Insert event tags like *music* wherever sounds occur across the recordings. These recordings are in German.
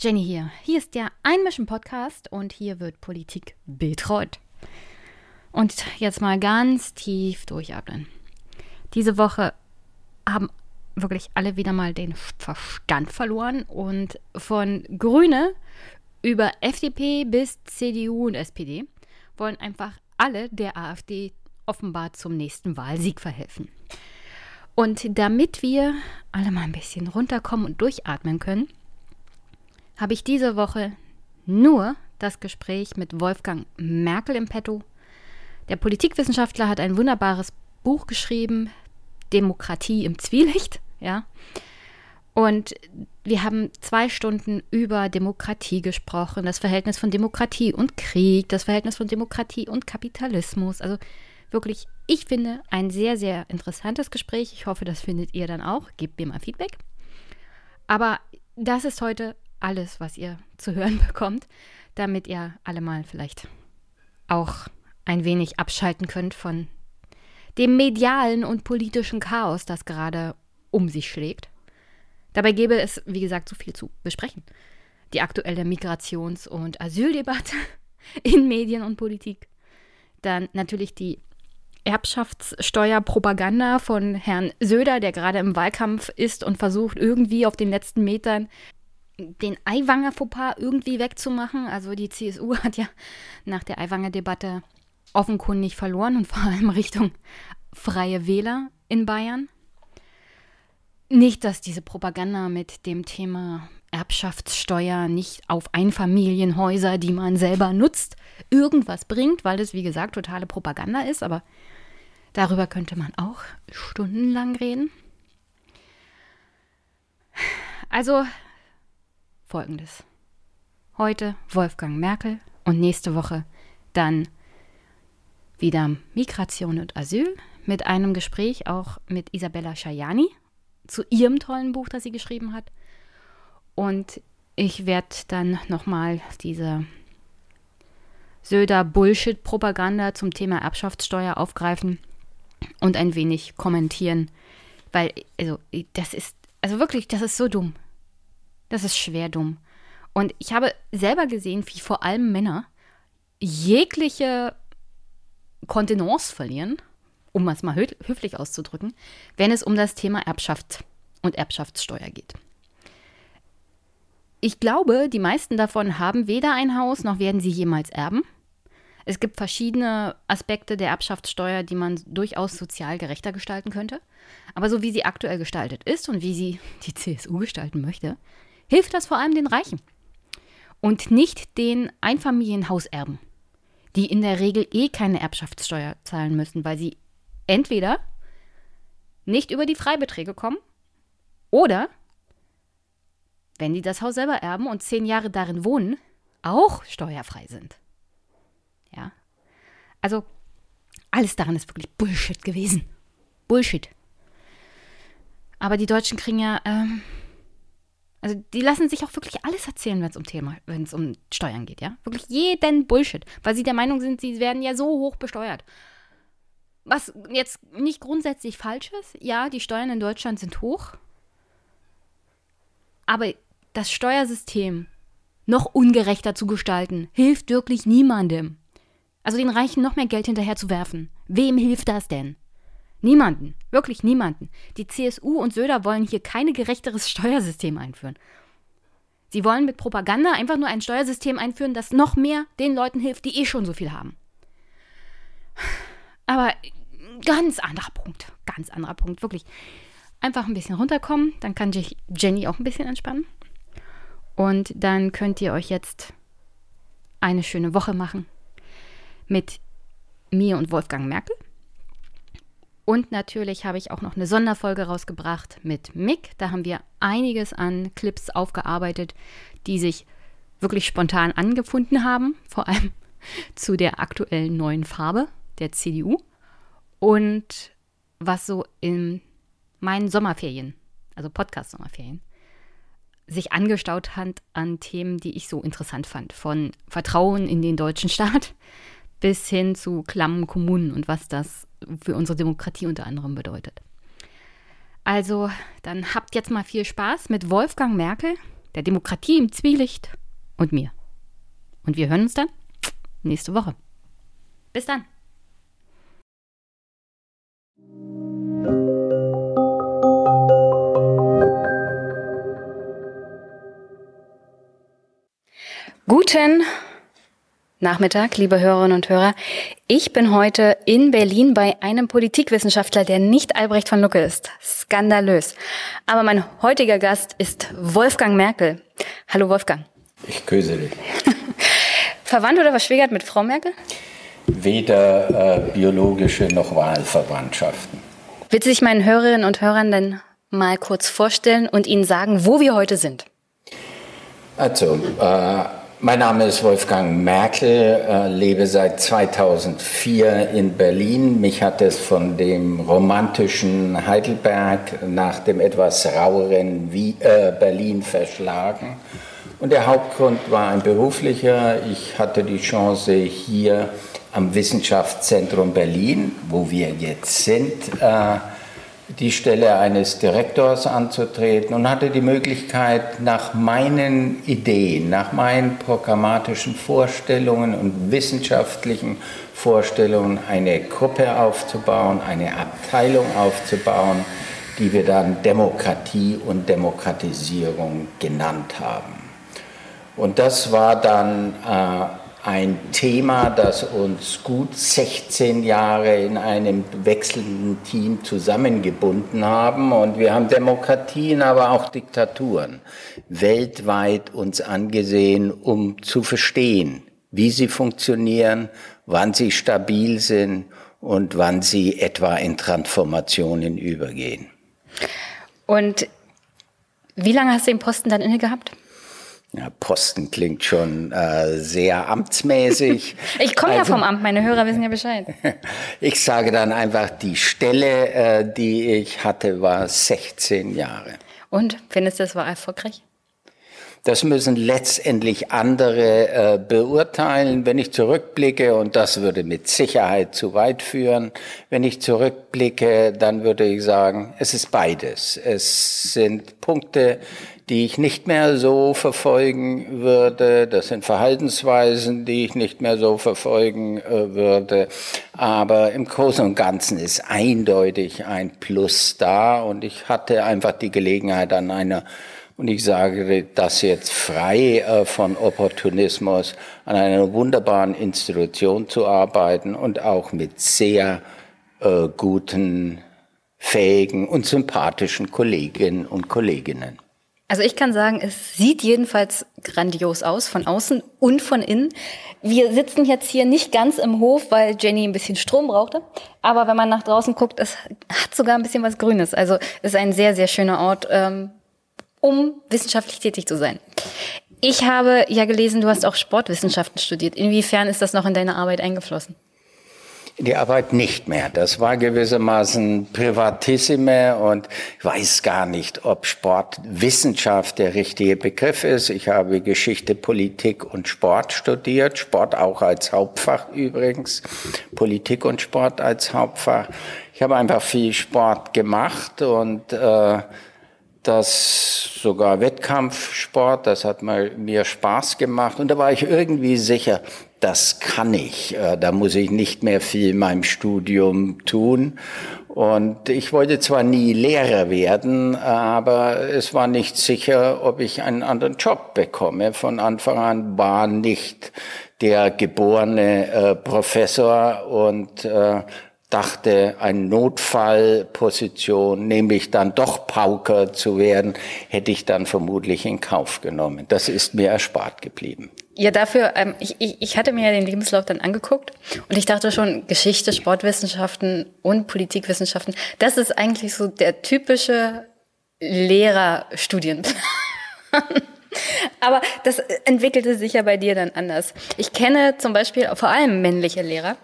Jenny hier. Hier ist der Einmischen-Podcast und hier wird Politik betreut. Und jetzt mal ganz tief durchatmen. Diese Woche haben wirklich alle wieder mal den Verstand verloren und von Grüne über FDP bis CDU und SPD wollen einfach alle der AfD offenbar zum nächsten Wahlsieg verhelfen. Und damit wir alle mal ein bisschen runterkommen und durchatmen können, habe ich diese Woche nur das Gespräch mit Wolfgang Merkel im Petto. Der Politikwissenschaftler hat ein wunderbares Buch geschrieben, Demokratie im Zwielicht, ja. Und wir haben zwei Stunden über Demokratie gesprochen, das Verhältnis von Demokratie und Krieg, das Verhältnis von Demokratie und Kapitalismus. Also wirklich, ich finde, ein sehr, sehr interessantes Gespräch. Ich hoffe, das findet ihr dann auch. Gebt mir mal Feedback. Aber das ist heute alles, was ihr zu hören *laughs* bekommt, damit ihr alle mal vielleicht auch ein wenig abschalten könnt von dem medialen und politischen Chaos, das gerade um sich schlägt. Dabei gäbe es, wie gesagt, so viel zu besprechen. Die aktuelle Migrations- und Asyldebatte *laughs* in Medien und Politik. Dann natürlich die Erbschaftssteuerpropaganda von Herrn Söder, der gerade im Wahlkampf ist und versucht, irgendwie auf den letzten Metern den Aiwanger Fauxpas irgendwie wegzumachen. Also die CSU *laughs* hat ja nach der Aiwanger Debatte offenkundig verloren und vor allem Richtung freie Wähler in Bayern. Nicht, dass diese Propaganda mit dem Thema Erbschaftssteuer nicht auf Einfamilienhäuser, die man selber nutzt, irgendwas bringt, weil das, wie gesagt, totale Propaganda ist, aber darüber könnte man auch stundenlang reden. Also folgendes. Heute Wolfgang Merkel und nächste Woche dann wieder Migration und Asyl mit einem Gespräch auch mit Isabella Schajani zu ihrem tollen Buch, das sie geschrieben hat. Und ich werde dann nochmal diese Söder-Bullshit-Propaganda zum Thema Erbschaftssteuer aufgreifen und ein wenig kommentieren, weil, also, das ist, also wirklich, das ist so dumm. Das ist schwer dumm. Und ich habe selber gesehen, wie vor allem Männer jegliche Kontenance verlieren, um es mal höflich auszudrücken, wenn es um das Thema Erbschaft und Erbschaftssteuer geht. Ich glaube, die meisten davon haben weder ein Haus noch werden sie jemals erben. Es gibt verschiedene Aspekte der Erbschaftssteuer, die man durchaus sozial gerechter gestalten könnte. Aber so wie sie aktuell gestaltet ist und wie sie die CSU gestalten möchte, hilft das vor allem den Reichen und nicht den Einfamilienhauserben die in der Regel eh keine Erbschaftssteuer zahlen müssen, weil sie entweder nicht über die Freibeträge kommen oder, wenn die das Haus selber erben und zehn Jahre darin wohnen, auch steuerfrei sind. Ja. Also, alles daran ist wirklich Bullshit gewesen. Bullshit. Aber die Deutschen kriegen ja ähm, also die lassen sich auch wirklich alles erzählen, wenn es um Thema, wenn es um Steuern geht, ja? Wirklich jeden Bullshit, weil sie der Meinung sind, sie werden ja so hoch besteuert. Was jetzt nicht grundsätzlich falsch ist, ja, die Steuern in Deutschland sind hoch, aber das Steuersystem noch ungerechter zu gestalten, hilft wirklich niemandem. Also den Reichen noch mehr Geld hinterher zu werfen. Wem hilft das denn? Niemanden, wirklich niemanden. Die CSU und Söder wollen hier kein gerechteres *laughs* Steuersystem einführen. Sie wollen mit Propaganda einfach nur ein Steuersystem einführen, das noch mehr den Leuten hilft, die eh schon so viel haben. Aber ganz anderer Punkt, ganz anderer Punkt, wirklich. Einfach ein bisschen runterkommen, dann kann sich Jenny auch ein bisschen entspannen. Und dann könnt ihr euch jetzt eine schöne Woche machen mit mir und Wolfgang Merkel. Und natürlich habe ich auch noch eine Sonderfolge rausgebracht mit Mick. Da haben wir einiges an Clips aufgearbeitet, die sich wirklich spontan angefunden haben, vor allem *laughs* zu der aktuellen neuen Farbe der CDU und was so in meinen Sommerferien, also Podcast-Sommerferien, sich angestaut hat an Themen, die ich so interessant fand. Von Vertrauen in den deutschen Staat *laughs* bis hin zu klammen Kommunen und was das für unsere Demokratie unter anderem bedeutet. Also, dann habt jetzt mal viel Spaß mit Wolfgang Merkel, der Demokratie im Zwielicht und mir. Und wir hören uns dann nächste Woche. Bis dann. Guten Nachmittag, liebe Hörerinnen und Hörer. Ich bin heute in Berlin bei einem Politikwissenschaftler, der nicht Albrecht von Lucke ist. Skandalös. Aber mein heutiger Gast ist Wolfgang Merkel. Hallo Wolfgang. Ich grüße dich. *laughs* Verwandt oder verschwägert mit Frau Merkel? Weder äh, biologische noch Wahlverwandtschaften. Willst du dich meinen Hörerinnen und Hörern denn mal kurz vorstellen und ihnen sagen, wo wir heute sind? Also, äh, mein Name ist Wolfgang Merkel, äh, lebe seit 2004 in Berlin. Mich hat es von dem romantischen Heidelberg nach dem etwas raueren äh, Berlin verschlagen. Und der Hauptgrund war ein beruflicher. Ich hatte die Chance, hier am Wissenschaftszentrum Berlin, wo wir jetzt sind, äh, die Stelle eines Direktors anzutreten und hatte die Möglichkeit, nach meinen Ideen, nach meinen programmatischen Vorstellungen und wissenschaftlichen Vorstellungen eine Gruppe aufzubauen, eine Abteilung aufzubauen, die wir dann Demokratie und Demokratisierung genannt haben. Und das war dann äh, ein Thema, das uns gut 16 Jahre in einem wechselnden Team zusammengebunden haben. Und wir haben Demokratien, aber auch Diktaturen weltweit uns angesehen, um zu verstehen, wie sie funktionieren, wann sie stabil sind und wann sie etwa in Transformationen übergehen. Und wie lange hast du den Posten dann inne gehabt? Ja, Posten klingt schon äh, sehr amtsmäßig. *laughs* ich komme also, ja vom Amt, meine Hörer wissen ja Bescheid. *laughs* ich sage dann einfach, die Stelle, äh, die ich hatte, war 16 Jahre. Und findest du, das war erfolgreich? Das müssen letztendlich andere äh, beurteilen. Wenn ich zurückblicke, und das würde mit Sicherheit zu weit führen, wenn ich zurückblicke, dann würde ich sagen, es ist beides. Es sind Punkte, die ich nicht mehr so verfolgen würde. Das sind Verhaltensweisen, die ich nicht mehr so verfolgen äh, würde. Aber im Großen und Ganzen ist eindeutig ein Plus da und ich hatte einfach die Gelegenheit an einer und ich sage das jetzt frei äh, von Opportunismus, an einer wunderbaren Institution zu arbeiten und auch mit sehr äh, guten, fähigen und sympathischen Kolleginnen und Kolleginnen. Also ich kann sagen, es sieht jedenfalls grandios aus, von außen und von innen. Wir sitzen jetzt hier nicht ganz im Hof, weil Jenny ein bisschen Strom brauchte. Aber wenn man nach draußen guckt, es hat sogar ein bisschen was Grünes. Also es ist ein sehr, sehr schöner Ort, ähm, um wissenschaftlich tätig zu sein. Ich habe ja gelesen, du hast auch Sportwissenschaften studiert. Inwiefern ist das noch in deine Arbeit eingeflossen? Die Arbeit nicht mehr. Das war gewissermaßen Privatissime und ich weiß gar nicht, ob Sportwissenschaft der richtige Begriff ist. Ich habe Geschichte, Politik und Sport studiert, Sport auch als Hauptfach übrigens, Politik und Sport als Hauptfach. Ich habe einfach viel Sport gemacht und äh, das sogar Wettkampfsport, das hat mir Spaß gemacht und da war ich irgendwie sicher, das kann ich. Äh, da muss ich nicht mehr viel in meinem Studium tun. Und ich wollte zwar nie Lehrer werden, aber es war nicht sicher, ob ich einen anderen Job bekomme. Von Anfang an war nicht der geborene äh, Professor und äh, dachte, eine Notfallposition, nämlich dann doch Pauker zu werden, hätte ich dann vermutlich in Kauf genommen. Das ist mir erspart geblieben. Ja, dafür, ähm, ich, ich, ich hatte mir ja den Lebenslauf dann angeguckt und ich dachte schon, Geschichte, Sportwissenschaften und Politikwissenschaften, das ist eigentlich so der typische Lehrerstudienplan. *laughs* Aber das entwickelte sich ja bei dir dann anders. Ich kenne zum Beispiel vor allem männliche Lehrer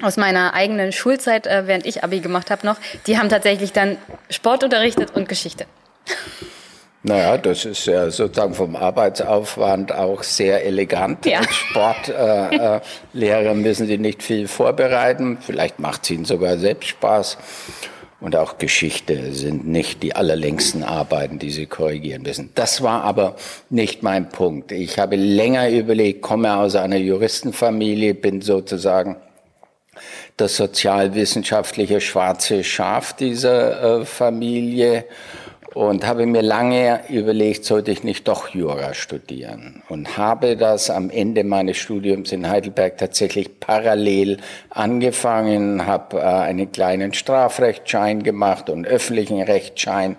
aus meiner eigenen Schulzeit, äh, während ich Abi gemacht habe noch, die haben tatsächlich dann Sport unterrichtet und Geschichte. Naja, das ist ja sozusagen vom Arbeitsaufwand auch sehr elegant. Ja. Als Sportlehrer äh, müssen sie nicht viel vorbereiten. Vielleicht macht es ihnen sogar selbst Spaß. und auch Geschichte sind nicht die allerlängsten Arbeiten, die Sie korrigieren müssen. Das war aber nicht mein Punkt. Ich habe länger überlegt, komme aus einer Juristenfamilie, bin sozusagen das sozialwissenschaftliche schwarze Schaf dieser äh, Familie und habe mir lange überlegt, sollte ich nicht doch Jura studieren? Und habe das am Ende meines Studiums in Heidelberg tatsächlich parallel angefangen, habe äh, einen kleinen Strafrechtsschein gemacht und öffentlichen Rechtsschein,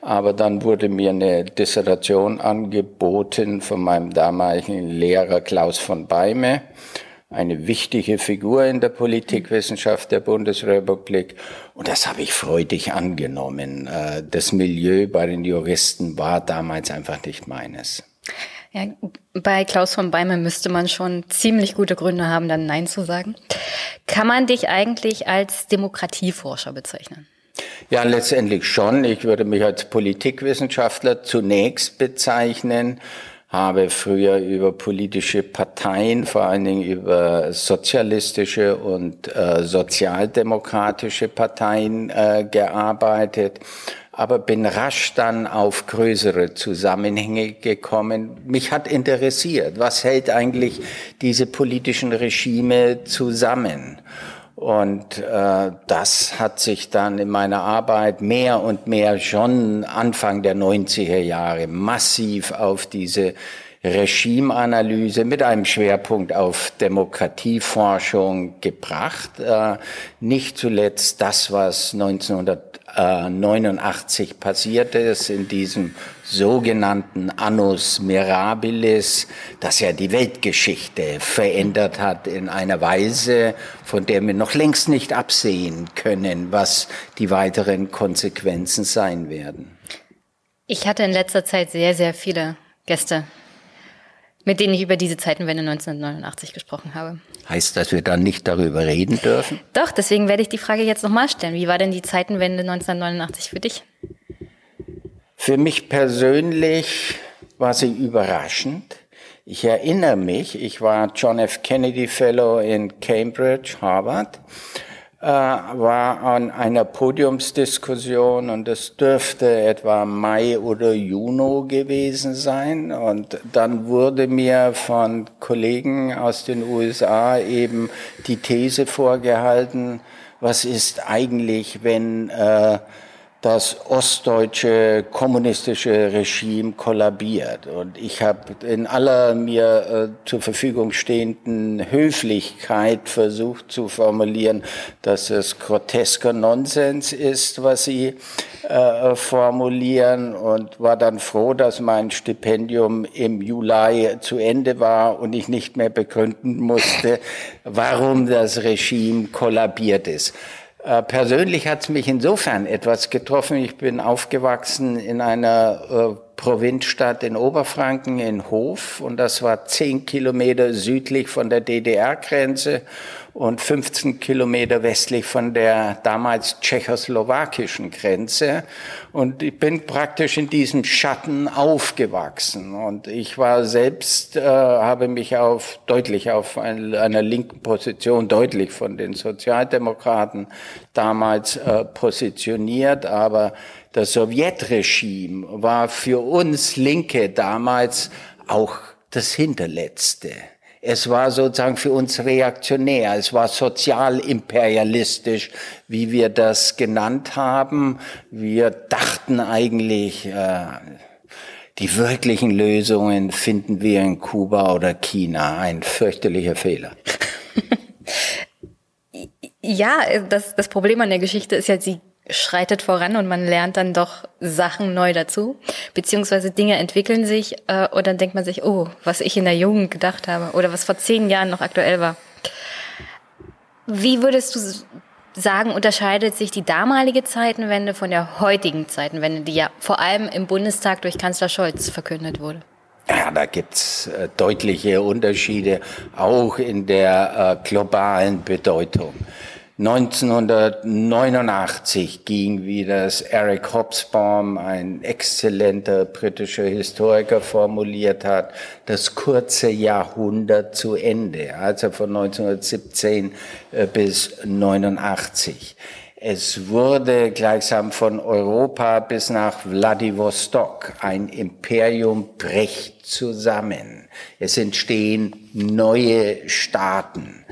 aber dann wurde mir eine Dissertation angeboten von meinem damaligen Lehrer Klaus von Beime eine wichtige Figur in der Politikwissenschaft der Bundesrepublik. Und das habe ich freudig angenommen. Äh, das Milieu bei den Juristen war damals einfach nicht meines. Ja, bei Klaus von Beimer müsste man schon ziemlich gute Gründe haben, dann Nein zu sagen. Kann man dich eigentlich als Demokratieforscher bezeichnen? Ja, letztendlich schon. Ich würde mich als Politikwissenschaftler zunächst bezeichnen habe früher über politische Parteien, vor allen Dingen über sozialistische und äh, sozialdemokratische Parteien äh, gearbeitet, aber bin rasch dann auf größere Zusammenhänge gekommen. Mich hat interessiert, was hält eigentlich diese politischen Regime zusammen? Und äh, das hat sich dann in meiner Arbeit mehr und mehr schon Anfang der 90er Jahre massiv auf diese Regimeanalyse mit einem Schwerpunkt auf Demokratieforschung gebracht. Äh, nicht zuletzt das, was 1989 passiert ist in diesem sogenannten Annus Mirabilis, das ja die Weltgeschichte verändert hat in einer Weise, von der wir noch längst nicht absehen können, was die weiteren Konsequenzen sein werden. Ich hatte in letzter Zeit sehr, sehr viele Gäste mit denen ich über diese Zeitenwende 1989 gesprochen habe. Heißt das, wir dann nicht darüber reden dürfen? Doch, deswegen werde ich die Frage jetzt nochmal stellen. Wie war denn die Zeitenwende 1989 für dich? Für mich persönlich war sie überraschend. Ich erinnere mich, ich war John F. Kennedy Fellow in Cambridge, Harvard war an einer Podiumsdiskussion und es dürfte etwa Mai oder Juni gewesen sein. Und dann wurde mir von Kollegen aus den USA eben die These vorgehalten, was ist eigentlich, wenn äh, das ostdeutsche kommunistische Regime kollabiert. Und ich habe in aller mir äh, zur Verfügung stehenden Höflichkeit versucht zu formulieren, dass es grotesker Nonsens ist, was sie äh, formulieren und war dann froh, dass mein Stipendium im Juli zu Ende war und ich nicht mehr begründen musste, warum das Regime kollabiert ist. Äh, persönlich hat es mich insofern etwas getroffen. Ich bin aufgewachsen in einer äh, Provinzstadt in Oberfranken in Hof und das war zehn Kilometer südlich von der DDR-Grenze und 15 Kilometer westlich von der damals tschechoslowakischen Grenze. Und ich bin praktisch in diesem Schatten aufgewachsen. Und ich war selbst, äh, habe mich auf, deutlich auf ein, einer linken Position, deutlich von den Sozialdemokraten damals äh, positioniert. Aber das Sowjetregime war für uns Linke damals auch das Hinterletzte. Es war sozusagen für uns reaktionär, es war sozialimperialistisch, wie wir das genannt haben. Wir dachten eigentlich, äh, die wirklichen Lösungen finden wir in Kuba oder China. Ein fürchterlicher Fehler. *laughs* ja, das, das Problem an der Geschichte ist ja, sie schreitet voran und man lernt dann doch Sachen neu dazu, beziehungsweise Dinge entwickeln sich äh, und dann denkt man sich, oh, was ich in der Jugend gedacht habe oder was vor zehn Jahren noch aktuell war. Wie würdest du sagen, unterscheidet sich die damalige Zeitenwende von der heutigen Zeitenwende, die ja vor allem im Bundestag durch Kanzler Scholz verkündet wurde? Ja, da gibt's äh, deutliche Unterschiede, auch in der äh, globalen Bedeutung. 1989 ging, wie das Eric Hobsbawm, ein exzellenter britischer Historiker, formuliert hat, das kurze Jahrhundert zu Ende, also von 1917 äh, bis 89. Es wurde gleichsam von Europa bis nach Wladiwostok ein Imperium bricht zusammen. Es entstehen neue Staaten.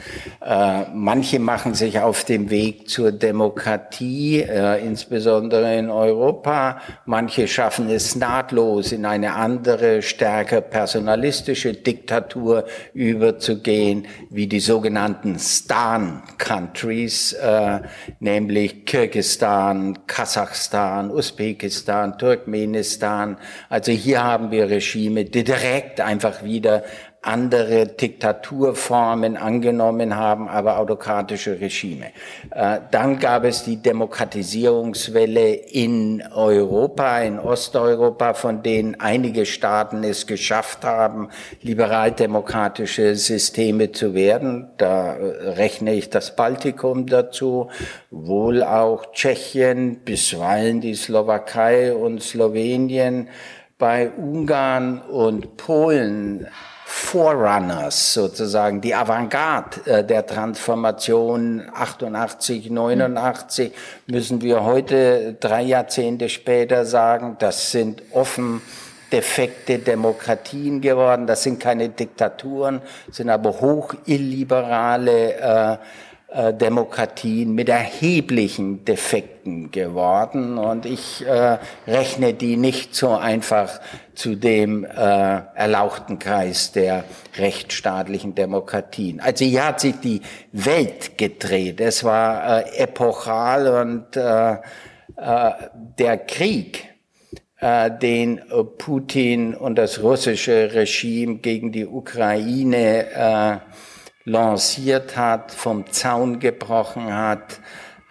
Äh, manche machen sich auf dem Weg zur Demokratie, äh, insbesondere in Europa. Manche schaffen es nahtlos in eine andere, stärker personalistische Diktatur überzugehen, wie die sogenannten Stan-Countries, äh, nämlich Kirgistan, Kasachstan, Usbekistan, Turkmenistan. Also hier haben wir Regime, die direkt einfach wieder andere Diktaturformen angenommen haben, aber autokratische Regime. Äh, dann gab es die Demokratisierungswelle in Europa, in Osteuropa, von denen einige Staaten es geschafft haben, liberaldemokratische Systeme zu werden. Da äh, rechne ich das Baltikum dazu, wohl auch Tschechien, bisweilen die Slowakei und Slowenien. Bei Ungarn und Polen Forerunners sozusagen, die Avantgarde äh, der Transformation 88, 89, müssen wir heute drei Jahrzehnte später sagen, das sind offen defekte Demokratien geworden, das sind keine Diktaturen, sind aber hoch illiberale äh, äh, Demokratien mit erheblichen Defekten geworden und ich äh, rechne die nicht so einfach zu dem äh, erlauchten Kreis der rechtsstaatlichen Demokratien. Also hier hat sich die Welt gedreht. Es war äh, epochal und äh, äh, der Krieg, äh, den Putin und das russische Regime gegen die Ukraine äh, lanciert hat, vom Zaun gebrochen hat,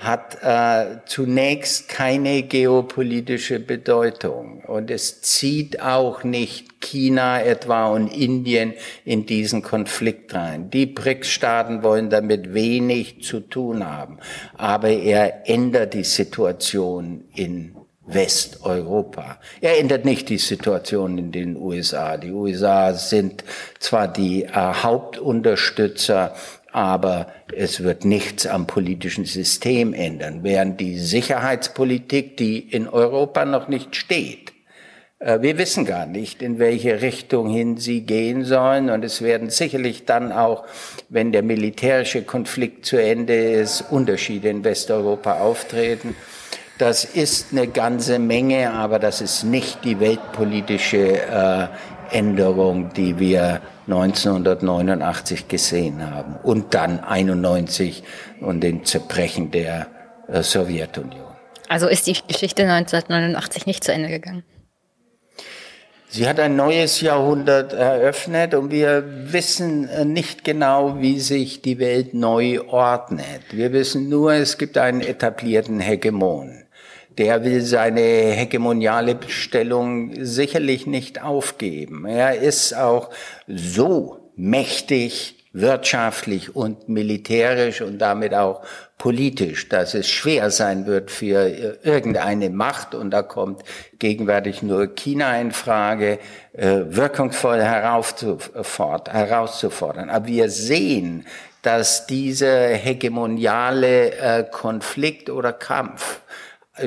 hat äh, zunächst keine geopolitische Bedeutung. Und es zieht auch nicht China etwa und Indien in diesen Konflikt rein. Die BRICS-Staaten wollen damit wenig zu tun haben. Aber er ändert die Situation in Westeuropa. Er ändert nicht die Situation in den USA. Die USA sind zwar die äh, Hauptunterstützer, aber es wird nichts am politischen System ändern, während die Sicherheitspolitik, die in Europa noch nicht steht, äh, wir wissen gar nicht, in welche Richtung hin sie gehen sollen. Und es werden sicherlich dann auch, wenn der militärische Konflikt zu Ende ist, Unterschiede in Westeuropa auftreten. Das ist eine ganze Menge, aber das ist nicht die weltpolitische äh, Änderung, die wir 1989 gesehen haben und dann 91 und den Zerbrechen der äh, Sowjetunion. Also ist die Geschichte 1989 nicht zu Ende gegangen? Sie hat ein neues Jahrhundert eröffnet und wir wissen äh, nicht genau, wie sich die Welt neu ordnet. Wir wissen nur, es gibt einen etablierten Hegemon der will seine hegemoniale Stellung sicherlich nicht aufgeben. Er ist auch so mächtig wirtschaftlich und militärisch und damit auch politisch, dass es schwer sein wird für irgendeine Macht, und da kommt gegenwärtig nur China in Frage, äh, wirkungsvoll herauszufordern. Aber wir sehen, dass dieser hegemoniale äh, Konflikt oder Kampf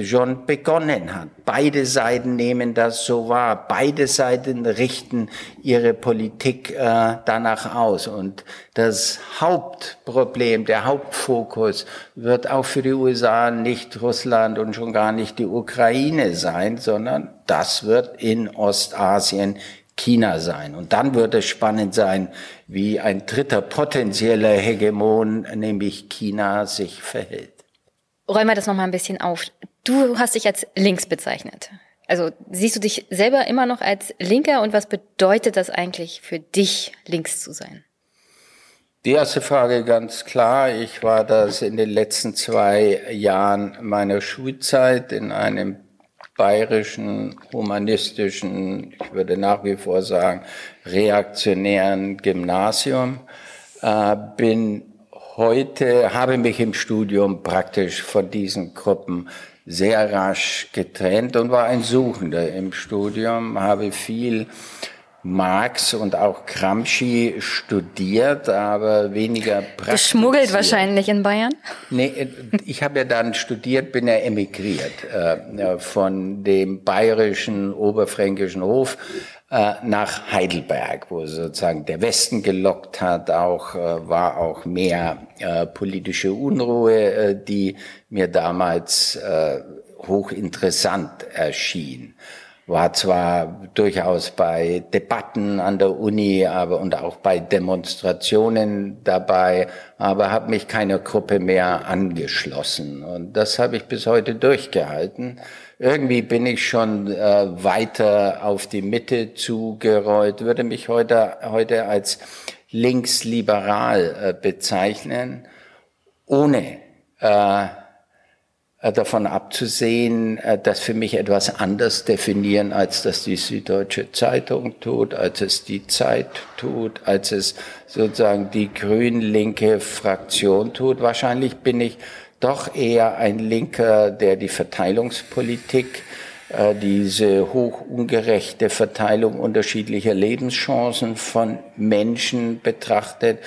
schon begonnen hat. Beide Seiten nehmen das so wahr. Beide Seiten richten ihre Politik äh, danach aus. Und das Hauptproblem, der Hauptfokus wird auch für die USA nicht Russland und schon gar nicht die Ukraine sein, sondern das wird in Ostasien China sein. Und dann wird es spannend sein, wie ein dritter potenzieller Hegemon, nämlich China, sich verhält. Räumen wir das nochmal ein bisschen auf. Du hast dich als links bezeichnet. Also siehst du dich selber immer noch als Linker und was bedeutet das eigentlich für dich, links zu sein? Die erste Frage ganz klar. Ich war das in den letzten zwei Jahren meiner Schulzeit in einem bayerischen, humanistischen, ich würde nach wie vor sagen, reaktionären Gymnasium. Äh, bin heute, habe mich im Studium praktisch von diesen Gruppen sehr rasch getrennt und war ein Suchender im Studium, habe viel Marx und auch Gramsci studiert, aber weniger praktisch. Geschmuggelt wahrscheinlich in Bayern? Nee, ich habe ja dann studiert, bin ja emigriert äh, von dem bayerischen, oberfränkischen Hof nach Heidelberg, wo sozusagen der Westen gelockt hat, auch äh, war auch mehr äh, politische Unruhe, äh, die mir damals äh, hochinteressant erschien war zwar durchaus bei Debatten an der Uni, aber und auch bei Demonstrationen dabei, aber habe mich keiner Gruppe mehr angeschlossen und das habe ich bis heute durchgehalten. Irgendwie bin ich schon äh, weiter auf die Mitte zugerollt, würde mich heute heute als linksliberal äh, bezeichnen, ohne äh, äh, davon abzusehen, äh, das für mich etwas anders definieren, als das die Süddeutsche Zeitung tut, als es die Zeit tut, als es sozusagen die grün-linke Fraktion tut. Wahrscheinlich bin ich doch eher ein Linker, der die Verteilungspolitik äh, diese hoch ungerechte Verteilung unterschiedlicher Lebenschancen von Menschen betrachtet,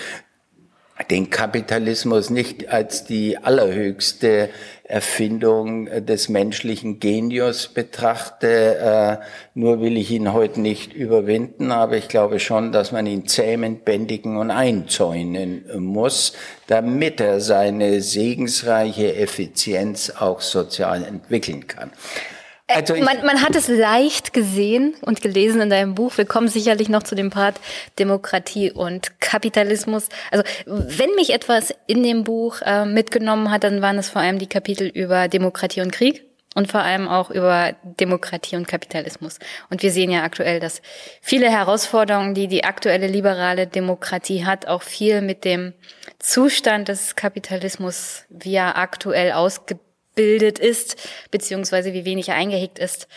den Kapitalismus nicht als die allerhöchste Erfindung des menschlichen Genius betrachte. Äh, nur will ich ihn heute nicht überwinden, aber ich glaube schon, dass man ihn zähmen, bändigen und einzäunen muss, damit er seine segensreiche Effizienz auch sozial entwickeln kann. Also man, man hat es leicht gesehen und gelesen in deinem Buch. Wir kommen sicherlich noch zu dem Part Demokratie und Kapitalismus. Also wenn mich etwas in dem Buch äh, mitgenommen hat, dann waren es vor allem die Kapitel über Demokratie und Krieg und vor allem auch über Demokratie und Kapitalismus. Und wir sehen ja aktuell, dass viele Herausforderungen, die die aktuelle liberale Demokratie hat, auch viel mit dem Zustand des Kapitalismus, wie er aktuell ausgebildet ausgebildet ist, beziehungsweise wie wenig er eingehegt ist,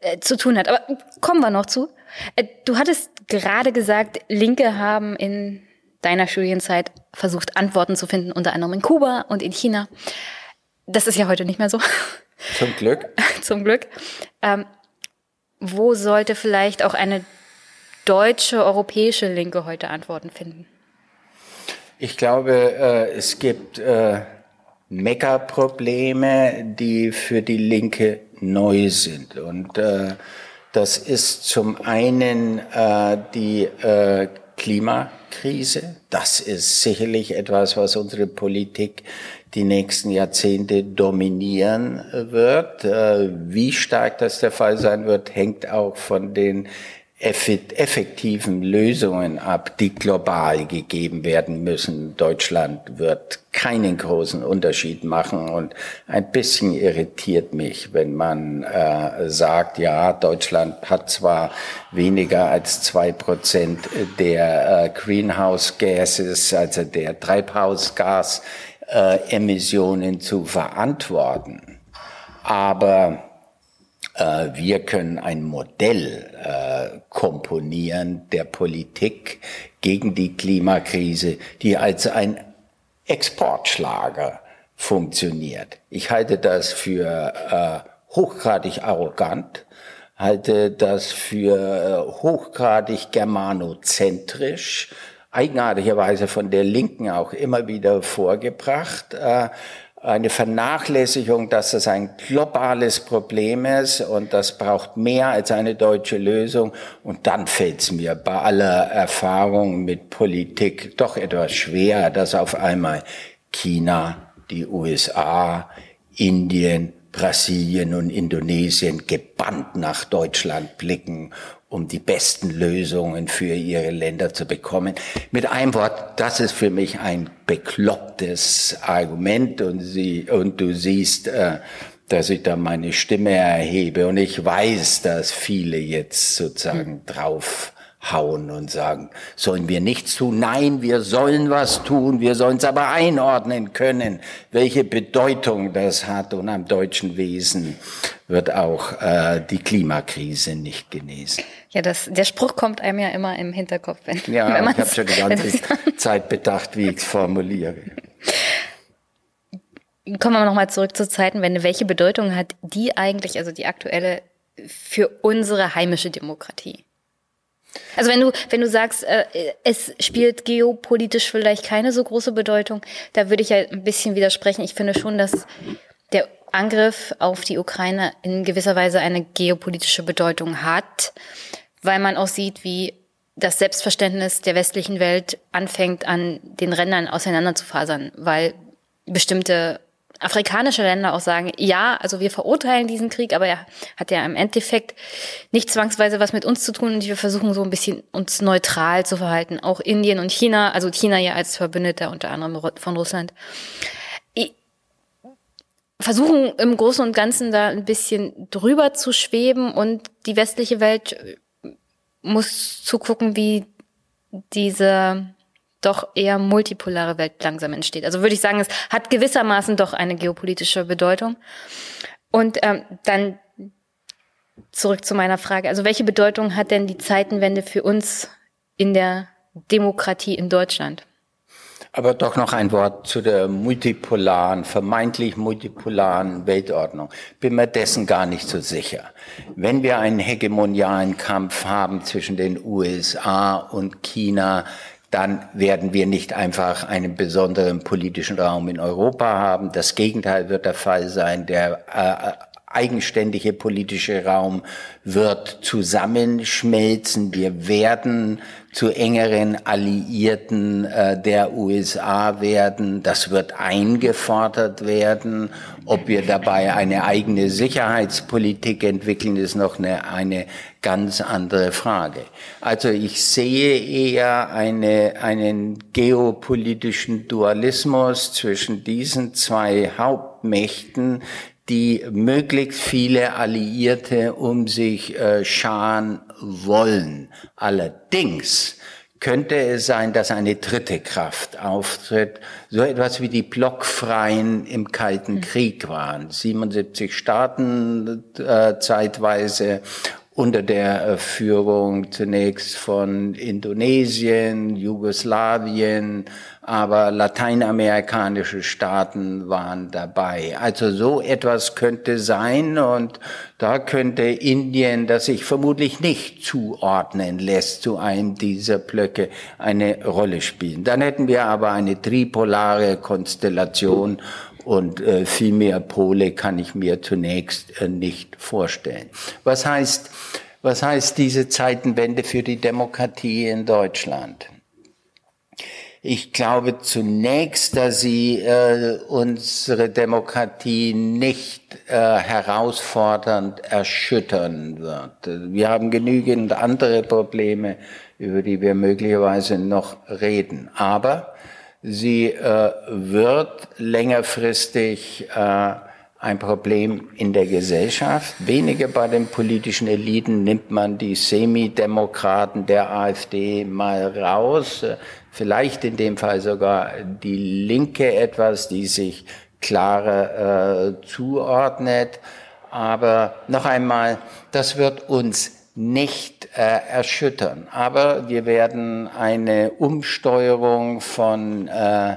äh, zu tun hat. Aber kommen wir noch zu. Äh, du hattest gerade gesagt, Linke haben in deiner Studienzeit versucht, Antworten zu finden, unter anderem in Kuba und in China. Das ist ja heute nicht mehr so. Zum Glück. *laughs* Zum Glück. Ähm, wo sollte vielleicht auch eine deutsche, europäische Linke heute Antworten finden? Ich glaube, äh, es gibt Meckerprobleme, die für die Linke neu sind. Und äh, das ist zum einen äh, die äh, Klimakrise. Das ist sicherlich etwas, was unsere Politik die nächsten Jahrzehnte dominieren wird. Äh, wie stark das der Fall sein wird, hängt auch von den effektiven Lösungen ab, die global gegeben werden müssen. Deutschland wird keinen großen Unterschied machen und ein bisschen irritiert mich, wenn man äh, sagt, ja, Deutschland hat zwar weniger als zwei Prozent der äh, Greenhouse Gases, also der Treibhausgasemissionen äh, zu verantworten, aber wir können ein Modell äh, komponieren der Politik gegen die Klimakrise, die als ein Exportschlager funktioniert. Ich halte das für äh, hochgradig arrogant, halte das für hochgradig germanozentrisch, eigenartigerweise von der Linken auch immer wieder vorgebracht eine Vernachlässigung, dass das ein globales Problem ist und das braucht mehr als eine deutsche Lösung. Und dann fällt es mir bei aller Erfahrung mit Politik doch etwas schwer, dass auf einmal China, die USA, Indien, Brasilien und Indonesien gebannt nach Deutschland blicken um die besten Lösungen für ihre Länder zu bekommen. Mit einem Wort, das ist für mich ein beklopptes Argument und, sie, und du siehst, äh, dass ich da meine Stimme erhebe und ich weiß, dass viele jetzt sozusagen hm. drauf hauen und sagen, sollen wir nichts tun? Nein, wir sollen was tun, wir sollen es aber einordnen können, welche Bedeutung das hat. Und am deutschen Wesen wird auch äh, die Klimakrise nicht genesen. Ja, das, der Spruch kommt einem ja immer im Hinterkopf. Wenn, ja, wenn ich habe schon die ganze *laughs* Zeit bedacht, wie ich es formuliere. Kommen wir nochmal zurück zu Zeiten, wenn welche Bedeutung hat die eigentlich, also die aktuelle, für unsere heimische Demokratie? Also wenn du, wenn du sagst, äh, es spielt geopolitisch vielleicht keine so große Bedeutung, da würde ich ja ein bisschen widersprechen. Ich finde schon, dass der Angriff auf die Ukraine in gewisser Weise eine geopolitische Bedeutung hat, weil man auch sieht, wie das Selbstverständnis der westlichen Welt anfängt, an den Rändern auseinanderzufasern, weil bestimmte afrikanische Länder auch sagen, ja, also wir verurteilen diesen Krieg, aber er hat ja im Endeffekt nicht zwangsweise was mit uns zu tun und wir versuchen so ein bisschen uns neutral zu verhalten. Auch Indien und China, also China ja als Verbündeter unter anderem von Russland, versuchen im Großen und Ganzen da ein bisschen drüber zu schweben und die westliche Welt muss zugucken, wie diese doch eher multipolare Welt langsam entsteht. Also würde ich sagen, es hat gewissermaßen doch eine geopolitische Bedeutung. Und ähm, dann zurück zu meiner Frage. Also welche Bedeutung hat denn die Zeitenwende für uns in der Demokratie in Deutschland? Aber doch noch ein Wort zu der multipolaren, vermeintlich multipolaren Weltordnung. Bin mir dessen gar nicht so sicher. Wenn wir einen hegemonialen Kampf haben zwischen den USA und China, dann werden wir nicht einfach einen besonderen politischen Raum in Europa haben. Das Gegenteil wird der Fall sein. Der äh, eigenständige politische Raum wird zusammenschmelzen. Wir werden zu engeren Alliierten äh, der USA werden. Das wird eingefordert werden. Ob wir dabei eine eigene Sicherheitspolitik entwickeln, ist noch eine, eine ganz andere Frage. Also ich sehe eher eine, einen geopolitischen Dualismus zwischen diesen zwei Hauptmächten, die möglichst viele Alliierte um sich äh, scharen wollen. Allerdings könnte es sein, dass eine dritte Kraft auftritt, so etwas wie die Blockfreien im Kalten hm. Krieg waren. 77 Staaten äh, zeitweise unter der äh, Führung zunächst von Indonesien, Jugoslawien, aber lateinamerikanische Staaten waren dabei. Also so etwas könnte sein und da könnte Indien, das sich vermutlich nicht zuordnen lässt zu einem dieser Blöcke, eine Rolle spielen. Dann hätten wir aber eine tripolare Konstellation und äh, viel mehr Pole kann ich mir zunächst äh, nicht vorstellen. Was heißt, was heißt diese Zeitenwende für die Demokratie in Deutschland? Ich glaube zunächst, dass sie äh, unsere Demokratie nicht äh, herausfordernd erschüttern wird. Wir haben genügend andere Probleme, über die wir möglicherweise noch reden. Aber Sie äh, wird längerfristig äh, ein Problem in der Gesellschaft. Weniger bei den politischen Eliten nimmt man die Semidemokraten der AfD mal raus. Vielleicht in dem Fall sogar die Linke etwas, die sich klarer äh, zuordnet. Aber noch einmal, das wird uns nicht äh, erschüttern. Aber wir werden eine Umsteuerung von äh,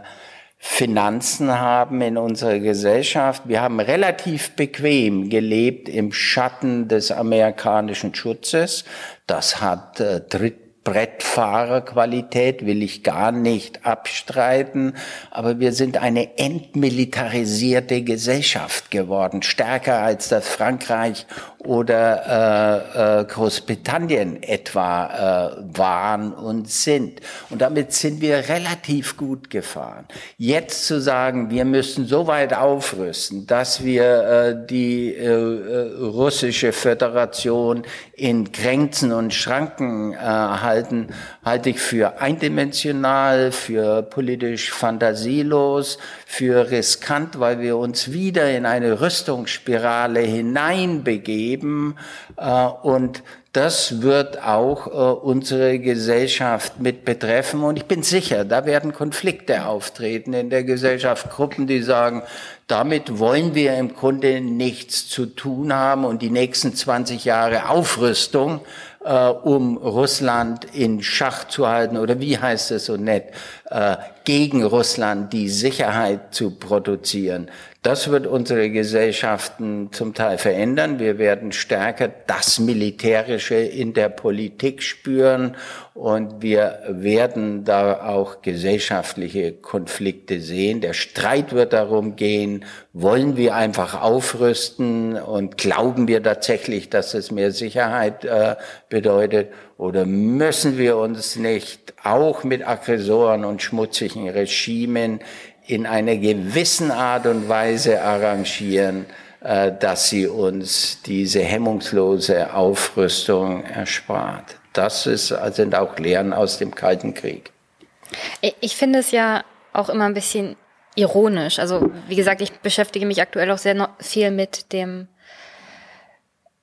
Finanzen haben in unserer Gesellschaft. Wir haben relativ bequem gelebt im Schatten des amerikanischen Schutzes. Das hat äh, Dritt Brettfahrerqualität will ich gar nicht abstreiten, aber wir sind eine entmilitarisierte Gesellschaft geworden, stärker als das Frankreich oder äh, äh, Großbritannien etwa äh, waren und sind. Und damit sind wir relativ gut gefahren. Jetzt zu sagen, wir müssen so weit aufrüsten, dass wir äh, die äh, äh russische Föderation in Grenzen und Schranken äh, halten, halte ich für eindimensional, für politisch fantasielos, für riskant, weil wir uns wieder in eine Rüstungsspirale hineinbegeben äh, und das wird auch äh, unsere Gesellschaft mit betreffen. Und ich bin sicher, da werden Konflikte auftreten in der Gesellschaft. Gruppen, die sagen, damit wollen wir im Grunde nichts zu tun haben und die nächsten 20 Jahre Aufrüstung äh, um Russland in Schach zu halten oder wie heißt es so nett, äh, gegen Russland die Sicherheit zu produzieren. Das wird unsere Gesellschaften zum Teil verändern. Wir werden stärker das Militärische in der Politik spüren und wir werden da auch gesellschaftliche Konflikte sehen. Der Streit wird darum gehen, wollen wir einfach aufrüsten und glauben wir tatsächlich, dass es mehr Sicherheit äh, bedeutet oder müssen wir uns nicht auch mit Aggressoren und schmutzigen Regimen in einer gewissen Art und Weise arrangieren, äh, dass sie uns diese hemmungslose Aufrüstung erspart. Das ist, sind auch Lehren aus dem Kalten Krieg. Ich finde es ja auch immer ein bisschen ironisch. Also, wie gesagt, ich beschäftige mich aktuell auch sehr viel mit dem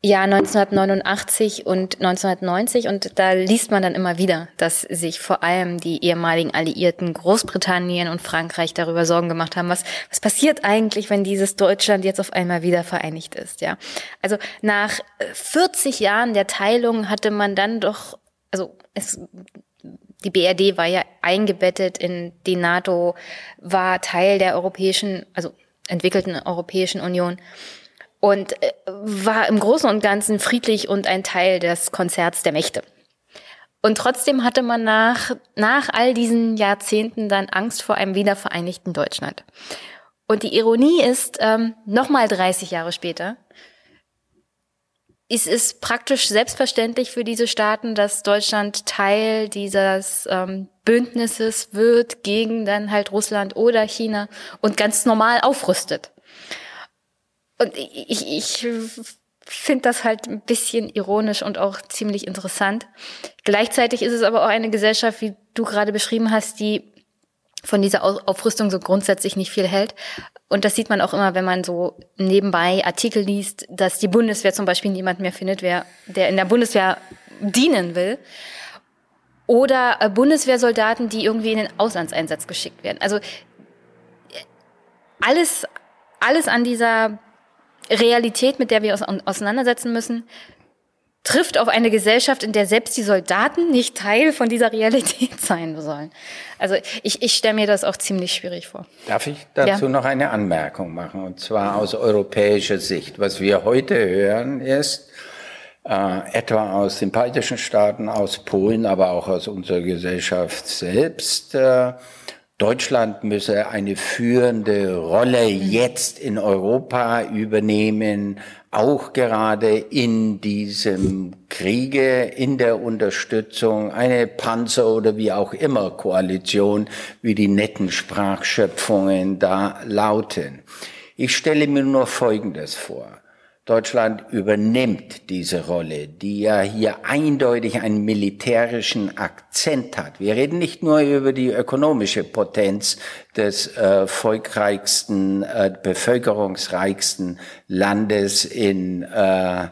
Jahr 1989 und 1990 und da liest man dann immer wieder, dass sich vor allem die ehemaligen Alliierten Großbritannien und Frankreich darüber Sorgen gemacht haben, was, was passiert eigentlich, wenn dieses Deutschland jetzt auf einmal wieder vereinigt ist, ja. Also nach 40 Jahren der Teilung hatte man dann doch, also es, die BRD war ja eingebettet in die NATO, war Teil der europäischen, also entwickelten Europäischen Union und äh, war im Großen und Ganzen friedlich und ein Teil des Konzerts der Mächte. Und trotzdem hatte man nach, nach all diesen Jahrzehnten dann Angst vor einem wiedervereinigten Deutschland. Und die Ironie ist, ähm, nochmal 30 Jahre später, ist es praktisch selbstverständlich für diese Staaten, dass Deutschland Teil dieses ähm, Bündnisses wird gegen dann halt Russland oder China und ganz normal aufrüstet. Und ich, ich finde das halt ein bisschen ironisch und auch ziemlich interessant. Gleichzeitig ist es aber auch eine Gesellschaft, wie du gerade beschrieben hast, die von dieser Aufrüstung so grundsätzlich nicht viel hält. Und das sieht man auch immer, wenn man so nebenbei Artikel liest, dass die Bundeswehr zum Beispiel niemand mehr findet, wer, der in der Bundeswehr dienen will. Oder äh, Bundeswehrsoldaten, die irgendwie in den Auslandseinsatz geschickt werden. Also alles, alles an dieser Realität, mit der wir uns auseinandersetzen müssen, trifft auf eine Gesellschaft, in der selbst die Soldaten nicht Teil von dieser Realität *laughs* sein sollen. Also ich, ich stelle mir das auch ziemlich schwierig vor. Darf ich dazu ja. noch eine Anmerkung machen, und zwar aus europäischer Sicht. Was wir heute hören ist, äh, etwa aus den baltischen Staaten, aus Polen, aber auch aus unserer Gesellschaft selbst, äh, Deutschland müsse eine führende Rolle jetzt in Europa übernehmen, auch gerade in diesem Kriege, in der Unterstützung, eine Panzer- oder wie auch immer Koalition, wie die netten Sprachschöpfungen da lauten. Ich stelle mir nur Folgendes vor. Deutschland übernimmt diese Rolle, die ja hier eindeutig einen militärischen Akzent hat. Wir reden nicht nur über die ökonomische Potenz des äh, volkreichsten, äh, bevölkerungsreichsten Landes in äh,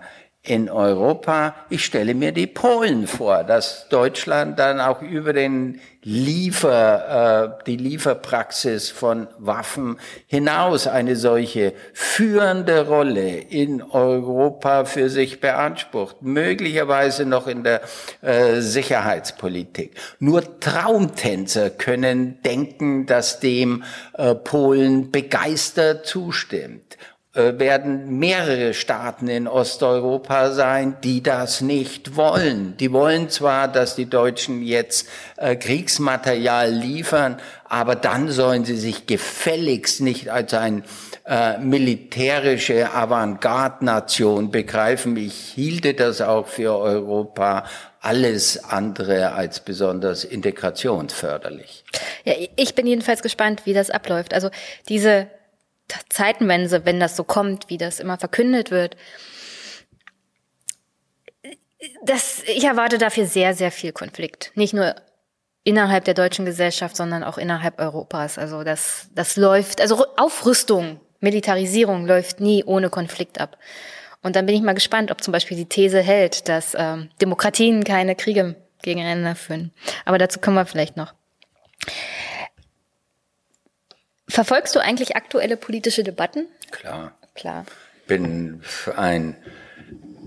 in Europa. Ich stelle mir die Polen vor, dass Deutschland dann auch über den Liefer, äh, die Lieferpraxis von Waffen hinaus eine solche führende Rolle in Europa für sich beansprucht, möglicherweise noch in der äh, Sicherheitspolitik. Nur Traumtänzer können denken, dass dem äh, Polen begeistert zustimmt. Äh, werden mehrere Staaten in Osteuropa sein, die das nicht wollen. Die wollen zwar, dass die Deutschen jetzt äh, Kriegsmaterial liefern, aber dann sollen sie sich gefälligst nicht als ein äh, militärische Avantgarde-Nation begreifen. Ich hielte das auch für Europa alles andere als besonders integrationsförderlich. Ja, ich bin jedenfalls gespannt, wie das abläuft. Also diese Zeitenwende, wenn das so kommt, wie das immer verkündet wird. Das, ich erwarte dafür sehr, sehr viel Konflikt. Nicht nur innerhalb der deutschen Gesellschaft, sondern auch innerhalb Europas. Also das, das läuft, also Aufrüstung, Militarisierung läuft nie ohne Konflikt ab. Und dann bin ich mal gespannt, ob zum Beispiel die These hält, dass ähm, Demokratien keine Kriege gegeneinander führen. Aber dazu kommen wir vielleicht noch. Verfolgst du eigentlich aktuelle politische Debatten? Klar. Klar. Bin ein,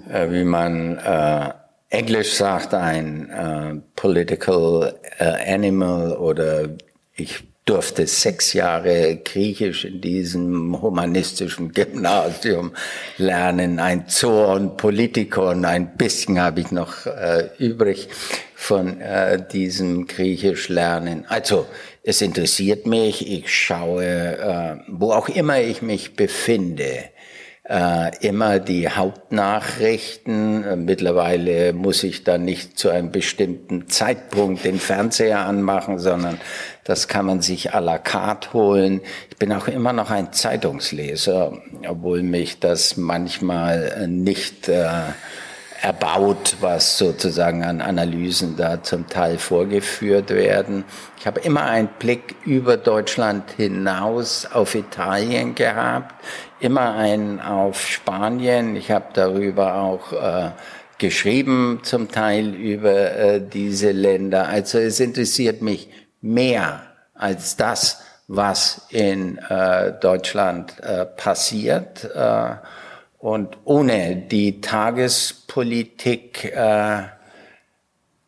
äh, wie man äh, Englisch sagt ein äh, Political äh, Animal oder ich durfte sechs Jahre Griechisch in diesem humanistischen Gymnasium lernen, ein Zoon, Politikon, ein bisschen habe ich noch äh, übrig von äh, diesem Griechisch lernen. Also es interessiert mich, ich schaue, äh, wo auch immer ich mich befinde, äh, immer die Hauptnachrichten. Äh, mittlerweile muss ich dann nicht zu einem bestimmten Zeitpunkt den Fernseher anmachen, sondern das kann man sich à la carte holen. Ich bin auch immer noch ein Zeitungsleser, obwohl mich das manchmal nicht äh, erbaut, was sozusagen an Analysen da zum Teil vorgeführt werden. Ich habe immer einen Blick über Deutschland hinaus auf Italien gehabt immer einen auf Spanien. Ich habe darüber auch äh, geschrieben, zum Teil über äh, diese Länder. Also es interessiert mich mehr als das, was in äh, Deutschland äh, passiert. Und ohne die Tagespolitik äh,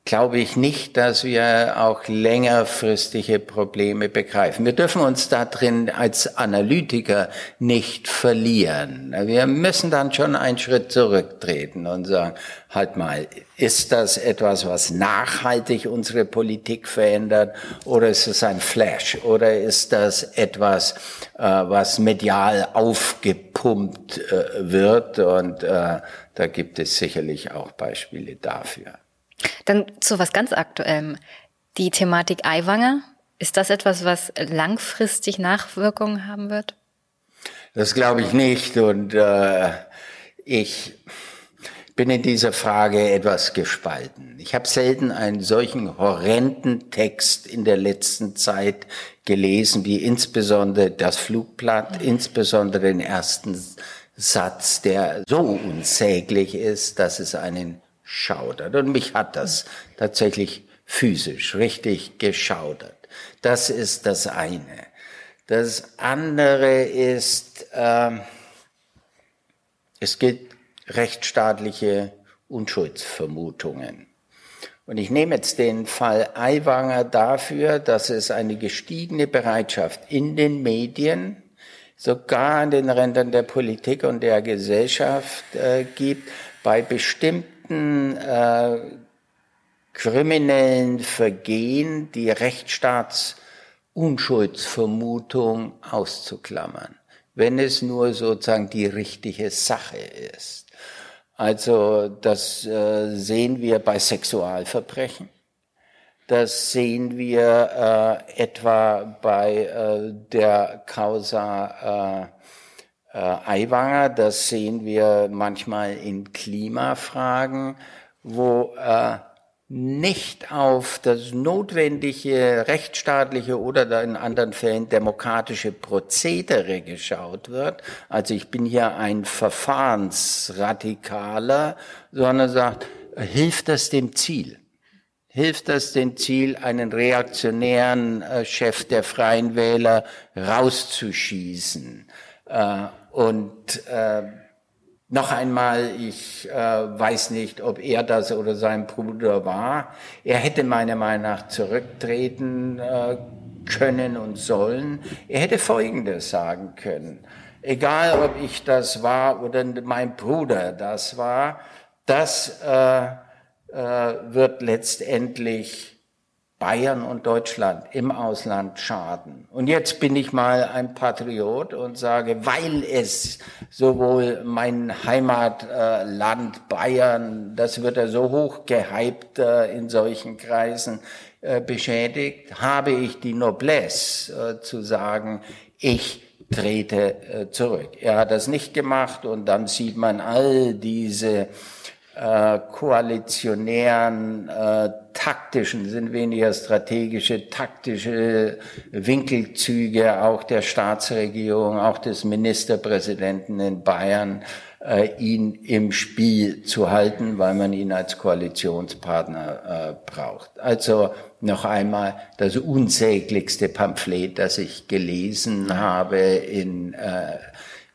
glaube ich nicht, dass wir auch längerfristige Probleme begreifen. Wir dürfen uns da drin als Analytiker nicht verlieren. Wir müssen dann schon einen Schritt zurücktreten und sagen, halt mal, ist das etwas, was nachhaltig unsere Politik verändert oder ist es ein Flash oder ist das etwas, äh, was medial aufgepumpt äh, wird und äh, da gibt es sicherlich auch Beispiele dafür. Dann zu was ganz Aktuellem. Die Thematik Eiwanger, ist das etwas, was langfristig Nachwirkungen haben wird? Das glaube ich nicht. Und äh, ich bin in dieser Frage etwas gespalten. Ich habe selten einen solchen horrenden Text in der letzten Zeit gelesen, wie insbesondere das Flugblatt, insbesondere den ersten Satz, der so unsäglich ist, dass es einen geschaudert. Und mich hat das tatsächlich physisch richtig geschaudert. Das ist das eine. Das andere ist, äh, es gibt rechtsstaatliche Unschuldsvermutungen. Und ich nehme jetzt den Fall Aiwanger dafür, dass es eine gestiegene Bereitschaft in den Medien, sogar an den Rändern der Politik und der Gesellschaft äh, gibt, bei bestimmten bestimmten äh, kriminellen Vergehen die Rechtsstaatsunschuldsvermutung auszuklammern, wenn es nur sozusagen die richtige Sache ist. Also das äh, sehen wir bei Sexualverbrechen. Das sehen wir äh, etwa bei äh, der Causa äh, äh, Aiwanger, das sehen wir manchmal in Klimafragen, wo äh, nicht auf das notwendige rechtsstaatliche oder in anderen Fällen demokratische Prozedere geschaut wird. Also ich bin hier ein Verfahrensradikaler, sondern sagt, hilft das dem Ziel? Hilft das dem Ziel, einen reaktionären äh, Chef der Freien Wähler rauszuschießen? Äh, und äh, noch einmal, ich äh, weiß nicht, ob er das oder sein Bruder war. Er hätte meiner Meinung nach zurücktreten äh, können und sollen. Er hätte Folgendes sagen können. Egal, ob ich das war oder mein Bruder das war, das äh, äh, wird letztendlich Bayern und Deutschland im Ausland schaden. Und jetzt bin ich mal ein Patriot und sage, weil es sowohl mein Heimatland Bayern, das wird ja so hoch gehypt äh, in solchen Kreisen, äh, beschädigt, habe ich die Noblesse äh, zu sagen, ich trete zurück. Er hat das nicht gemacht und dann sieht man all diese äh, koalitionären, äh, taktischen, sind weniger strategische, taktische Winkelzüge auch der Staatsregierung, auch des Ministerpräsidenten in Bayern, äh, ihn im Spiel zu halten, weil man ihn als Koalitionspartner äh, braucht. Also noch einmal das unsäglichste Pamphlet, das ich gelesen habe in äh,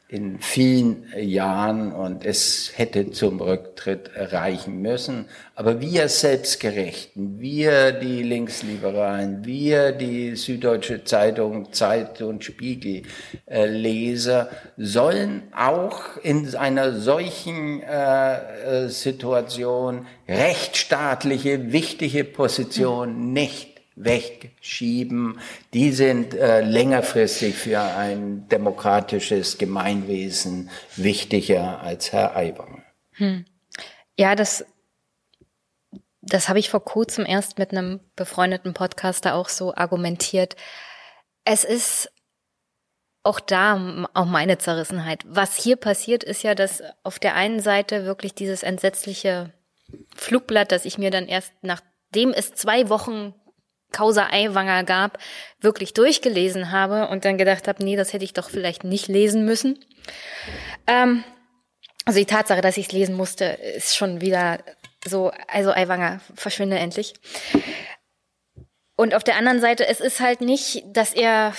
in vielen Jahren und es hätte zum Rücktritt reichen müssen. Aber wir Selbstgerechten, wir die Linksliberalen, wir die Süddeutsche Zeitung, Zeit und Spiegel äh, Leser sollen auch in einer solchen äh, äh Situation rechtsstaatliche, wichtige Position nicht wegschieben, die sind äh, längerfristig für ein demokratisches Gemeinwesen wichtiger als Herr Aiwanger. Hm. Ja, das, das habe ich vor kurzem erst mit einem befreundeten Podcaster auch so argumentiert. Es ist auch da auch meine Zerrissenheit. Was hier passiert, ist ja, dass auf der einen Seite wirklich dieses entsetzliche Flugblatt, das ich mir dann erst nachdem es zwei Wochen Causa Eiwanger gab, wirklich durchgelesen habe und dann gedacht habe, nee, das hätte ich doch vielleicht nicht lesen müssen. Ähm, also die Tatsache, dass ich es lesen musste, ist schon wieder so, also Eiwanger, verschwinde endlich. Und auf der anderen Seite, es ist halt nicht, dass er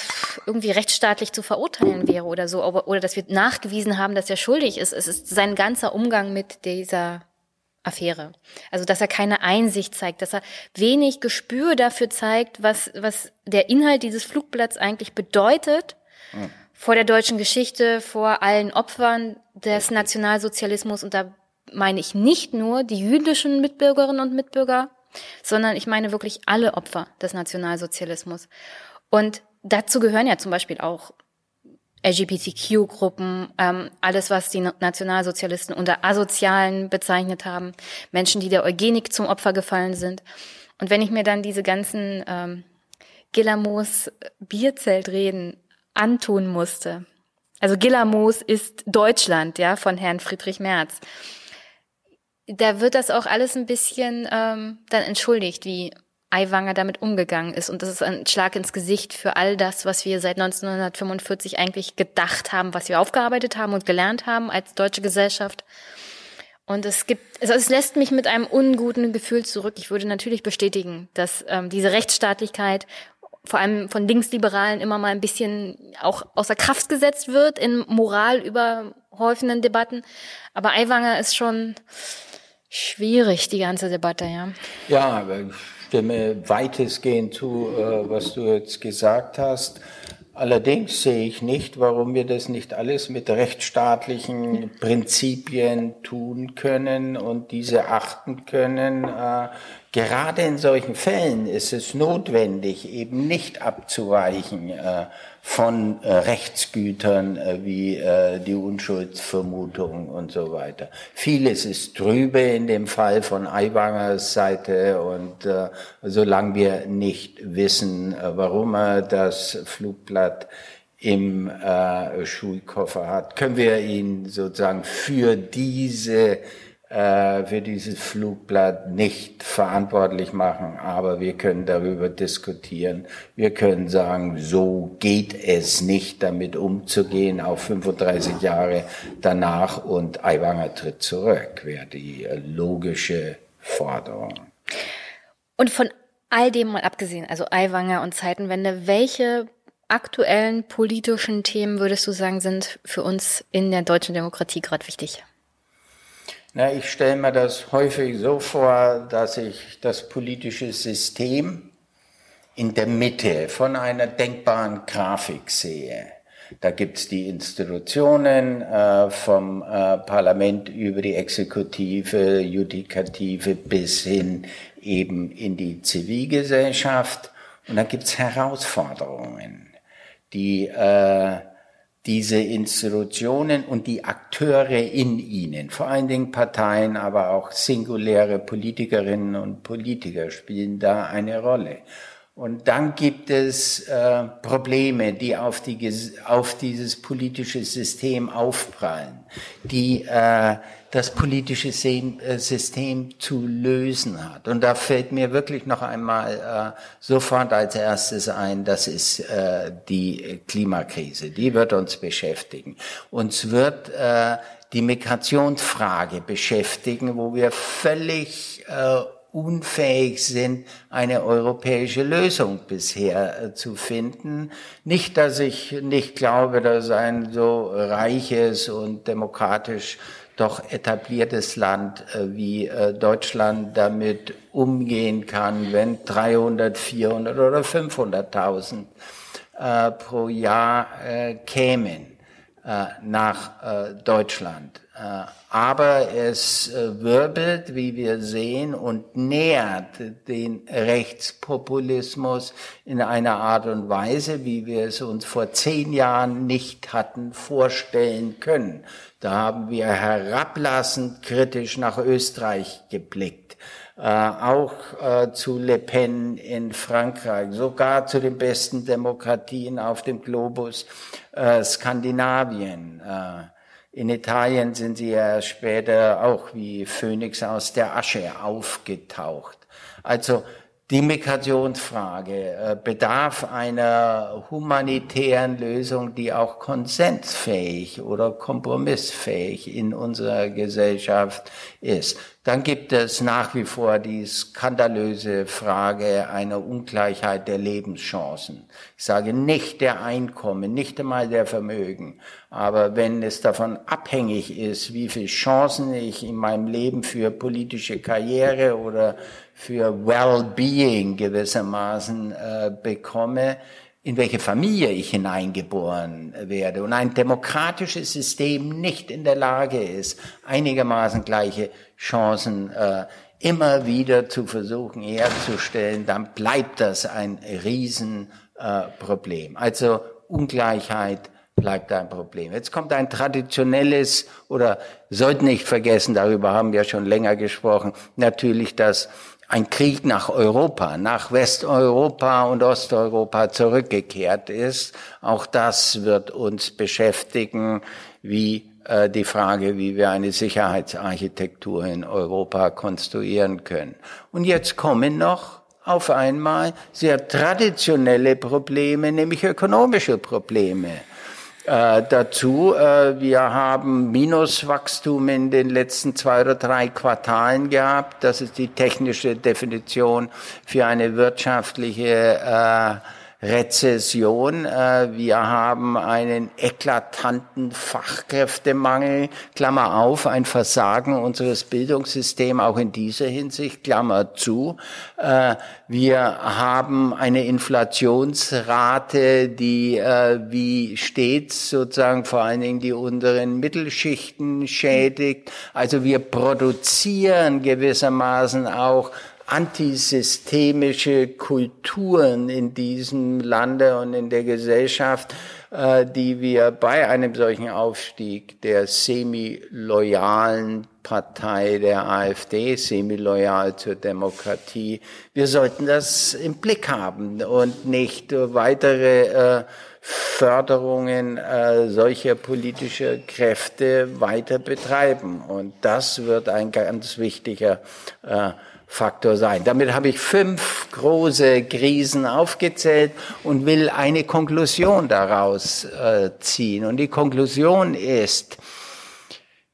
irgendwie rechtsstaatlich zu verurteilen wäre oder so, oder dass wir nachgewiesen haben, dass er schuldig ist. Es ist sein ganzer Umgang mit dieser Affäre. Also, dass er keine Einsicht zeigt, dass er wenig Gespür dafür zeigt, was, was der Inhalt dieses Flugblatts eigentlich bedeutet mhm. vor der deutschen Geschichte, vor allen Opfern des Nationalsozialismus. Und da meine ich nicht nur die jüdischen Mitbürgerinnen und Mitbürger, sondern ich meine wirklich alle Opfer des Nationalsozialismus. Und dazu gehören ja zum Beispiel auch LGBTQ-Gruppen, ähm, alles, was die Nationalsozialisten unter Asozialen bezeichnet haben, Menschen, die der Eugenik zum Opfer gefallen sind. Und wenn ich mir dann diese ganzen ähm, Gillamos Bierzeltreden antun musste, also Gillamos ist Deutschland, ja, von Herrn Friedrich Merz. Da wird das auch alles ein bisschen ähm, dann entschuldigt, wie Aiwanger damit umgegangen ist. Und das ist ein Schlag ins Gesicht für all das, was wir seit 1945 eigentlich gedacht haben, was wir aufgearbeitet haben und gelernt haben als deutsche Gesellschaft. Und es gibt, also es lässt mich mit einem unguten Gefühl zurück. Ich würde natürlich bestätigen, dass ähm, diese Rechtsstaatlichkeit vor allem von Linksliberalen immer mal ein bisschen auch außer Kraft gesetzt wird in moral überhäufenden Debatten. Aber Aiwanger ist schon schwierig, die ganze Debatte, ja. Ja, aber stimme weitestgehend zu, äh, was du jetzt gesagt hast. Allerdings sehe ich nicht, warum wir das nicht alles mit rechtsstaatlichen Prinzipien tun können und diese achten können. Äh, gerade in solchen Fällen ist es notwendig, eben nicht abzuweichen äh, von äh, Rechtsgütern äh, wie äh, die Unschuldsvermutung und so weiter. Vieles ist trübe in dem Fall von Aiwangers Seite und äh, solange wir nicht wissen, äh, warum er das Flugblatt im äh, Schulkoffer hat, können wir ihn sozusagen für diese für dieses Flugblatt nicht verantwortlich machen, aber wir können darüber diskutieren. Wir können sagen, so geht es nicht, damit umzugehen, auch 35 Jahre danach und Aiwanger tritt zurück, wäre die logische Forderung. Und von all dem mal abgesehen, also Aiwanger und Zeitenwende, welche aktuellen politischen Themen würdest du sagen, sind für uns in der deutschen Demokratie gerade wichtig? Na, ich stelle mir das häufig so vor, dass ich das politische System in der Mitte von einer denkbaren Grafik sehe. Da gibt's die Institutionen äh, vom äh, Parlament über die Exekutive, Judikative bis hin eben in die Zivilgesellschaft. Und da gibt's Herausforderungen, die äh, diese Institutionen und die Akteure in ihnen, vor allen Dingen Parteien, aber auch singuläre Politikerinnen und Politiker spielen da eine Rolle. Und dann gibt es äh, Probleme, die auf, die, auf dieses politische System aufprallen, die äh, das politische äh, System zu lösen hat. Und da fällt mir wirklich noch einmal äh, sofort als erstes ein, das ist äh, die Klimakrise. Die wird uns beschäftigen. Uns wird die Migrationsfrage beschäftigen, wo wir völlig äh, unfähig sind, eine europäische Lösung bisher zu finden. Nicht, dass ich nicht glaube, dass ein so reiches und demokratisch doch etabliertes Land äh, wie äh, Deutschland damit umgehen kann, wenn 300, 400 oder 500.000 äh, pro Jahr kämen nach Deutschland. Aber es wirbelt, wie wir sehen, und nähert den Rechtspopulismus in einer Art und Weise, wie wir es uns vor zehn Jahren nicht hatten vorstellen können. Da haben wir herablassend kritisch nach Österreich geblickt. Äh, auch äh, zu Le Pen in Frankreich, sogar zu den besten Demokratien auf dem Globus äh, Skandinavien. Äh, in Italien sind sie ja später auch wie Phönix aus der Asche aufgetaucht. Also die Migrationsfrage äh, bedarf einer humanitären Lösung, die auch konsensfähig oder kompromissfähig in unserer Gesellschaft ist. Dann gibt es nach wie vor die skandalöse Frage einer Ungleichheit der Lebenschancen. Ich sage nicht der Einkommen, nicht einmal der Vermögen, aber wenn es davon abhängig ist, wie viele Chancen ich in meinem Leben für politische Karriere oder für Well-being gewissermaßen äh, bekomme, in welche Familie ich hineingeboren werde und ein demokratisches System nicht in der Lage ist, einigermaßen gleiche Chancen äh, immer wieder zu versuchen herzustellen, dann bleibt das ein Riesenproblem. Äh, also Ungleichheit bleibt ein Problem. Jetzt kommt ein traditionelles oder sollten nicht vergessen, darüber haben wir schon länger gesprochen, natürlich das ein Krieg nach Europa, nach Westeuropa und Osteuropa zurückgekehrt ist. Auch das wird uns beschäftigen, wie äh, die Frage, wie wir eine Sicherheitsarchitektur in Europa konstruieren können. Und jetzt kommen noch auf einmal sehr traditionelle Probleme, nämlich ökonomische Probleme äh, dazu. Äh, wir haben Minuswachstum in den letzten zwei oder drei Quartalen gehabt. Das ist die technische Definition für eine wirtschaftliche äh, Rezession. Äh, wir haben einen eklatanten Fachkräftemangel, Klammer auf, ein Versagen unseres Bildungssystems auch in dieser Hinsicht, Klammer zu. Äh, wir haben eine Inflationsrate, die äh, wie stets sozusagen vor allen Dingen die unteren Mittelschichten schädigt. Also wir produzieren gewissermaßen auch antisystemische Kulturen in diesem Lande und in der Gesellschaft, äh, die wir bei einem solchen Aufstieg der semi-loyalen Partei der AfD, semi-loyal zur Demokratie, wir sollten das im Blick haben und nicht weitere äh, Förderungen äh, solcher politischer Kräfte weiter betreiben. Und das wird ein ganz wichtiger äh, Faktor sein. Damit habe ich fünf große Krisen aufgezählt und will eine Konklusion daraus äh, ziehen. Und die Konklusion ist,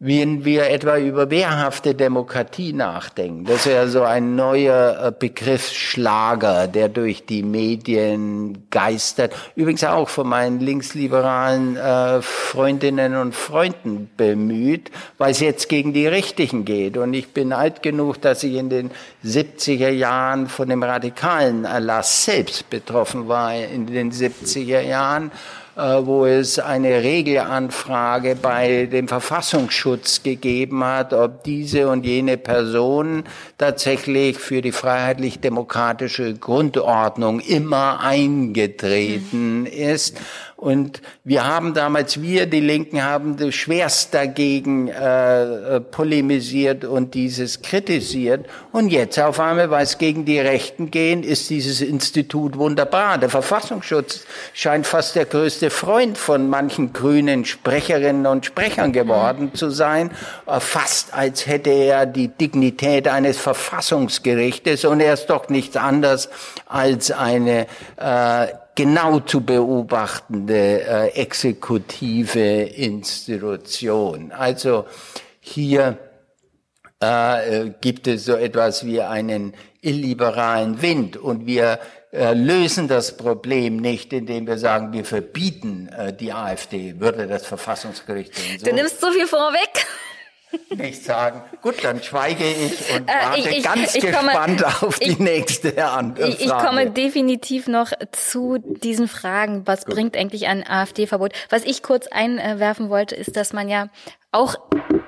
wenn wir etwa über wehrhafte Demokratie nachdenken, das ist ja so ein neuer äh, Begriffsschlager, der durch die Medien geistert, übrigens auch von meinen linksliberalen äh, Freundinnen und Freunden bemüht, weil es jetzt gegen die Richtigen geht. Und ich bin alt genug, dass ich in den 70er Jahren von dem radikalen Erlass selbst betroffen war, in den 70er Jahren wo es eine Regelanfrage bei dem Verfassungsschutz gegeben hat, ob diese und jene Person tatsächlich für die freiheitlich-demokratische Grundordnung immer eingetreten ist. Und wir haben damals, wir, die Linken, haben schwerst dagegen äh, polemisiert und dieses kritisiert. Und jetzt auf einmal, weil es gegen die Rechten gehen, ist dieses Institut wunderbar. Der Verfassungsschutz scheint fast der größte Freund von manchen grünen Sprecherinnen und Sprechern geworden zu sein. Äh, fast als hätte er die Dignität eines Verfassungsgerichtes und er ist doch nichts anderes als eine äh, genau zu beobachtende äh, exekutive Institution. Also hier äh, gibt es so etwas wie einen illiberalen Wind und wir äh, lösen das Problem nicht, indem wir sagen, wir verbieten äh, die AfD, würde das Verfassungsgericht so. Du nimmst so viel vorweg nicht sagen. Gut, dann schweige ich und warte äh, ich, ich, ganz ich gespannt komme, *laughs* auf die nächste Antwort. Ich, ich komme definitiv noch zu diesen Fragen. Was Gut. bringt eigentlich ein AfD-Verbot? Was ich kurz einwerfen wollte, ist, dass man ja auch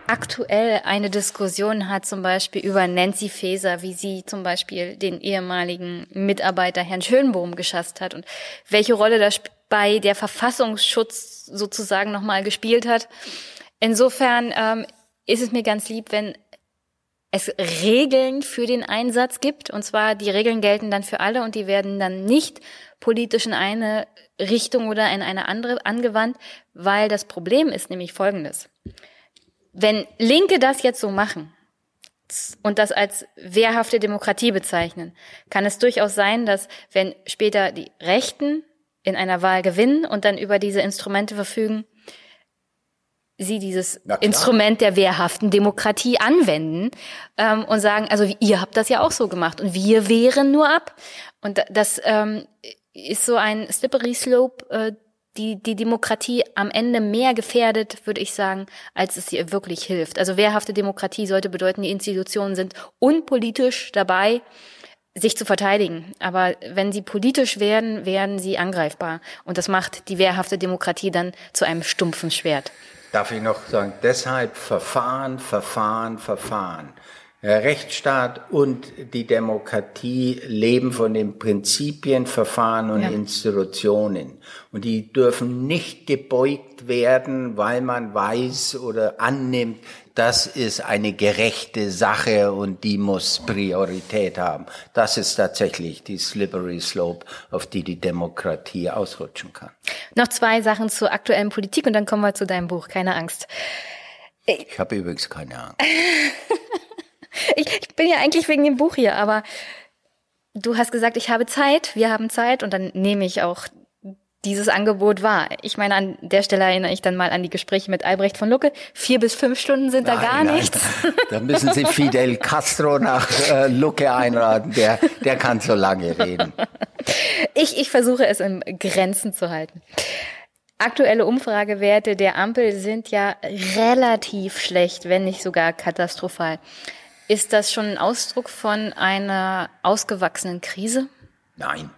aktuell eine Diskussion hat, zum Beispiel über Nancy Faeser, wie sie zum Beispiel den ehemaligen Mitarbeiter Herrn Schönbohm geschasst hat und welche Rolle das bei der Verfassungsschutz sozusagen nochmal gespielt hat. Insofern ähm, ist es mir ganz lieb, wenn es Regeln für den Einsatz gibt. Und zwar, die Regeln gelten dann für alle und die werden dann nicht politisch in eine Richtung oder in eine andere angewandt, weil das Problem ist nämlich folgendes. Wenn Linke das jetzt so machen und das als wehrhafte Demokratie bezeichnen, kann es durchaus sein, dass wenn später die Rechten in einer Wahl gewinnen und dann über diese Instrumente verfügen, sie dieses Instrument der wehrhaften Demokratie anwenden ähm, und sagen, also ihr habt das ja auch so gemacht und wir wehren nur ab. Und das ähm, ist so ein slippery slope, äh, die die Demokratie am Ende mehr gefährdet, würde ich sagen, als es ihr wirklich hilft. Also wehrhafte Demokratie sollte bedeuten, die Institutionen sind unpolitisch dabei, sich zu verteidigen. Aber wenn sie politisch werden, werden sie angreifbar. Und das macht die wehrhafte Demokratie dann zu einem stumpfen Schwert. Darf ich noch sagen, deshalb Verfahren, Verfahren, Verfahren. Der Rechtsstaat und die Demokratie leben von den Prinzipien, Verfahren und ja. Institutionen. Und die dürfen nicht gebeugt werden, weil man weiß oder annimmt, das ist eine gerechte Sache und die muss Priorität haben. Das ist tatsächlich die slippery slope, auf die die Demokratie ausrutschen kann. Noch zwei Sachen zur aktuellen Politik und dann kommen wir zu deinem Buch. Keine Angst. Ich habe übrigens keine Angst. *laughs* ich, ich bin ja eigentlich wegen dem Buch hier, aber du hast gesagt, ich habe Zeit, wir haben Zeit und dann nehme ich auch dieses Angebot war. Ich meine, an der Stelle erinnere ich dann mal an die Gespräche mit Albrecht von Lucke. Vier bis fünf Stunden sind nein, da gar nein. nichts. Da müssen Sie Fidel Castro nach äh, Lucke einladen. Der, der kann so lange reden. Ich, ich versuche es in Grenzen zu halten. Aktuelle Umfragewerte der Ampel sind ja relativ schlecht, wenn nicht sogar katastrophal. Ist das schon ein Ausdruck von einer ausgewachsenen Krise? Nein,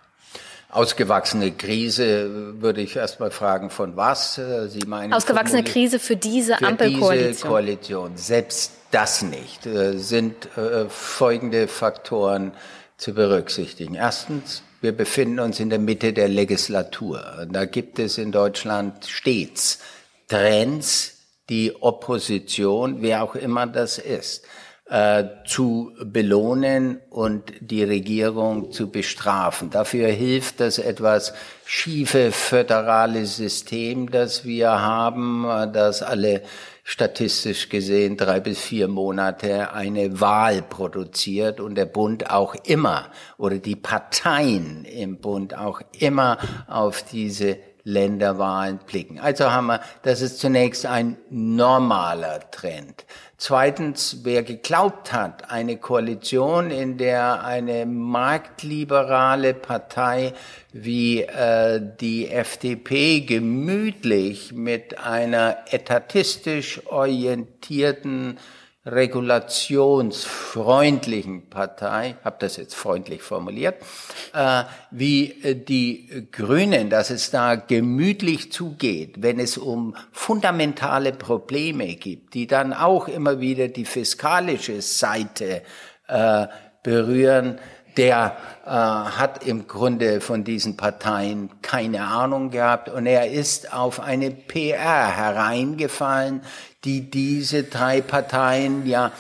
Ausgewachsene Krise würde ich erst mal fragen, von was äh, Sie meinen? Ausgewachsene Krise für diese für Ampelkoalition. Diese Koalition. Selbst das nicht. Äh, sind äh, folgende Faktoren zu berücksichtigen. Erstens, wir befinden uns in der Mitte der Legislatur. Da gibt es in Deutschland stets Trends, die Opposition, wer auch immer das ist, äh, zu belohnen und die Regierung zu bestrafen. Dafür hilft das etwas schiefe föderale System, das wir haben, das alle statistisch gesehen drei bis vier Monate eine Wahl produziert und der Bund auch immer oder die Parteien im Bund auch immer auf diese Länderwahlen blicken. Also haben wir, das ist zunächst ein normaler Trend. Zweitens, wer geglaubt hat, eine Koalition, in der eine marktliberale Partei wie äh, die FDP gemütlich mit einer etatistisch orientierten regulationsfreundlichen Partei, habe das jetzt freundlich formuliert, äh, wie äh, die Grünen, dass es da gemütlich zugeht, wenn es um fundamentale Probleme gibt, die dann auch immer wieder die fiskalische Seite äh, berühren, der äh, hat im Grunde von diesen Parteien keine Ahnung gehabt und er ist auf eine PR hereingefallen, die diese drei Parteien ja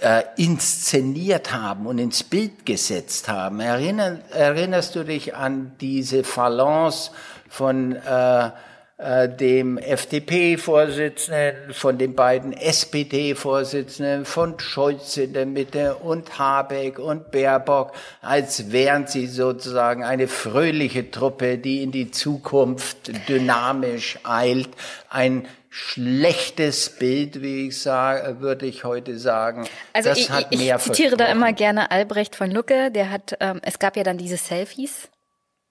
äh, inszeniert haben und ins Bild gesetzt haben. Erinner, erinnerst du dich an diese Phalanx von äh, dem FDP-Vorsitzenden, von den beiden SPD-Vorsitzenden, von Scholz in der Mitte und Habeck und Baerbock, als wären sie sozusagen eine fröhliche Truppe, die in die Zukunft dynamisch eilt, ein schlechtes Bild, wie ich sage, würde ich heute sagen. Also das ich, hat mehr ich zitiere da immer gerne Albrecht von Lucke, der hat, ähm, es gab ja dann diese Selfies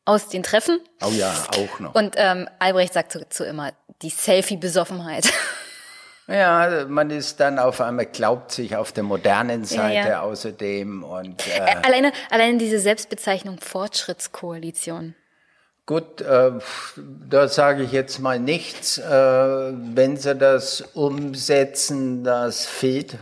aus den Treffen. Oh ja, auch noch. Und ähm, Albrecht sagt zu, zu immer, die Selfie-Besoffenheit. Ja, man ist dann auf einmal, glaubt sich auf der modernen Seite ja, ja. außerdem und äh, äh, alleine, alleine diese Selbstbezeichnung Fortschrittskoalition. Gut, äh, da sage ich jetzt mal nichts. Äh, wenn Sie das umsetzen, das fehlt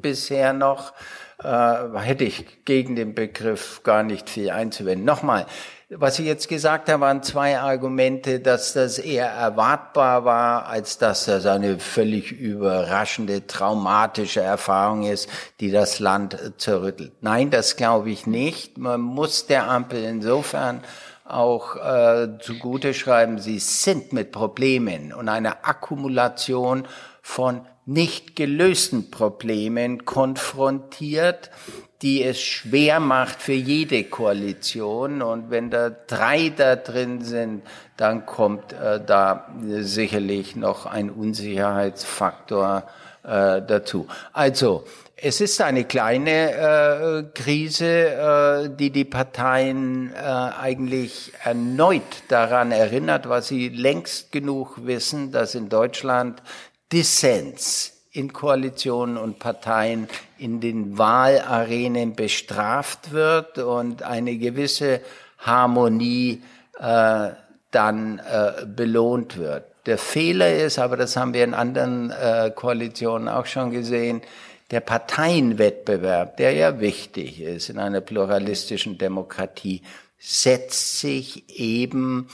bisher noch, äh, hätte ich gegen den Begriff gar nicht viel einzuwenden. Nochmal, was ich jetzt gesagt habe, waren zwei Argumente, dass das eher erwartbar war, als dass das eine völlig überraschende, traumatische Erfahrung ist, die das Land zerrüttelt. Nein, das glaube ich nicht. Man muss der Ampel insofern auch äh, zugute schreiben, sie sind mit Problemen und einer Akkumulation von nicht gelösten Problemen konfrontiert, die es schwer macht für jede Koalition. Und wenn da drei da drin sind, dann kommt äh, da sicherlich noch ein Unsicherheitsfaktor äh, dazu. Also, es ist eine kleine äh, Krise, äh, die die Parteien äh, eigentlich erneut daran erinnert, was sie längst genug wissen, dass in Deutschland Dissens in Koalitionen und Parteien in den Wahlarenen bestraft wird und eine gewisse Harmonie äh, dann äh, belohnt wird. Der Fehler ist, aber das haben wir in anderen äh, Koalitionen auch schon gesehen, der Parteienwettbewerb, der ja wichtig ist in einer pluralistischen Demokratie, setzt sich eben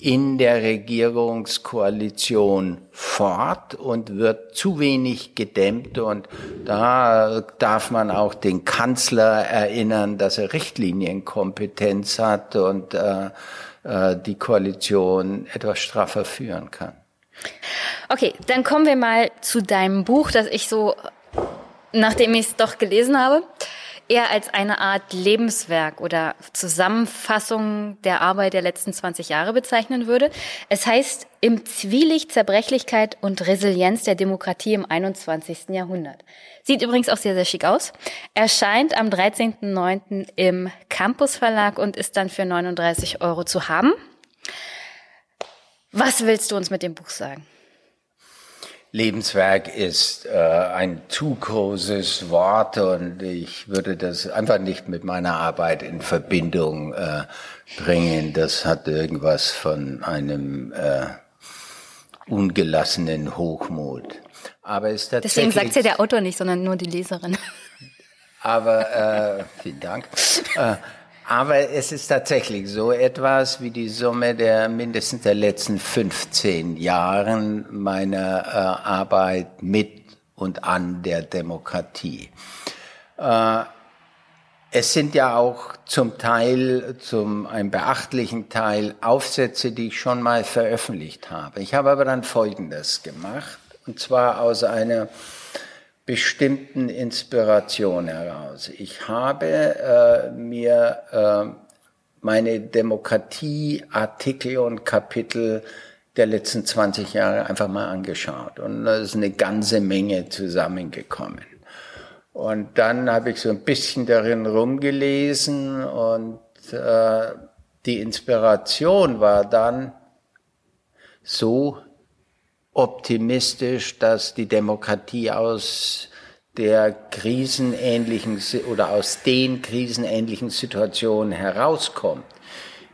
in der Regierungskoalition fort und wird zu wenig gedämmt. Und da darf man auch den Kanzler erinnern, dass er Richtlinienkompetenz hat und äh, äh, die Koalition etwas straffer führen kann. Okay, dann kommen wir mal zu deinem Buch, das ich so nachdem ich es doch gelesen habe, eher als eine Art Lebenswerk oder Zusammenfassung der Arbeit der letzten 20 Jahre bezeichnen würde. Es heißt Im Zwielicht Zerbrechlichkeit und Resilienz der Demokratie im 21. Jahrhundert. Sieht übrigens auch sehr, sehr schick aus. Erscheint am 13.09. im Campus Verlag und ist dann für 39 Euro zu haben. Was willst du uns mit dem Buch sagen? Lebenswerk ist äh, ein zu großes Wort und ich würde das einfach nicht mit meiner Arbeit in Verbindung äh, bringen. Das hat irgendwas von einem äh, ungelassenen Hochmut. Aber es tatsächlich, Deswegen sagt ja der Autor nicht, sondern nur die Leserin. Aber äh, vielen Dank. Äh, aber es ist tatsächlich so etwas wie die Summe der mindestens der letzten 15 Jahren meiner äh, Arbeit mit und an der Demokratie. Äh, es sind ja auch zum Teil, zum einem beachtlichen Teil Aufsätze, die ich schon mal veröffentlicht habe. Ich habe aber dann Folgendes gemacht, und zwar aus einer bestimmten Inspiration heraus. Ich habe äh, mir äh, meine Demokratie-Artikel und Kapitel der letzten 20 Jahre einfach mal angeschaut und da ist eine ganze Menge zusammengekommen. Und dann habe ich so ein bisschen darin rumgelesen und äh, die Inspiration war dann so optimistisch, dass die Demokratie aus der krisenähnlichen oder aus den krisenähnlichen Situationen herauskommt,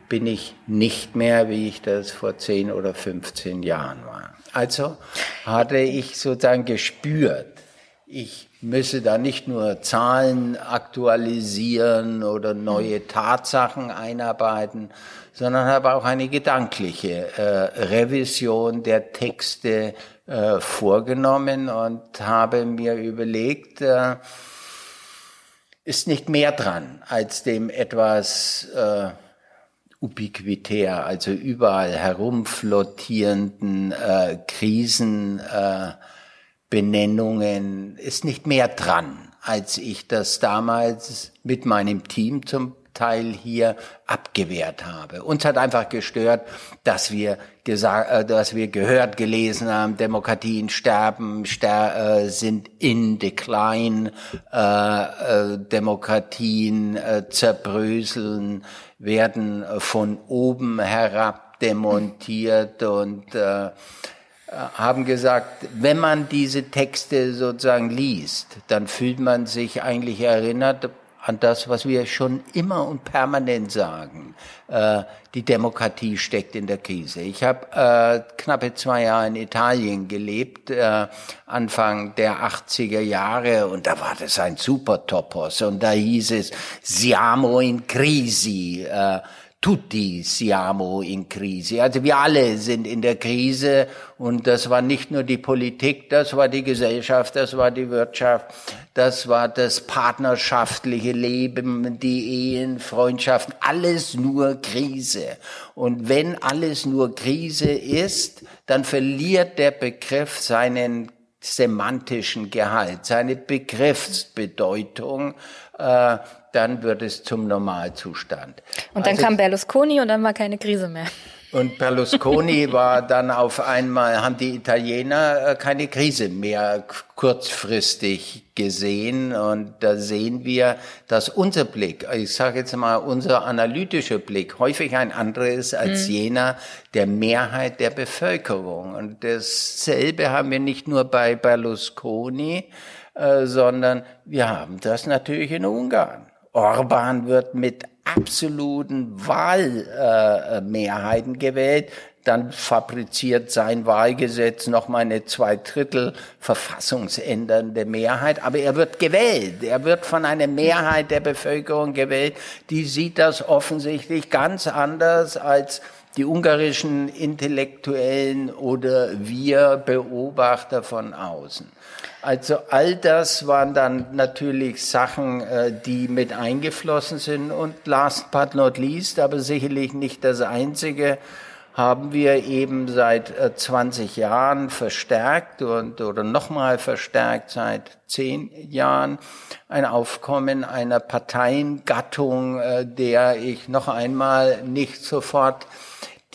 bin ich nicht mehr, wie ich das vor 10 oder 15 Jahren war. Also hatte ich sozusagen gespürt, ich müsse da nicht nur Zahlen aktualisieren oder neue Tatsachen einarbeiten, sondern habe auch eine gedankliche äh, Revision der Texte äh, vorgenommen und habe mir überlegt, äh, ist nicht mehr dran als dem etwas äh, ubiquitär, also überall herumflottierenden äh, Krisenbenennungen, äh, ist nicht mehr dran, als ich das damals mit meinem Team zum Teil hier abgewehrt habe. Uns hat einfach gestört, dass wir gesagt, äh, dass wir gehört gelesen haben, Demokratien sterben, ster äh, sind in decline, äh, äh, Demokratien äh, zerbröseln, werden von oben herab demontiert und haben gesagt, wenn man diese Texte sozusagen liest, dann fühlt man sich eigentlich erinnert an das, was wir schon immer und permanent sagen. Äh, die Demokratie steckt in der Krise. Ich habe äh, knappe zwei Jahre in Italien gelebt, äh, Anfang der 80er Jahre, und da war das ein super Topos. Und da hieß es, siamo in crisi. Äh, tutti siamo in crisi. Also wir alle sind in der Krise und das war nicht nur die Politik, das war die Gesellschaft, das war die Wirtschaft, das war das partnerschaftliche Leben, die Ehen, Freundschaften, alles nur Krise. Und wenn alles nur Krise ist, dann verliert der Begriff seinen semantischen Gehalt, seine Begriffsbedeutung. Äh, dann wird es zum Normalzustand. Und dann also, kam Berlusconi und dann war keine Krise mehr. Und Berlusconi *laughs* war dann auf einmal, haben die Italiener äh, keine Krise mehr kurzfristig gesehen. Und da sehen wir, dass unser Blick, ich sage jetzt mal unser analytischer Blick, häufig ein anderer ist als mhm. jener der Mehrheit der Bevölkerung. Und dasselbe haben wir nicht nur bei Berlusconi, äh, sondern wir haben das natürlich in Ungarn. Orban wird mit absoluten Wahlmehrheiten äh, gewählt. Dann fabriziert sein Wahlgesetz noch mal eine Zweidrittel verfassungsändernde Mehrheit. Aber er wird gewählt. Er wird von einer Mehrheit der Bevölkerung gewählt. Die sieht das offensichtlich ganz anders als die ungarischen Intellektuellen oder wir Beobachter von außen. Also all das waren dann natürlich Sachen, äh, die mit eingeflossen sind. Und last but not least, aber sicherlich nicht das Einzige, haben wir eben seit 20 äh, Jahren verstärkt und, oder nochmal verstärkt seit 10 Jahren ein Aufkommen einer Parteiengattung, äh, der ich noch einmal nicht sofort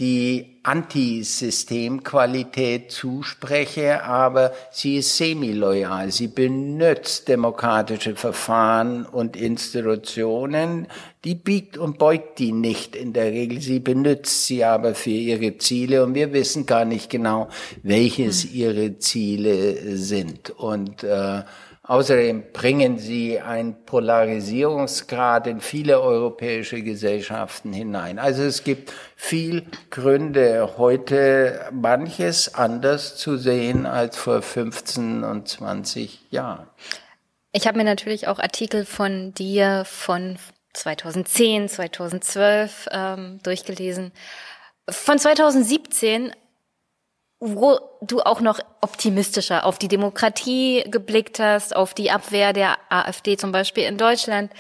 die Antisystemqualität zuspreche, aber sie ist semiloyal. Sie benutzt demokratische Verfahren und Institutionen, die biegt und beugt die nicht in der Regel. Sie benutzt sie aber für ihre Ziele und wir wissen gar nicht genau, welches hm. ihre Ziele sind. Und äh, Außerdem bringen sie einen Polarisierungsgrad in viele europäische Gesellschaften hinein. Also es gibt viel Gründe, heute manches anders zu sehen als vor 15 und 20 Jahren. Ich habe mir natürlich auch Artikel von dir von 2010, 2012 ähm, durchgelesen. Von 2017 wo du auch noch optimistischer auf die Demokratie geblickt hast, auf die Abwehr der AfD zum Beispiel in Deutschland.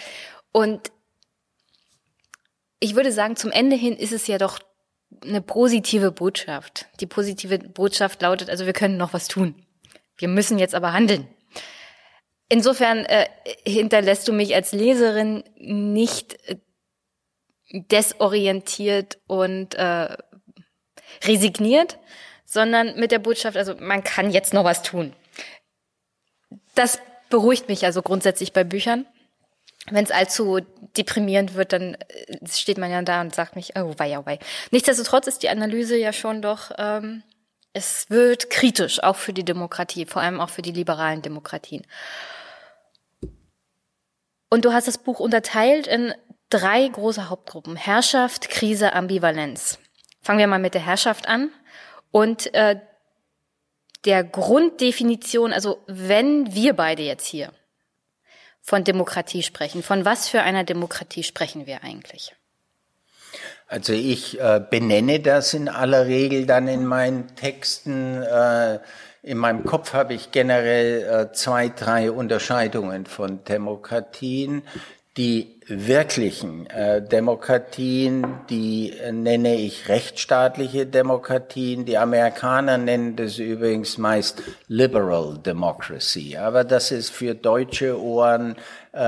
Und ich würde sagen, zum Ende hin ist es ja doch eine positive Botschaft. Die positive Botschaft lautet, also wir können noch was tun. Wir müssen jetzt aber handeln. Insofern äh, hinterlässt du mich als Leserin nicht äh, desorientiert und äh, resigniert, sondern mit der Botschaft, also man kann jetzt noch was tun. Das beruhigt mich also grundsätzlich bei Büchern. Wenn es allzu deprimierend wird, dann äh, steht man ja da und sagt mich, oh wei, oh wei. Nichtsdestotrotz ist die Analyse ja schon doch, ähm, es wird kritisch, auch für die Demokratie, vor allem auch für die liberalen Demokratien. Und du hast das Buch unterteilt in drei große Hauptgruppen. Herrschaft, Krise, Ambivalenz. Fangen wir mal mit der Herrschaft an. Und äh, der Grunddefinition, also wenn wir beide jetzt hier von Demokratie sprechen, von was für einer Demokratie sprechen wir eigentlich? Also ich äh, benenne das in aller Regel dann in meinen Texten. Äh, in meinem Kopf habe ich generell äh, zwei, drei Unterscheidungen von Demokratien Die wirklichen äh, Demokratien, die äh, nenne ich rechtsstaatliche Demokratien. Die Amerikaner nennen das übrigens meist Liberal Democracy. Aber das ist für deutsche Ohren äh,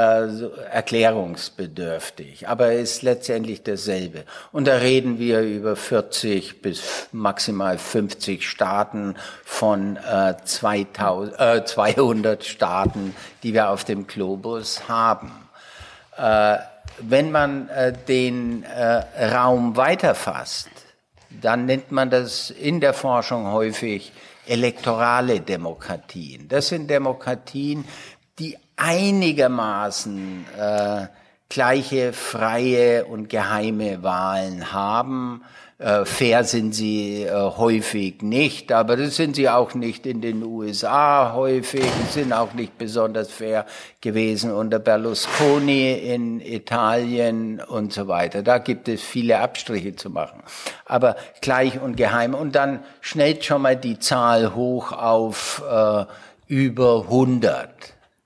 erklärungsbedürftig. Aber ist letztendlich dasselbe. Und da reden wir über 40 bis maximal 50 Staaten von äh, 2000, äh, 200 Staaten, die wir auf dem Globus haben. Äh, wenn man äh, den äh, Raum weiterfasst, dann nennt man das in der Forschung häufig elektorale Demokratien. Das sind Demokratien, die einigermaßen äh, gleiche freie und geheime Wahlen haben, äh, fair sind sie äh, häufig nicht, aber das sind sie auch nicht in den USA häufig, sind auch nicht besonders fair gewesen unter Berlusconi in Italien und so weiter. Da gibt es viele Abstriche zu machen. Aber gleich und geheim. Und dann schnellt schon mal die Zahl hoch auf äh, über 100.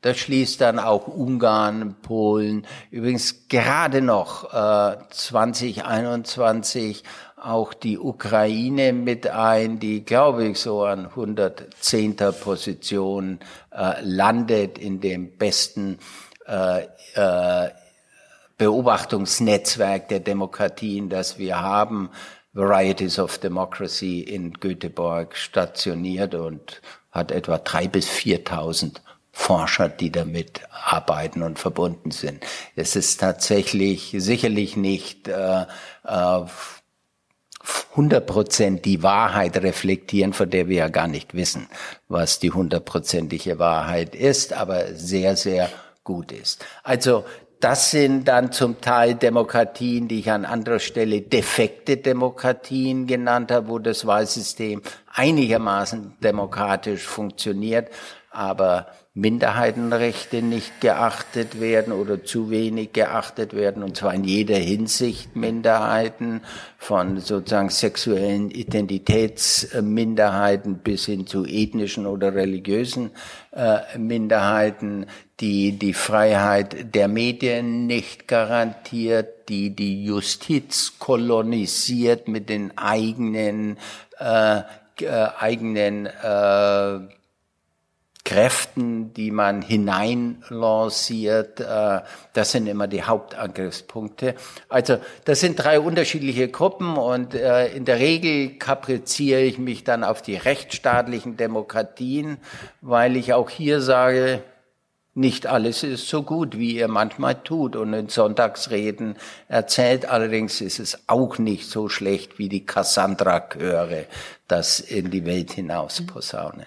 Das schließt dann auch Ungarn, Polen, übrigens gerade noch äh, 2021 auch die Ukraine mit ein, die, glaube ich, so an 110. Position äh, landet in dem besten äh, äh, Beobachtungsnetzwerk der Demokratien, das wir haben. Varieties of Democracy in Göteborg stationiert und hat etwa drei bis 4.000 Forscher, die damit arbeiten und verbunden sind. Es ist tatsächlich sicherlich nicht äh, äh, 100% die Wahrheit reflektieren, von der wir ja gar nicht wissen, was die hundertprozentige Wahrheit ist, aber sehr, sehr gut ist. Also das sind dann zum Teil Demokratien, die ich an anderer Stelle defekte Demokratien genannt habe, wo das Wahlsystem einigermaßen demokratisch funktioniert, aber Minderheitenrechte nicht geachtet werden oder zu wenig geachtet werden, und zwar in jeder Hinsicht Minderheiten, von sozusagen sexuellen Identitätsminderheiten bis hin zu ethnischen oder religiösen äh, Minderheiten, die die Freiheit der Medien nicht garantiert, die die Justiz kolonisiert mit den eigenen äh, äh, eigenen äh, Kräften, die man hineinlanciert. Äh, das sind immer die Hauptangriffspunkte. Also das sind drei unterschiedliche Gruppen und äh, in der Regel kapriziere ich mich dann auf die rechtsstaatlichen Demokratien, weil ich auch hier sage, nicht alles ist so gut, wie ihr manchmal tut und in Sonntagsreden erzählt. Allerdings ist es auch nicht so schlecht, wie die Cassandra-Chöre das in die Welt hinaus posaunen.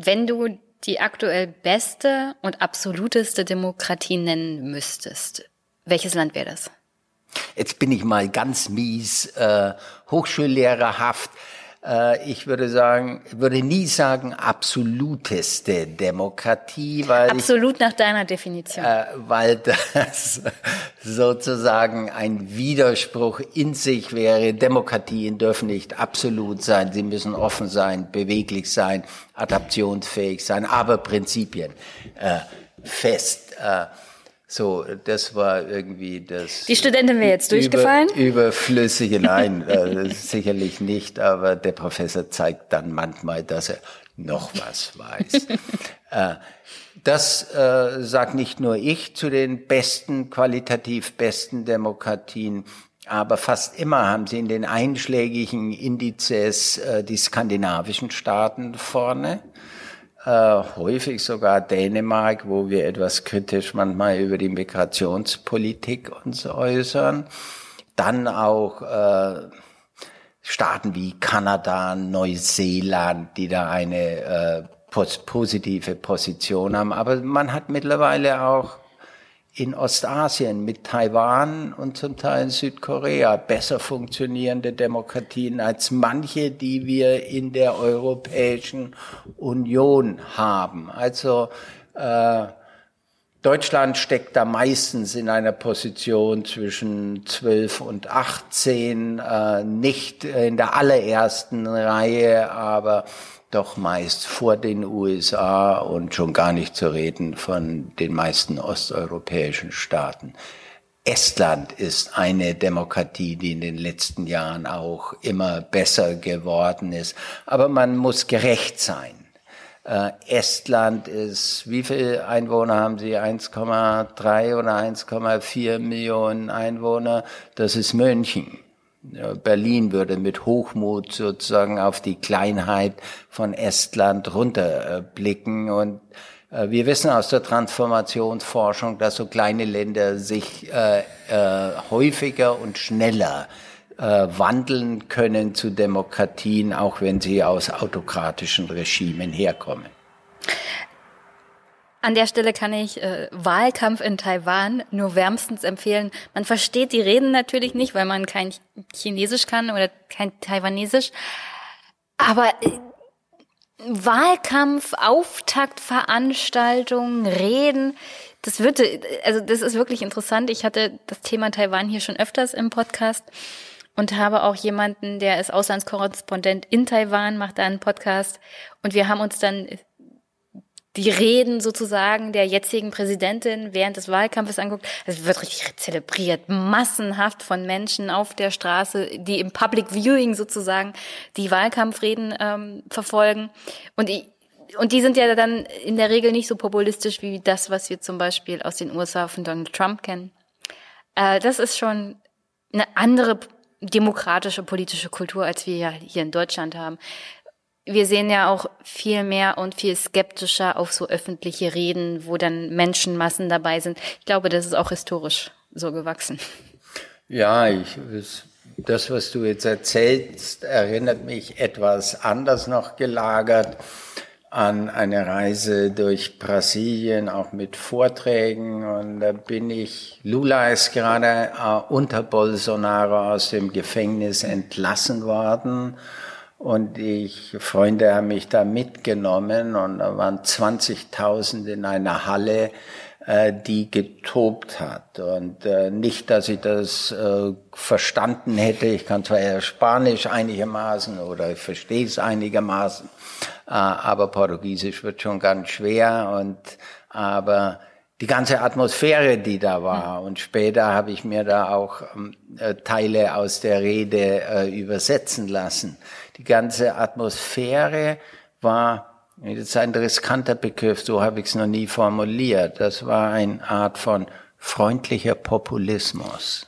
Wenn du die aktuell beste und absoluteste Demokratie nennen müsstest, welches Land wäre das? Jetzt bin ich mal ganz mies, äh, hochschullehrerhaft. Äh, ich würde sagen, würde nie sagen absoluteste Demokratie, weil absolut ich, nach deiner Definition, äh, weil das sozusagen ein Widerspruch in sich wäre. Demokratien dürfen nicht absolut sein, sie müssen offen sein, beweglich sein, adaptionsfähig sein, aber Prinzipien äh, fest. Äh, so, das war irgendwie das. Die Studentin wäre jetzt durchgefallen? Über, überflüssige, nein, *laughs* äh, sicherlich nicht, aber der Professor zeigt dann manchmal, dass er noch was weiß. *laughs* äh, das äh, sagt nicht nur ich zu den besten, qualitativ besten Demokratien, aber fast immer haben sie in den einschlägigen Indizes äh, die skandinavischen Staaten vorne äh, häufig sogar Dänemark, wo wir etwas kritisch manchmal über die Migrationspolitik uns äußern. Dann auch äh, Staaten wie Kanada, Neuseeland, die da eine äh, positive Position haben. Aber man hat mittlerweile auch in Ostasien mit Taiwan und zum Teil in Südkorea besser funktionierende Demokratien als manche, die wir in der Europäischen Union haben. Also äh, Deutschland steckt da meistens in einer Position zwischen 12 und 18, äh, nicht in der allerersten Reihe, aber doch meist vor den USA und schon gar nicht zu reden von den meisten osteuropäischen Staaten. Estland ist eine Demokratie, die in den letzten Jahren auch immer besser geworden ist. Aber man muss gerecht sein. Äh, Estland ist, wie viele Einwohner haben Sie? 1,3 oder 1,4 Millionen Einwohner. Das ist München. Berlin würde mit Hochmut sozusagen auf die Kleinheit von Estland runterblicken und äh, wir wissen aus der Transformationsforschung, dass so kleine Länder sich äh, äh, häufiger und schneller äh, wandeln können zu Demokratien, auch wenn sie aus autokratischen Regimen herkommen. An der Stelle kann ich äh, Wahlkampf in Taiwan nur wärmstens empfehlen. Man versteht die Reden natürlich nicht, weil man kein Chinesisch kann oder kein Taiwanesisch. Aber äh, Wahlkampf, Auftaktveranstaltungen, Reden. Das wird, also das ist wirklich interessant. Ich hatte das Thema Taiwan hier schon öfters im Podcast und habe auch jemanden, der ist Auslandskorrespondent in Taiwan, macht da einen Podcast und wir haben uns dann die Reden sozusagen der jetzigen Präsidentin während des Wahlkampfes anguckt. Es wird richtig zelebriert, massenhaft von Menschen auf der Straße, die im Public Viewing sozusagen die Wahlkampfreden ähm, verfolgen. Und ich, und die sind ja dann in der Regel nicht so populistisch wie das, was wir zum Beispiel aus den USA von Donald Trump kennen. Äh, das ist schon eine andere demokratische politische Kultur, als wir ja hier in Deutschland haben wir sehen ja auch viel mehr und viel skeptischer auf so öffentliche Reden, wo dann Menschenmassen dabei sind. Ich glaube, das ist auch historisch so gewachsen. Ja, ich, das, was du jetzt erzählst, erinnert mich etwas anders noch gelagert an eine Reise durch Brasilien, auch mit Vorträgen. Und da bin ich, Lula ist gerade äh, unter Bolsonaro aus dem Gefängnis entlassen worden. Und ich, Freunde haben mich da mitgenommen und da waren 20.000 in einer Halle, äh, die getobt hat. Und äh, nicht, dass ich das äh, verstanden hätte. Ich kann zwar eher Spanisch einigermaßen oder ich verstehe es einigermaßen, äh, aber Portugiesisch wird schon ganz schwer. Und aber die ganze Atmosphäre, die da war. Und später habe ich mir da auch ähm, äh, Teile aus der Rede äh, übersetzen lassen. Die ganze Atmosphäre war, das ist ein riskanter Begriff, so habe ich es noch nie formuliert. Das war eine Art von freundlicher Populismus.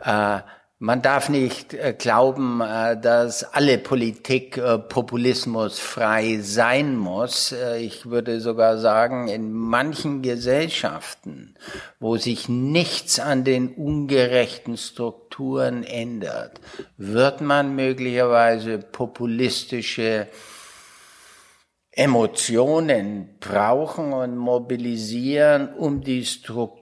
Äh, man darf nicht äh, glauben, äh, dass alle Politik äh, populismusfrei sein muss. Ich würde sogar sagen, in manchen Gesellschaften, wo sich nichts an den ungerechten Strukturen ändert, wird man möglicherweise populistische Emotionen brauchen und mobilisieren, um die Strukturen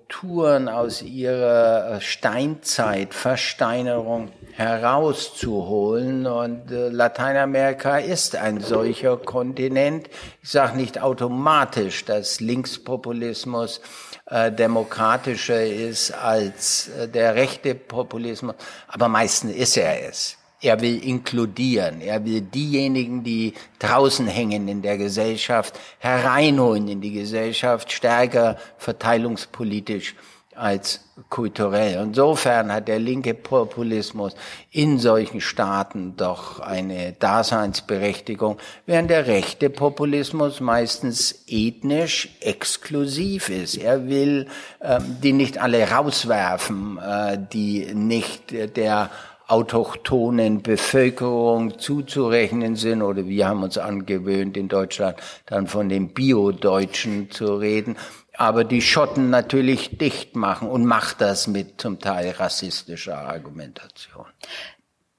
aus ihrer Steinzeit, Versteinerung herauszuholen. Und äh, Lateinamerika ist ein solcher Kontinent. Ich sage nicht automatisch, dass Linkspopulismus äh, demokratischer ist als äh, der rechte Populismus, aber meistens ist er es. Er will inkludieren. Er will diejenigen, die draußen hängen in der Gesellschaft, hereinholen in die Gesellschaft, stärker verteilungspolitisch als kulturell. Insofern hat der linke Populismus in solchen Staaten doch eine Daseinsberechtigung, während der rechte Populismus meistens ethnisch exklusiv ist. Er will ähm, die nicht alle rauswerfen, äh, die nicht der autochthonen Bevölkerung zuzurechnen sind oder wir haben uns angewöhnt in Deutschland dann von den Bio-Deutschen zu reden, aber die Schotten natürlich dicht machen und macht das mit zum Teil rassistischer Argumentation.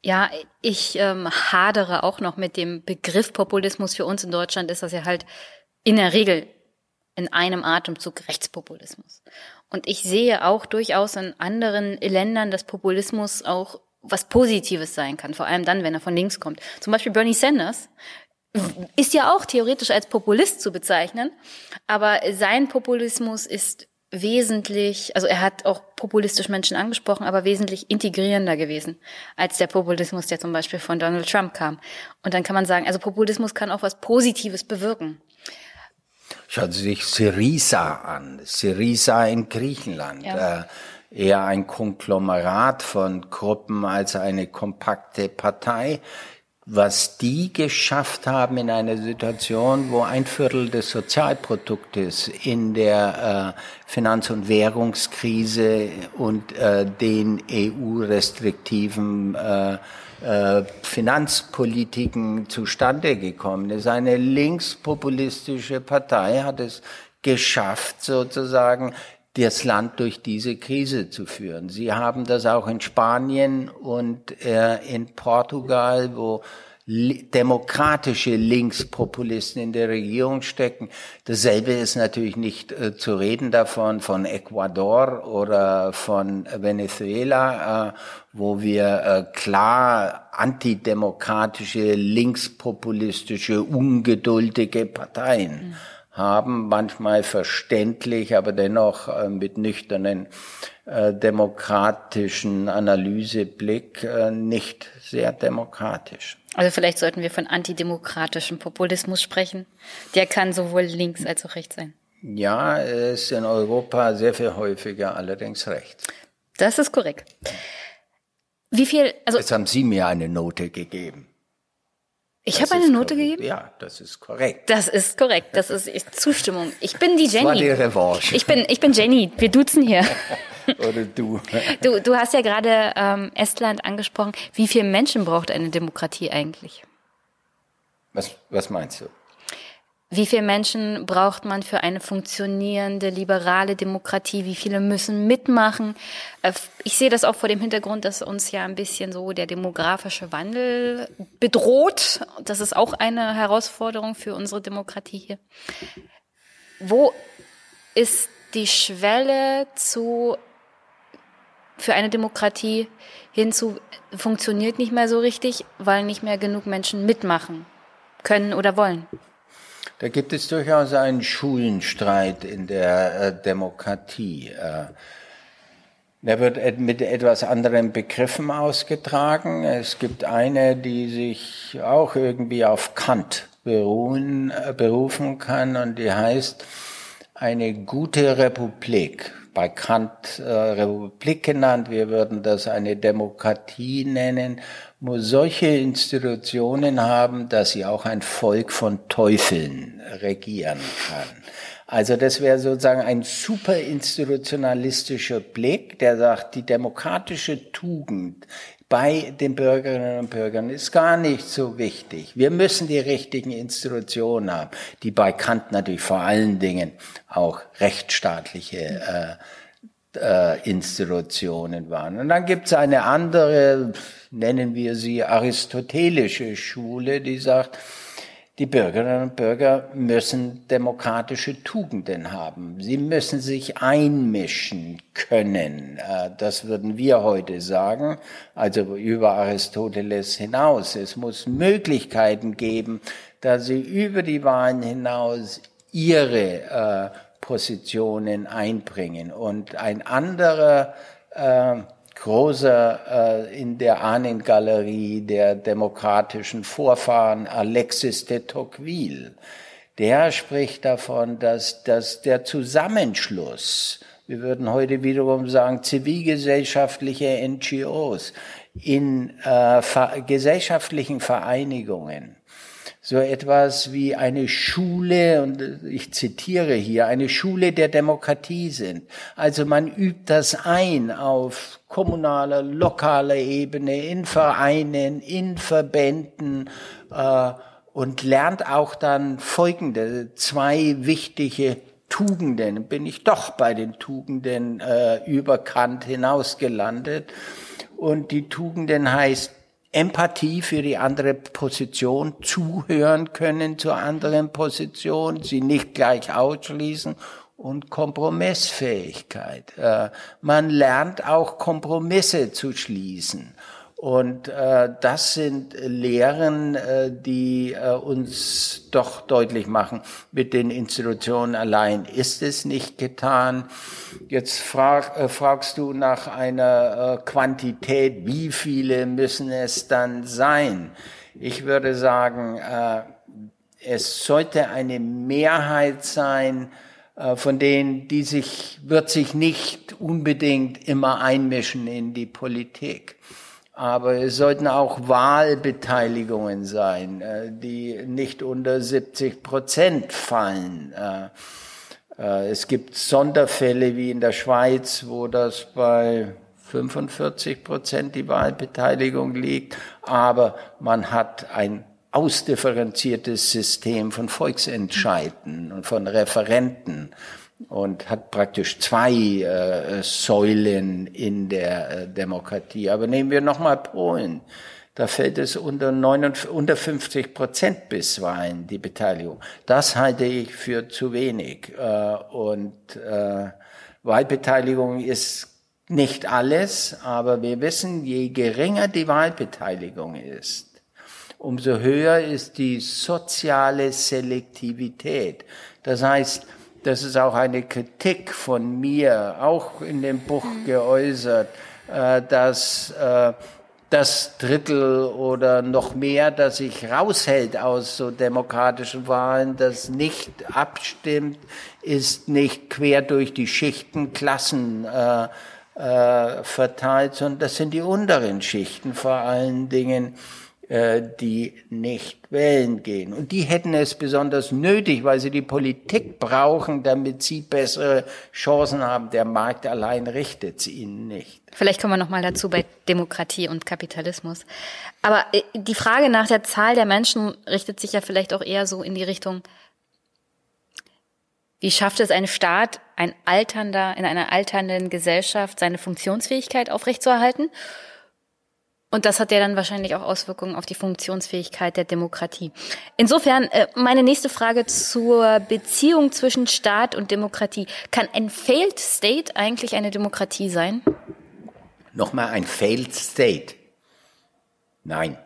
Ja, ich ähm, hadere auch noch mit dem Begriff Populismus. Für uns in Deutschland ist das ja halt in der Regel in einem Atemzug Rechtspopulismus. Und ich sehe auch durchaus in anderen Ländern, dass Populismus auch was Positives sein kann, vor allem dann, wenn er von links kommt. Zum Beispiel Bernie Sanders ist ja auch theoretisch als Populist zu bezeichnen, aber sein Populismus ist wesentlich, also er hat auch populistisch Menschen angesprochen, aber wesentlich integrierender gewesen als der Populismus, der zum Beispiel von Donald Trump kam. Und dann kann man sagen, also Populismus kann auch was Positives bewirken. Schauen Sie sich Syriza an. Syriza in Griechenland. Ja. Äh, eher ein Konglomerat von Gruppen als eine kompakte Partei was die geschafft haben in einer Situation, wo ein Viertel des Sozialproduktes in der äh, Finanz- und Währungskrise und äh, den EU-restriktiven äh, äh, Finanzpolitiken zustande gekommen ist. Eine linkspopulistische Partei hat es geschafft, sozusagen das Land durch diese Krise zu führen. Sie haben das auch in Spanien und äh, in Portugal, wo demokratische Linkspopulisten in der Regierung stecken. Dasselbe ist natürlich nicht äh, zu reden davon von Ecuador oder von Venezuela, äh, wo wir äh, klar antidemokratische, linkspopulistische, ungeduldige Parteien mhm haben, manchmal verständlich, aber dennoch äh, mit nüchternen äh, demokratischen Analyseblick äh, nicht sehr demokratisch. Also vielleicht sollten wir von antidemokratischem Populismus sprechen. Der kann sowohl links als auch rechts sein. Ja, er ist in Europa sehr viel häufiger allerdings rechts. Das ist korrekt. Wie viel, also. Jetzt haben Sie mir eine Note gegeben. Ich habe eine Note korrekt. gegeben? Ja, das ist korrekt. Das ist korrekt. Das ist Zustimmung. Ich bin die Jenny. Das war die Revanche. Ich bin, ich bin Jenny. Wir duzen hier. *laughs* Oder du. Du, du hast ja gerade ähm, Estland angesprochen. Wie viele Menschen braucht eine Demokratie eigentlich? Was, was meinst du? Wie viele Menschen braucht man für eine funktionierende liberale Demokratie? Wie viele müssen mitmachen? Äh, ich sehe das auch vor dem Hintergrund, dass uns ja ein bisschen so der demografische Wandel bedroht. Das ist auch eine Herausforderung für unsere Demokratie hier. Wo ist die Schwelle zu für eine Demokratie hinzu funktioniert nicht mehr so richtig, weil nicht mehr genug Menschen mitmachen können oder wollen? Da gibt es durchaus einen Schulenstreit in der äh, Demokratie. Äh, der wird mit etwas anderen Begriffen ausgetragen. Es gibt eine, die sich auch irgendwie auf Kant beruhen, äh, berufen kann und die heißt eine gute Republik. Bei Kant äh, Republik genannt, wir würden das eine Demokratie nennen muss solche Institutionen haben, dass sie auch ein Volk von Teufeln regieren kann. Also das wäre sozusagen ein super institutionalistischer Blick, der sagt, die demokratische Tugend bei den Bürgerinnen und Bürgern ist gar nicht so wichtig. Wir müssen die richtigen Institutionen haben, die bei Kant natürlich vor allen Dingen auch rechtsstaatliche äh, äh, Institutionen waren. Und dann gibt es eine andere, nennen wir sie aristotelische Schule, die sagt, die Bürgerinnen und Bürger müssen demokratische Tugenden haben. Sie müssen sich einmischen können. Äh, das würden wir heute sagen, also über Aristoteles hinaus. Es muss Möglichkeiten geben, dass sie über die Wahlen hinaus ihre äh, Positionen einbringen. Und ein anderer äh, großer äh, in der Ahnengalerie der demokratischen Vorfahren, Alexis de Tocqueville. Der spricht davon, dass, dass der Zusammenschluss, wir würden heute wiederum sagen, zivilgesellschaftliche NGOs in äh, gesellschaftlichen Vereinigungen so etwas wie eine Schule, und ich zitiere hier, eine Schule der Demokratie sind. Also man übt das ein auf kommunaler, lokaler Ebene, in Vereinen, in Verbänden äh, und lernt auch dann folgende zwei wichtige Tugenden. Bin ich doch bei den Tugenden äh, über Kant hinaus gelandet. Und die Tugenden heißt Empathie für die andere Position, zuhören können zur anderen Position, sie nicht gleich ausschließen und Kompromissfähigkeit. Äh, man lernt auch Kompromisse zu schließen Und äh, das sind Lehren, äh, die äh, uns doch deutlich machen, mit den Institutionen allein ist es nicht getan. Jetzt frag, äh, fragst du nach einer äh, Quantität, wie viele müssen es dann sein? Ich würde sagen, äh, es sollte eine Mehrheit sein, äh, von denen, die sich, wird sich nicht unbedingt immer einmischen in die Politik. Aber es sollten auch Wahlbeteiligungen sein, äh, die nicht unter 70 Prozent fallen. Äh, äh, es gibt Sonderfälle wie in der Schweiz, wo das bei 45 Prozent die Wahlbeteiligung liegt, aber man hat ein ausdifferenziertes System von Volksentscheiden und von Referenten und hat praktisch zwei äh, Säulen in der äh, Demokratie. Aber nehmen wir nochmal Polen. Da fällt es unter, 59, unter 50 Prozent bisweilen, die Beteiligung. Das halte ich für zu wenig. Äh, und äh, Wahlbeteiligung ist nicht alles, aber wir wissen, je geringer die Wahlbeteiligung ist, umso höher ist die soziale Selektivität. Das heißt, das ist auch eine Kritik von mir, auch in dem Buch geäußert, äh, dass äh, das Drittel oder noch mehr, das sich raushält aus so demokratischen Wahlen, das nicht abstimmt, ist nicht quer durch die Schichten, Klassen äh, äh, verteilt, sondern das sind die unteren Schichten vor allen Dingen die nicht wählen gehen. Und die hätten es besonders nötig, weil sie die Politik brauchen, damit sie bessere Chancen haben. Der Markt allein richtet sie ihnen nicht. Vielleicht kommen wir nochmal dazu bei Demokratie und Kapitalismus. Aber äh, die Frage nach der Zahl der Menschen richtet sich ja vielleicht auch eher so in die Richtung, wie schafft es ein Staat, ein alternder, in einer alternden Gesellschaft seine Funktionsfähigkeit aufrechtzuerhalten? Und das hat ja dann wahrscheinlich auch Auswirkungen auf die Funktionsfähigkeit der Demokratie. Insofern äh, meine nächste Frage zur Beziehung zwischen Staat und Demokratie. Kann ein Failed State eigentlich eine Demokratie sein? Nochmal ein Failed State. Nein.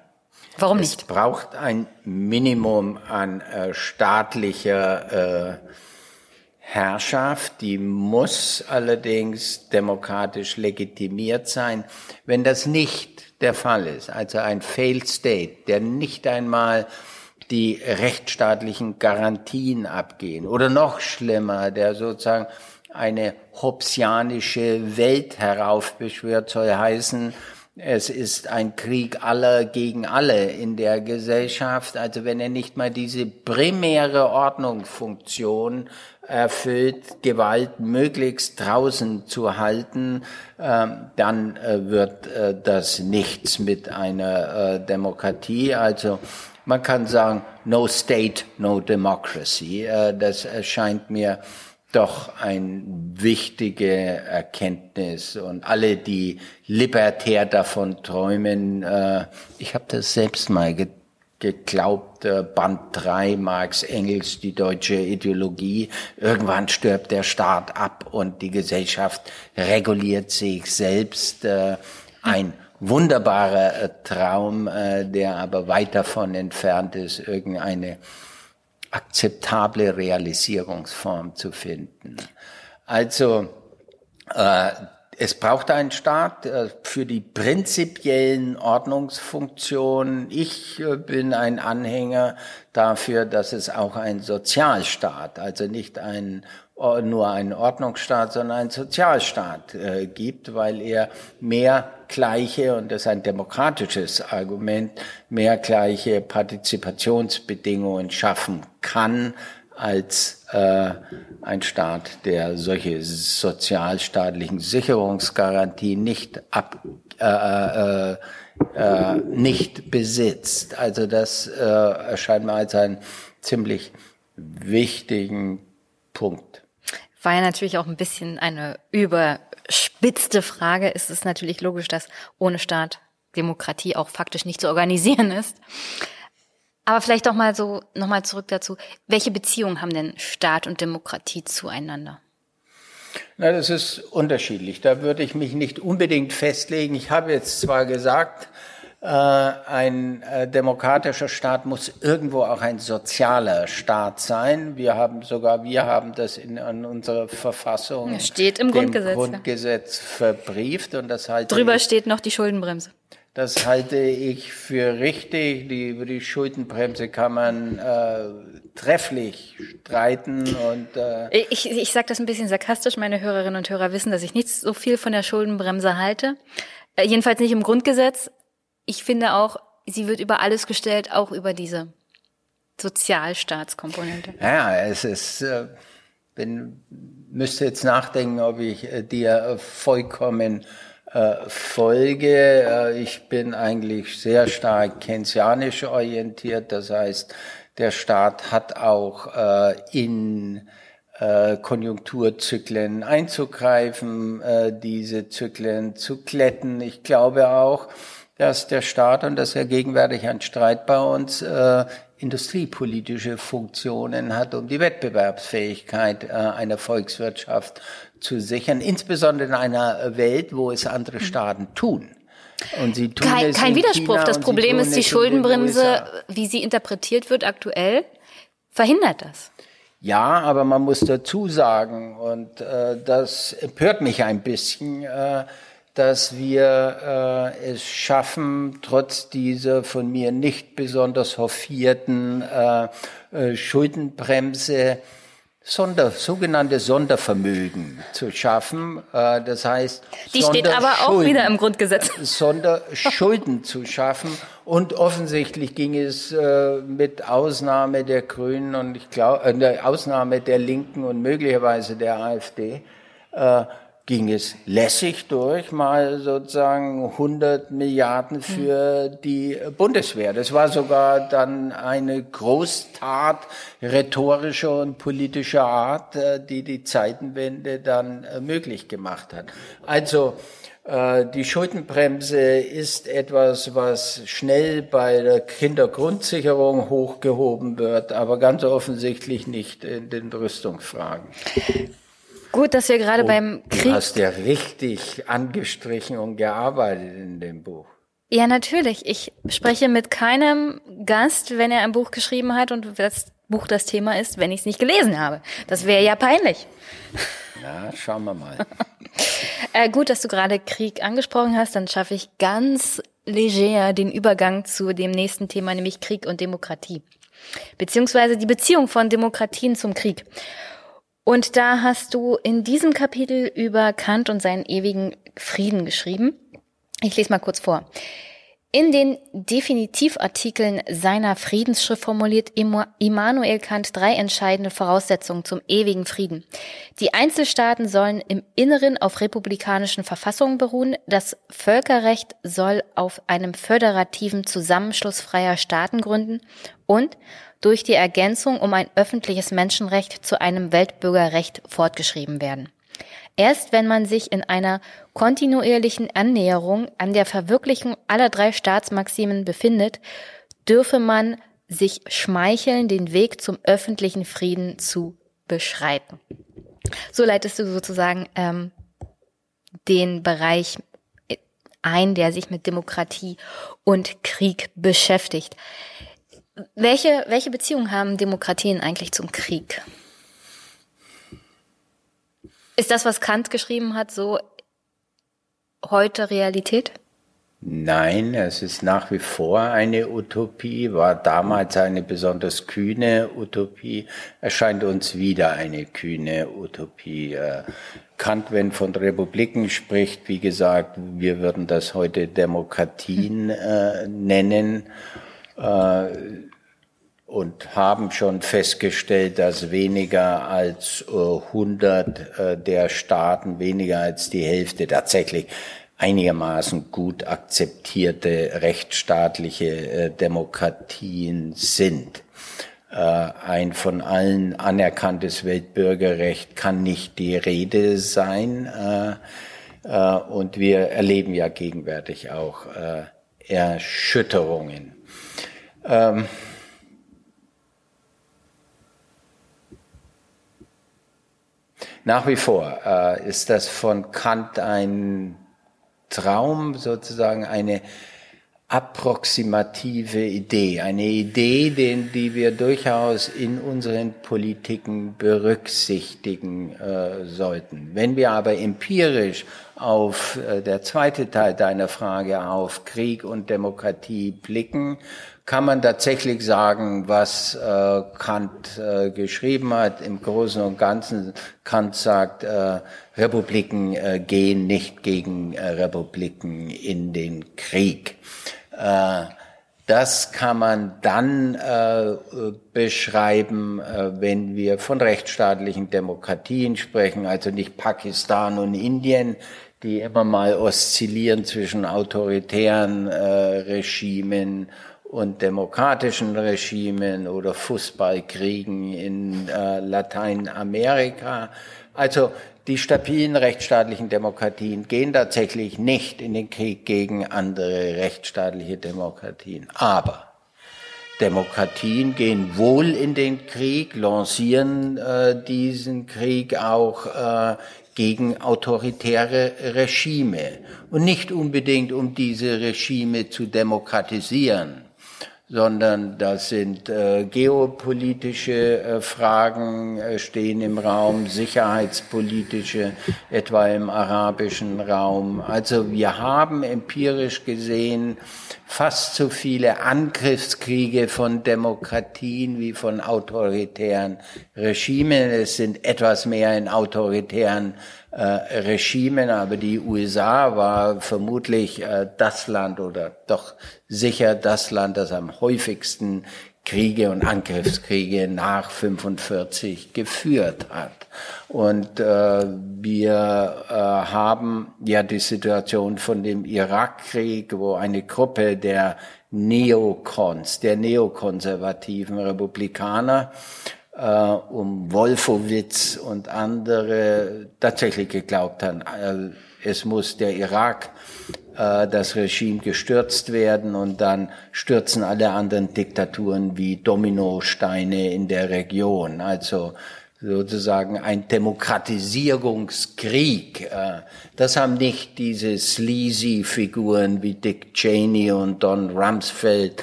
Warum nicht? Es braucht ein Minimum an äh, staatlicher äh, Herrschaft, die muss allerdings demokratisch legitimiert sein. Wenn das nicht der Fall ist, also ein Failed State, der nicht einmal die rechtsstaatlichen Garantien abgehen oder noch schlimmer, der sozusagen eine hobbesianische Welt heraufbeschwört, soll heißen, es ist ein Krieg aller gegen alle in der Gesellschaft. Also wenn er nicht mal diese primäre Ordnungsfunktion erfüllt, Gewalt möglichst draußen zu halten, ähm, dann äh, wird äh, das nichts mit einer äh, Demokratie. Also man kann sagen, no state, no democracy. das erscheint mir doch eine wichtige Erkenntnis. Und alle, die libertär davon träumen, ich habe das selbst mal getan geglaubt, Band 3 Marx Engels, die deutsche Ideologie. Irgendwann stirbt der Staat ab und die Gesellschaft reguliert sich selbst. Äh, ein wunderbarer äh, Traum, äh, der aber weit davon entfernt ist, irgendeine akzeptable Realisierungsform zu finden. Also es braucht einen Staat äh, für die prinzipiellen Ordnungsfunktionen. Ich äh, bin ein Anhänger dafür, dass es auch ein Sozialstaat, also nicht ein nur ein Ordnungsstaat, sondern ein Sozialstaat äh, gibt, weil er mehr gleiche, und das ist ein demokratisches Argument, mehr gleiche Partizipationsbedingungen schaffen kann, als äh, ein Staat, der solche sozialstaatlichen Sicherungsgarantien nicht ab, äh, äh, äh, nicht besitzt. Also das äh, erscheint mir als ein ziemlich wichtigen Punkt. War ja natürlich auch ein bisschen eine überspitzte Frage. Es ist natürlich logisch, dass ohne Staat Demokratie auch faktisch nicht zu organisieren ist. Aber vielleicht doch mal so, nochmal zurück dazu. Welche Beziehungen haben denn Staat und Demokratie zueinander? Na, das ist unterschiedlich. Da würde ich mich nicht unbedingt festlegen. Ich habe jetzt zwar gesagt, äh, ein äh, demokratischer Staat muss irgendwo auch ein sozialer Staat sein. Wir haben sogar, wir haben das in, in unserer Verfassung, ja, steht im Grundgesetz, Grundgesetz ja. verbrieft und das halt drüber steht noch die Schuldenbremse. Das halte ich für richtig. Die, über die Schuldenbremse kann man äh, trefflich streiten. Und, äh ich ich sage das ein bisschen sarkastisch. Meine Hörerinnen und Hörer wissen, dass ich nicht so viel von der Schuldenbremse halte. Äh, jedenfalls nicht im Grundgesetz. Ich finde auch, sie wird über alles gestellt, auch über diese Sozialstaatskomponente. Ja, es ist... Äh bin, müsste jetzt nachdenken, ob ich äh, dir vollkommen äh, folge. Äh, ich bin eigentlich sehr stark keynesianisch orientiert. Das heißt, der Staat hat auch äh, in Konjunkturzyklen einzugreifen, diese Zyklen zu kletten. Ich glaube auch, dass der Staat, und das ist ja gegenwärtig ein Streit bei uns, industriepolitische Funktionen hat, um die Wettbewerbsfähigkeit einer Volkswirtschaft zu sichern, insbesondere in einer Welt, wo es andere Staaten tun. Und sie tun kein, es kein Widerspruch. Das Problem ist, die Schuldenbremse, wie sie interpretiert wird aktuell, verhindert das. Ja, aber man muss dazu sagen, und äh, das empört mich ein bisschen, äh, dass wir äh, es schaffen, trotz dieser von mir nicht besonders hoffierten äh, äh, Schuldenbremse, Sonder, sogenannte Sondervermögen zu schaffen. Äh, das heißt, die steht aber auch wieder im Grundgesetz. *laughs* Sonderschulden zu schaffen. Und offensichtlich ging es äh, mit Ausnahme der Grünen und ich glaube, äh, Ausnahme der Linken und möglicherweise der AfD, ging es lässig durch, mal sozusagen 100 Milliarden für die Bundeswehr. Das war sogar dann eine Großtat rhetorischer und politischer Art, äh, die die Zeitenwende dann äh, möglich gemacht hat. Also äh, die Schuldenbremse ist etwas, was schnell bei der Kindergrundsicherung hochgehoben wird, aber ganz offensichtlich nicht in den Rüstungsfragen. Gut, dass wir gerade beim Krieg. Du hast ja richtig angestrichen und gearbeitet in dem Buch. Ja, natürlich. Ich spreche mit keinem Gast, wenn er ein Buch geschrieben hat und das Buch das Thema ist, wenn ich es nicht gelesen habe. Das wäre ja peinlich. Ja, schauen wir mal. *laughs* äh, gut, dass du gerade Krieg angesprochen hast, dann schaffe ich ganz leger den Übergang zu dem nächsten Thema, nämlich Krieg und Demokratie. Beziehungsweise die Beziehung von Demokratien zum Krieg. Und da hast du in diesem Kapitel über Kant und seinen ewigen Frieden geschrieben. Ich lese mal kurz vor. In den Definitivartikeln seiner Friedensschrift formuliert Immanuel Kant drei entscheidende Voraussetzungen zum ewigen Frieden. Die Einzelstaaten sollen im Inneren auf republikanischen Verfassungen beruhen, das Völkerrecht soll auf einem föderativen Zusammenschluss freier Staaten gründen und durch die Ergänzung um ein öffentliches Menschenrecht zu einem Weltbürgerrecht fortgeschrieben werden. Erst wenn man sich in einer kontinuierlichen Annäherung an der Verwirklichung aller drei Staatsmaximen befindet, dürfe man sich schmeicheln, den Weg zum öffentlichen Frieden zu beschreiten. So leitest du sozusagen ähm, den Bereich ein, der sich mit Demokratie und Krieg beschäftigt. Welche, welche Beziehung haben Demokratien eigentlich zum Krieg? Ist das, was Kant geschrieben hat, so heute Realität? Nein, es ist nach wie vor eine Utopie, war damals eine besonders kühne Utopie, erscheint uns wieder eine kühne Utopie. Äh, Kant, wenn von Republiken spricht, wie gesagt, wir würden das heute Demokratien äh, nennen und haben schon festgestellt, dass weniger als äh, 100 äh, der Staaten, weniger als die Hälfte tatsächlich einigermaßen gut akzeptierte rechtsstaatliche äh, Demokratien sind. Äh, ein von allen anerkanntes Weltbürgerrecht kann nicht die Rede sein. Äh, äh, und wir erleben ja gegenwärtig auch Erschütterungen. Ähm, Nach wie vor äh, ist das von Kant ein Traum, sozusagen eine approximative Idee, eine Idee, den, die wir durchaus in unseren Politiken berücksichtigen äh, sollten. Wenn wir aber empirisch auf äh, der zweite Teil deiner Frage auf Krieg und Demokratie blicken, kann man tatsächlich sagen, was äh, Kant äh, geschrieben hat. Im Großen und Ganzen, Kant sagt, äh, Republiken äh, gehen nicht gegen äh, Republiken in den Krieg. Äh, das kann man dann äh, beschreiben, äh, wenn wir von rechtsstaatlichen Demokratien sprechen, also nicht Pakistan und Indien, die immer mal oszillieren zwischen autoritären äh, Regimen und demokratischen Regimen oder Fußballkriegen in äh, Lateinamerika. Also die stabilen rechtsstaatlichen Demokratien gehen tatsächlich nicht in den Krieg gegen andere rechtsstaatliche Demokratien. Aber Demokratien gehen wohl in den Krieg, lancieren äh, diesen Krieg auch äh, gegen autoritäre Regime. Und nicht unbedingt, um diese Regime zu demokratisieren sondern das sind äh, geopolitische äh, Fragen äh, stehen im Raum, sicherheitspolitische, etwa im arabischen Raum. Also wir haben empirisch gesehen fast so viele Angriffskriege von Demokratien wie von autoritären Regimen. Es sind etwas mehr in autoritären äh, Regimen, aber die USA war vermutlich äh, das Land oder doch sicher das Land, das am häufigsten Kriege und Angriffskriege nach 45 geführt hat. Und äh, wir äh, haben ja die Situation von dem Irakkrieg, wo eine Gruppe der Neokons, der neokonservativen Republikaner, äh, um Wolfowitz und andere tatsächlich geglaubt haben, äh, es muss der Irak äh, das Regime gestürzt werden und dann stürzen alle anderen Diktaturen wie Dominosteine in der Region. Also sozusagen ein Demokratisierungskrieg. Äh, das haben nicht diese sleazy Figuren wie Dick Cheney und Don Rumsfeld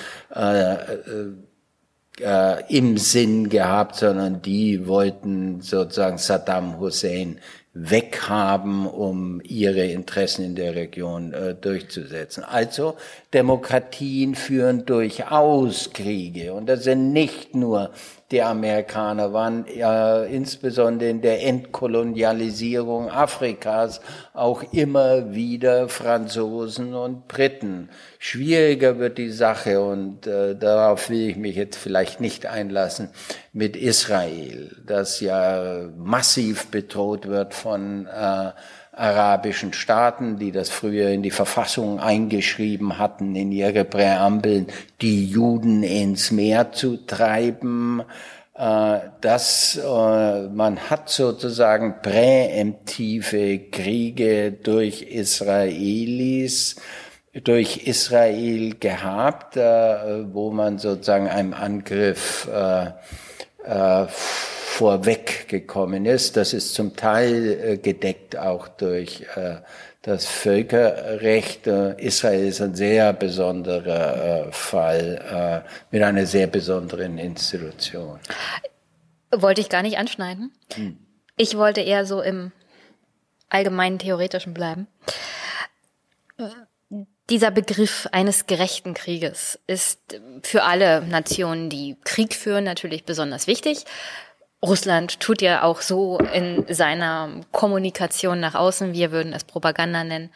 äh, im Sinn gehabt, sondern die wollten sozusagen Saddam Hussein weghaben, um ihre Interessen in der Region äh, durchzusetzen. Also Demokratien führen durchaus Kriege und das sind nicht nur die Amerikaner waren ja insbesondere in der Entkolonialisierung Afrikas auch immer wieder Franzosen und Briten. Schwieriger wird die Sache und äh, darauf will ich mich jetzt vielleicht nicht einlassen mit Israel, das ja massiv bedroht wird von äh, arabischen Staaten, die das früher in die Verfassung eingeschrieben hatten, in ihre Präambeln, die Juden ins Meer zu treiben. Äh, dass äh, man hat sozusagen präemptive Kriege durch Israelis, durch Israel gehabt, äh, wo man sozusagen einem Angriff vorweggekommen ist. Das ist zum Teil äh, gedeckt auch durch äh, das Völkerrecht. Äh, Israel ist ein sehr besonderer Fall mit einer sehr besonderen Institution. Wollte ich gar nicht anschneiden. Hm. Ich wollte eher so im allgemeinen Theoretischen bleiben. Dieser Begriff eines gerechten Krieges ist für alle Nationen, die Krieg führen, natürlich besonders wichtig. Russland tut ja auch so in seiner Kommunikation nach außen, wir würden es Propaganda nennen,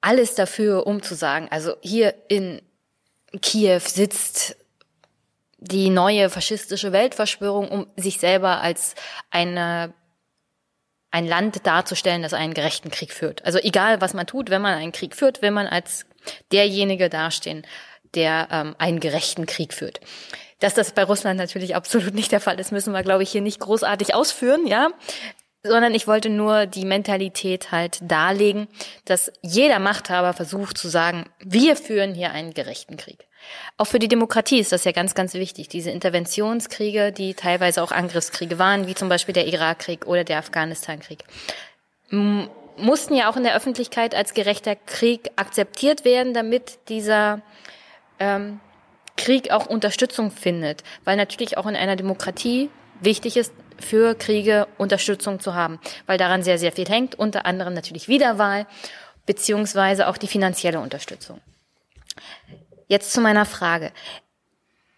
alles dafür, um zu sagen, also hier in Kiew sitzt die neue faschistische Weltverschwörung, um sich selber als eine ein Land darzustellen, das einen gerechten Krieg führt. Also egal, was man tut, wenn man einen Krieg führt, will man als derjenige dastehen, der ähm, einen gerechten Krieg führt. Dass das bei Russland natürlich absolut nicht der Fall ist, müssen wir, glaube ich, hier nicht großartig ausführen, ja. Sondern ich wollte nur die Mentalität halt darlegen, dass jeder Machthaber versucht zu sagen, wir führen hier einen gerechten Krieg. Auch für die Demokratie ist das ja ganz, ganz wichtig. Diese Interventionskriege, die teilweise auch Angriffskriege waren, wie zum Beispiel der Irakkrieg oder der Afghanistankrieg, mussten ja auch in der Öffentlichkeit als gerechter Krieg akzeptiert werden, damit dieser ähm, Krieg auch Unterstützung findet. Weil natürlich auch in einer Demokratie wichtig ist, für Kriege Unterstützung zu haben, weil daran sehr, sehr viel hängt, unter anderem natürlich Wiederwahl, beziehungsweise auch die finanzielle Unterstützung. Jetzt zu meiner Frage.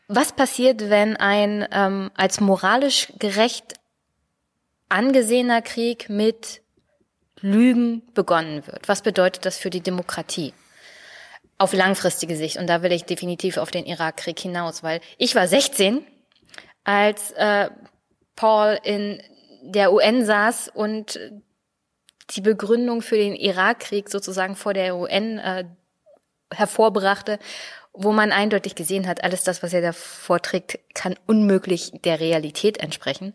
Was passiert, wenn ein ähm, als moralisch gerecht angesehener Krieg mit Lügen begonnen wird? Was bedeutet das für die Demokratie? Auf langfristige Sicht. Und da will ich definitiv auf den Irakkrieg hinaus, weil ich war 16, als äh, Paul in der UN saß und die Begründung für den Irakkrieg sozusagen vor der UN äh, hervorbrachte wo man eindeutig gesehen hat, alles das, was er da vorträgt, kann unmöglich der Realität entsprechen.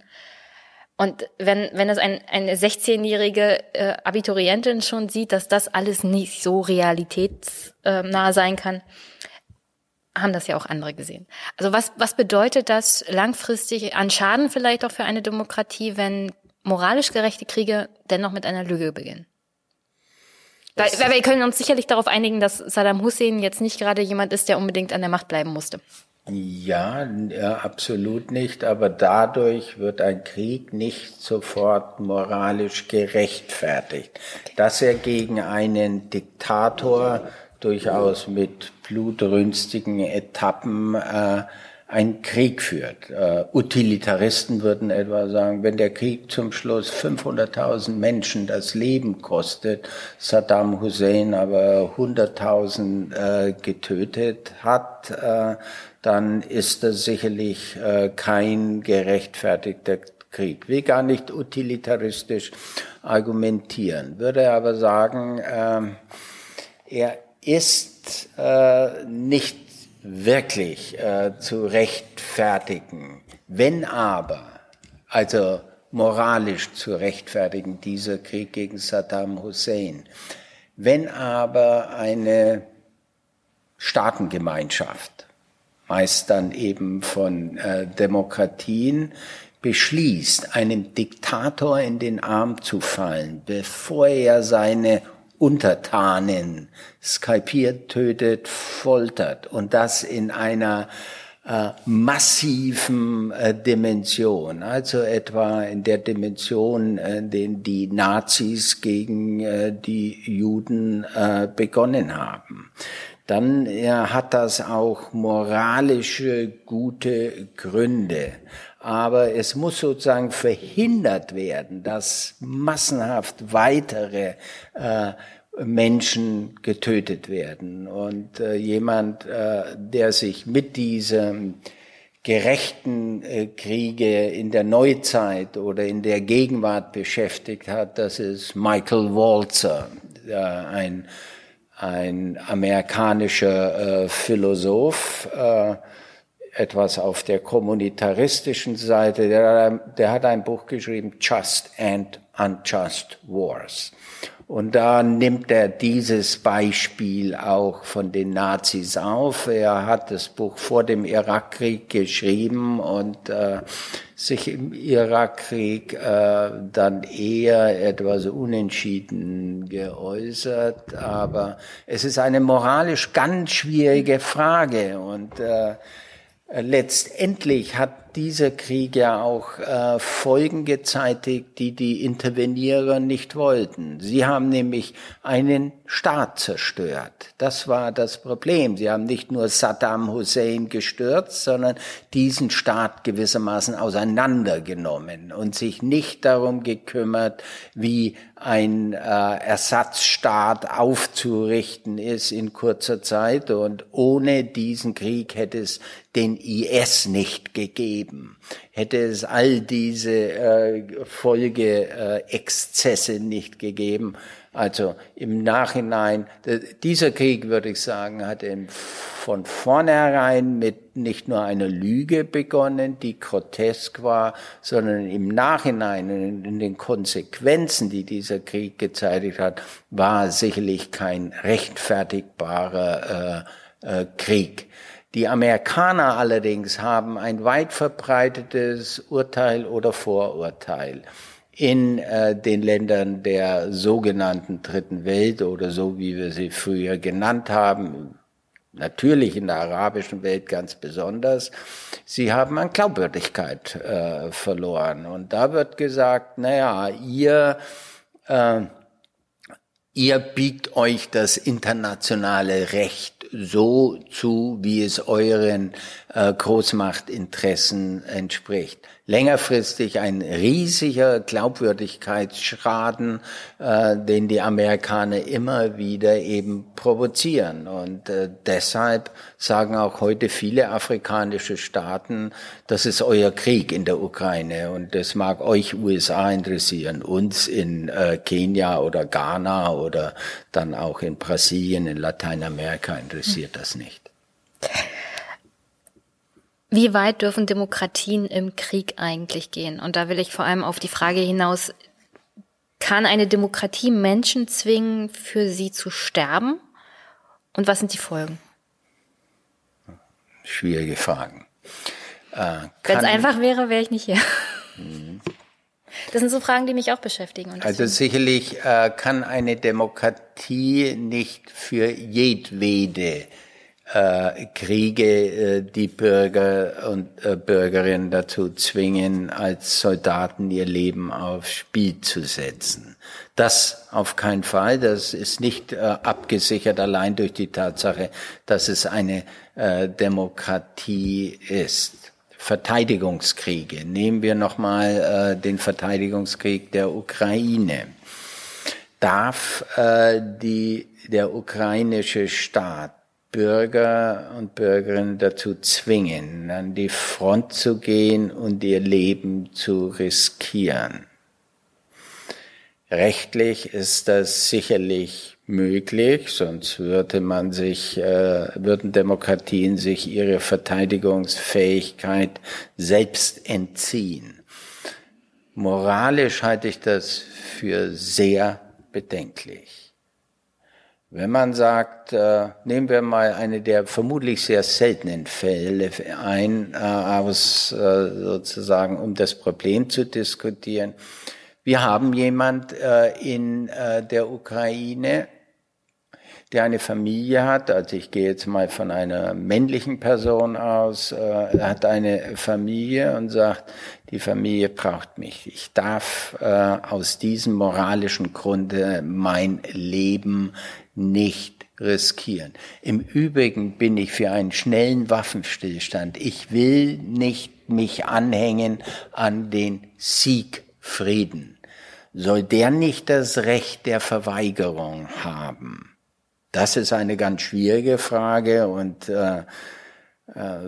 Und wenn, wenn das ein, eine 16-jährige äh, Abiturientin schon sieht, dass das alles nicht so realitätsnah sein kann, haben das ja auch andere gesehen. Also was, was bedeutet das langfristig an Schaden vielleicht auch für eine Demokratie, wenn moralisch gerechte Kriege dennoch mit einer Lüge beginnen? Weil, weil wir können uns sicherlich darauf einigen, dass Saddam Hussein jetzt nicht gerade jemand ist, der unbedingt an der Macht bleiben musste. Ja, ja, absolut nicht. Aber dadurch wird ein Krieg nicht sofort moralisch gerechtfertigt. Dass er gegen einen Diktator durchaus mit blutrünstigen Etappen äh, einen Krieg führt. Uh, Utilitaristen würden etwa sagen, wenn der Krieg zum Schluss 500.000 Menschen das Leben kostet, Saddam Hussein aber 100.000 uh, getötet hat, uh, dann ist das sicherlich kein gerechtfertigter Krieg. Will gar nicht utilitaristisch argumentieren, würde aber sagen, ähm, er ist nicht wirklich äh, zu rechtfertigen. Wenn aber, also moralisch zu rechtfertigen, dieser Krieg gegen Saddam Hussein, wenn aber eine Staatengemeinschaft, meist dann eben von äh, Demokratien, beschließt, einem Diktator in den Arm zu fallen, bevor er seine Untertanen skalpiert, tötet, foltert und das in einer äh, massiven äh, Dimension, also etwa in der Dimension, äh, den die Nazis gegen äh, die Juden äh, begonnen haben. Dann hat das auch moralische gute Gründe aber es muss sozusagen verhindert werden, dass massenhaft weitere äh, Menschen getötet werden. Und äh, jemand, äh, der sich mit diesem gerechten äh, Kriege in der Neuzeit oder in der Gegenwart beschäftigt hat, das ist Michael Walzer, äh, ein, ein amerikanischer äh, Philosoph, äh, etwas auf der kommunitaristischen Seite, der, der hat ein Buch geschrieben, Just and Unjust Wars. Und da nimmt er dieses Beispiel auch von den Nazis auf. Er hat das Buch vor dem Irakkrieg geschrieben und äh, sich im Irakkrieg äh, dann eher etwas unentschieden geäußert. Aber es ist eine moralisch ganz schwierige Frage und äh, letztendlich hat dieser Krieg ja auch äh, Folgen gezeitigt, die die Intervenierer nicht wollten. Sie haben nämlich einen Staat zerstört. Das war das Problem. Sie haben nicht nur Saddam Hussein gestürzt, sondern diesen Staat gewissermaßen auseinandergenommen und sich nicht darum gekümmert, wie ein äh, Ersatzstaat aufzurichten ist in kurzer Zeit. Und ohne diesen Krieg hätte es den IS nicht gegeben, hätte es all diese äh, Folgeexzesse äh, nicht gegeben. Also im Nachhinein, dieser Krieg, würde ich sagen, hat von vornherein mit nicht nur einer Lüge begonnen, die grotesk war, sondern im Nachhinein, in den Konsequenzen, die dieser Krieg gezeitigt hat, war sicherlich kein rechtfertigbarer äh, äh, Krieg. Die Amerikaner allerdings haben ein weit verbreitetes Urteil oder Vorurteil in äh, den Ländern der sogenannten Dritten Welt oder so wie wir sie früher genannt haben, natürlich in der arabischen Welt ganz besonders, sie haben an Glaubwürdigkeit äh, verloren. Und da wird gesagt, naja, ihr, äh, ihr biegt euch das internationale Recht so zu, wie es euren äh, Großmachtinteressen entspricht längerfristig ein riesiger Glaubwürdigkeitsschaden, äh, den die Amerikaner immer wieder eben provozieren. Und äh, deshalb sagen auch heute viele afrikanische Staaten, das ist euer Krieg in der Ukraine und das mag euch USA interessieren, uns in äh, Kenia oder Ghana oder dann auch in Brasilien, in Lateinamerika interessiert das nicht. *laughs* Wie weit dürfen Demokratien im Krieg eigentlich gehen? Und da will ich vor allem auf die Frage hinaus, kann eine Demokratie Menschen zwingen, für sie zu sterben? Und was sind die Folgen? Schwierige Fragen. Äh, Wenn es einfach wäre, wäre ich nicht hier. Mhm. Das sind so Fragen, die mich auch beschäftigen. also sicherlich äh, kann eine Demokratie nicht für jedwede äh, Kriege äh, die Bürger und äh, Bürgerinnen dazu zwingen, als Soldaten ihr Leben aufs Spiel zu setzen. Das auf keinen Fall. Das ist nicht äh, abgesichert allein durch die Tatsache, dass es eine Demokratie ist. Verteidigungskriege. Nehmen wir nochmal den Verteidigungskrieg der Ukraine. Darf äh, die, der ukrainische Staat Bürger und Bürgerinnen dazu zwingen, an die Front zu gehen und ihr Leben zu riskieren. Rechtlich ist das sicherlich möglich, sonst würde man sich, äh, würden Demokratien sich ihre Verteidigungsfähigkeit selbst entziehen. Moralisch halte ich das für sehr bedenklich. Wenn man sagt, äh, nehmen wir mal eine der vermutlich sehr seltenen Fälle ein, äh, aus, äh, sozusagen, um das Problem zu diskutieren. Wir haben jemand äh, in äh, der Ukraine, der eine Familie hat, also ich gehe jetzt mal von einer männlichen Person aus, äh, hat eine Familie und sagt, die Familie braucht mich. Ich darf äh, aus diesem moralischen Grunde mein Leben nicht riskieren. Im Übrigen bin ich für einen schnellen Waffenstillstand. Ich will nicht mich anhängen an den Siegfrieden. Soll der nicht das Recht der Verweigerung haben? Das ist eine ganz schwierige Frage und äh, äh,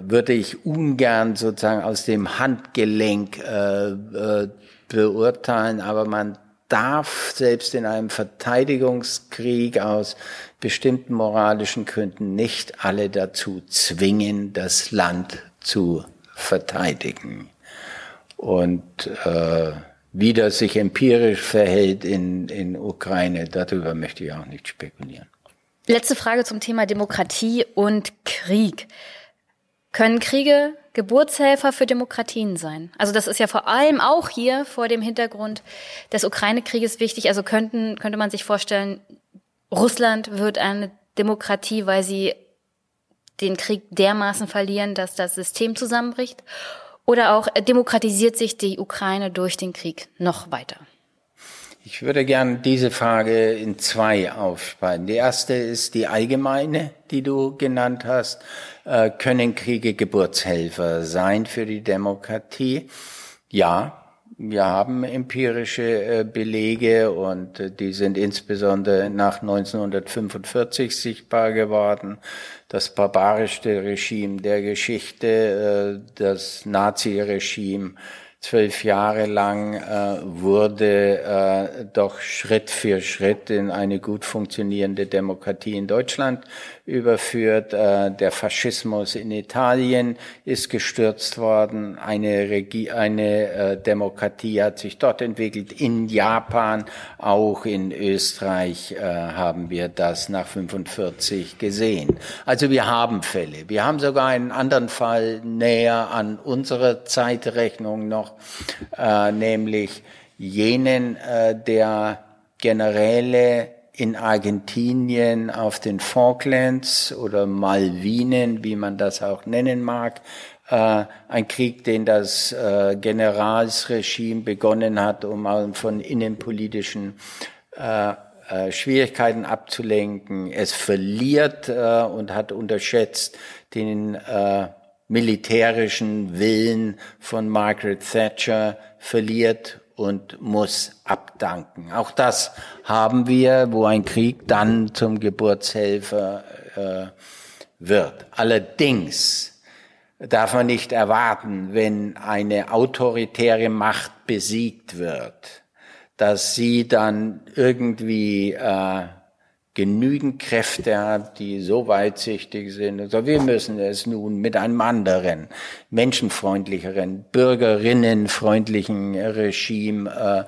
würde ich ungern sozusagen aus dem Handgelenk äh, äh, beurteilen, aber man darf selbst in einem Verteidigungskrieg aus bestimmten moralischen Gründen nicht alle dazu zwingen, das Land zu verteidigen. Und äh, wie das sich empirisch verhält in, in Ukraine, darüber möchte ich auch nicht spekulieren. Letzte Frage zum Thema Demokratie und Krieg. Können Kriege Geburtshelfer für Demokratien sein? Also das ist ja vor allem auch hier vor dem Hintergrund des Ukraine-Krieges wichtig. Also könnten, könnte man sich vorstellen, Russland wird eine Demokratie, weil sie den Krieg dermaßen verlieren, dass das System zusammenbricht? Oder auch demokratisiert sich die Ukraine durch den Krieg noch weiter? Ich würde gerne diese Frage in zwei aufspalten. Die erste ist die allgemeine, die du genannt hast. Äh, können Kriege Geburtshelfer sein für die Demokratie? Ja, wir haben empirische äh, Belege und äh, die sind insbesondere nach 1945 sichtbar geworden. Das barbarischste Regime der Geschichte, das Nazi-Regime, zwölf Jahre lang äh, wurde äh, doch Schritt für Schritt in eine gut funktionierende Demokratie in Deutschland überführt. Äh, der Faschismus in Italien ist gestürzt worden. Eine, Regie, eine äh, Demokratie hat sich dort entwickelt. In Japan, auch in Österreich äh, haben wir das nach 45 gesehen. Also wir haben Fälle. Wir haben sogar einen anderen Fall näher an unserer Zeitrechnung noch, nämlich jenen der Generäle in Argentinien auf den Falklands oder Malvinen, wie man das auch nennen mag, äh, ein Krieg, den das äh, Generalsregime begonnen hat, um von innenpolitischen äh, äh, Schwierigkeiten abzulenken. Es verliert äh, und hat unterschätzt den äh, militärischen Willen von Margaret Thatcher, verliert und muss abdanken. Auch das haben wir, wo ein Krieg dann zum Geburtshelfer äh, wird. Allerdings darf man nicht erwarten, wenn eine autoritäre Macht besiegt wird, dass sie dann irgendwie äh, genügend Kräfte hat, die so weitsichtig sind. Also wir müssen es nun mit einem anderen, menschenfreundlicheren, bürgerinnenfreundlichen Regime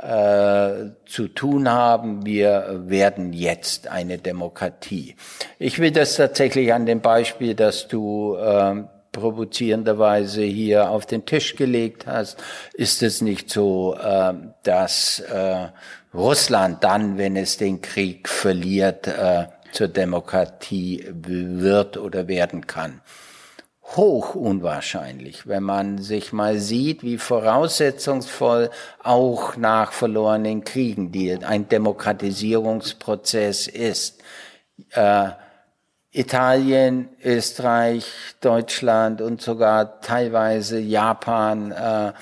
äh, äh, zu tun haben. Wir werden jetzt eine Demokratie. Ich will das tatsächlich an dem Beispiel, dass du äh, provozierenderweise hier auf den Tisch gelegt hast, ist es nicht so, äh, dass äh, Russland dann, wenn es den Krieg verliert, äh, zur Demokratie wird oder werden kann. Hoch unwahrscheinlich, wenn man sich mal sieht, wie voraussetzungsvoll auch nach verlorenen Kriegen die, ein Demokratisierungsprozess ist. Äh, Italien, Österreich, Deutschland und sogar teilweise Japan äh,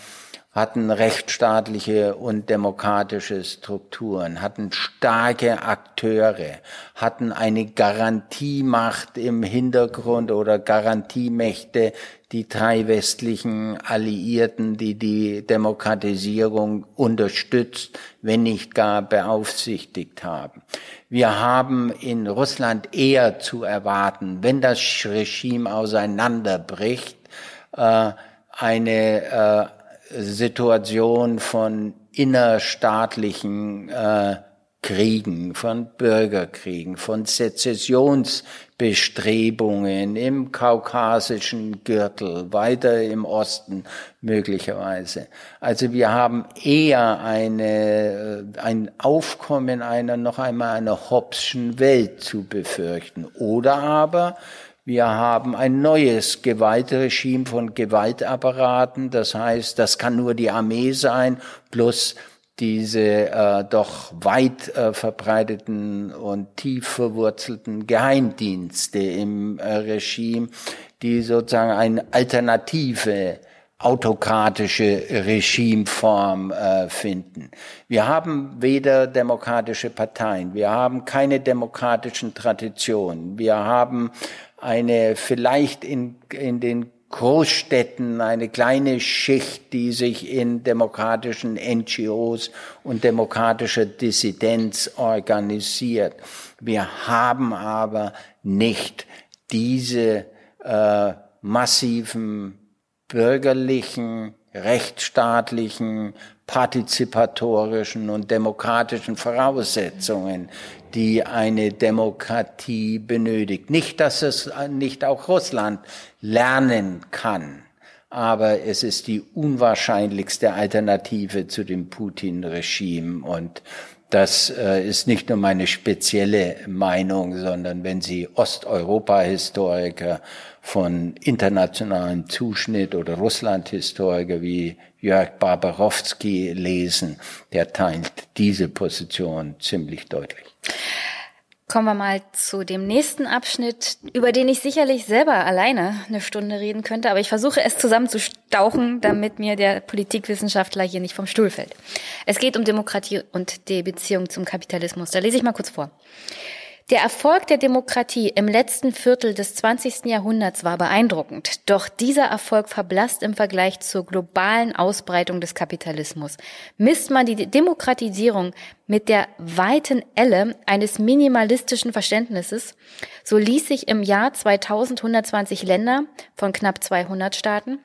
hatten rechtsstaatliche und demokratische Strukturen, hatten starke Akteure, hatten eine Garantiemacht im Hintergrund oder Garantiemächte, die drei westlichen Alliierten, die die Demokratisierung unterstützt, wenn nicht gar beaufsichtigt haben. Wir haben in Russland eher zu erwarten, wenn das Regime auseinanderbricht, äh, eine äh, Situation von innerstaatlichen äh, Kriegen, von Bürgerkriegen, von Sezessionsbestrebungen im kaukasischen Gürtel, weiter im Osten möglicherweise. Also wir haben eher eine, äh, ein Aufkommen einer noch einmal einer Hobbschen Welt zu befürchten. Oder aber wir haben ein neues Gewaltregime von Gewaltapparaten. Das heißt, das kann nur die Armee sein, plus diese äh, doch weit äh, verbreiteten und tief verwurzelten Geheimdienste im äh, Regime, die sozusagen eine alternative autokratische Regimeform äh, finden. Wir haben weder demokratische Parteien, wir haben keine demokratischen Traditionen, wir haben eine vielleicht in, in den Großstädten eine kleine Schicht, die sich in demokratischen NGOs und demokratischer Dissidenz organisiert. Wir haben aber nicht diese äh, massiven bürgerlichen, rechtsstaatlichen, partizipatorischen und demokratischen Voraussetzungen, die eine Demokratie benötigt. Nicht, dass es nicht auch Russland lernen kann, aber es ist die unwahrscheinlichste Alternative zu dem Putin-Regime und das äh, ist nicht nur meine spezielle Meinung, sondern wenn Sie Osteuropa-Historiker von internationalem Zuschnitt oder Russland-Historiker wie Jörg Barbarowski lesen, der teilt diese Position ziemlich deutlich. Kommen wir mal zu dem nächsten Abschnitt, über den ich sicherlich selber alleine eine Stunde reden könnte, aber ich versuche es zusammenzustauchen, damit mir der Politikwissenschaftler hier nicht vom Stuhl fällt. Es geht um Demokratie und die Beziehung zum Kapitalismus. Da lese ich mal kurz vor. Der Erfolg der Demokratie im letzten Viertel des 20. Jahrhunderts war beeindruckend, doch dieser Erfolg verblasst im Vergleich zur globalen Ausbreitung des Kapitalismus. Misst man die Demokratisierung mit der weiten Elle eines minimalistischen Verständnisses, so ließ sich im Jahr 2120 Länder von knapp 200 Staaten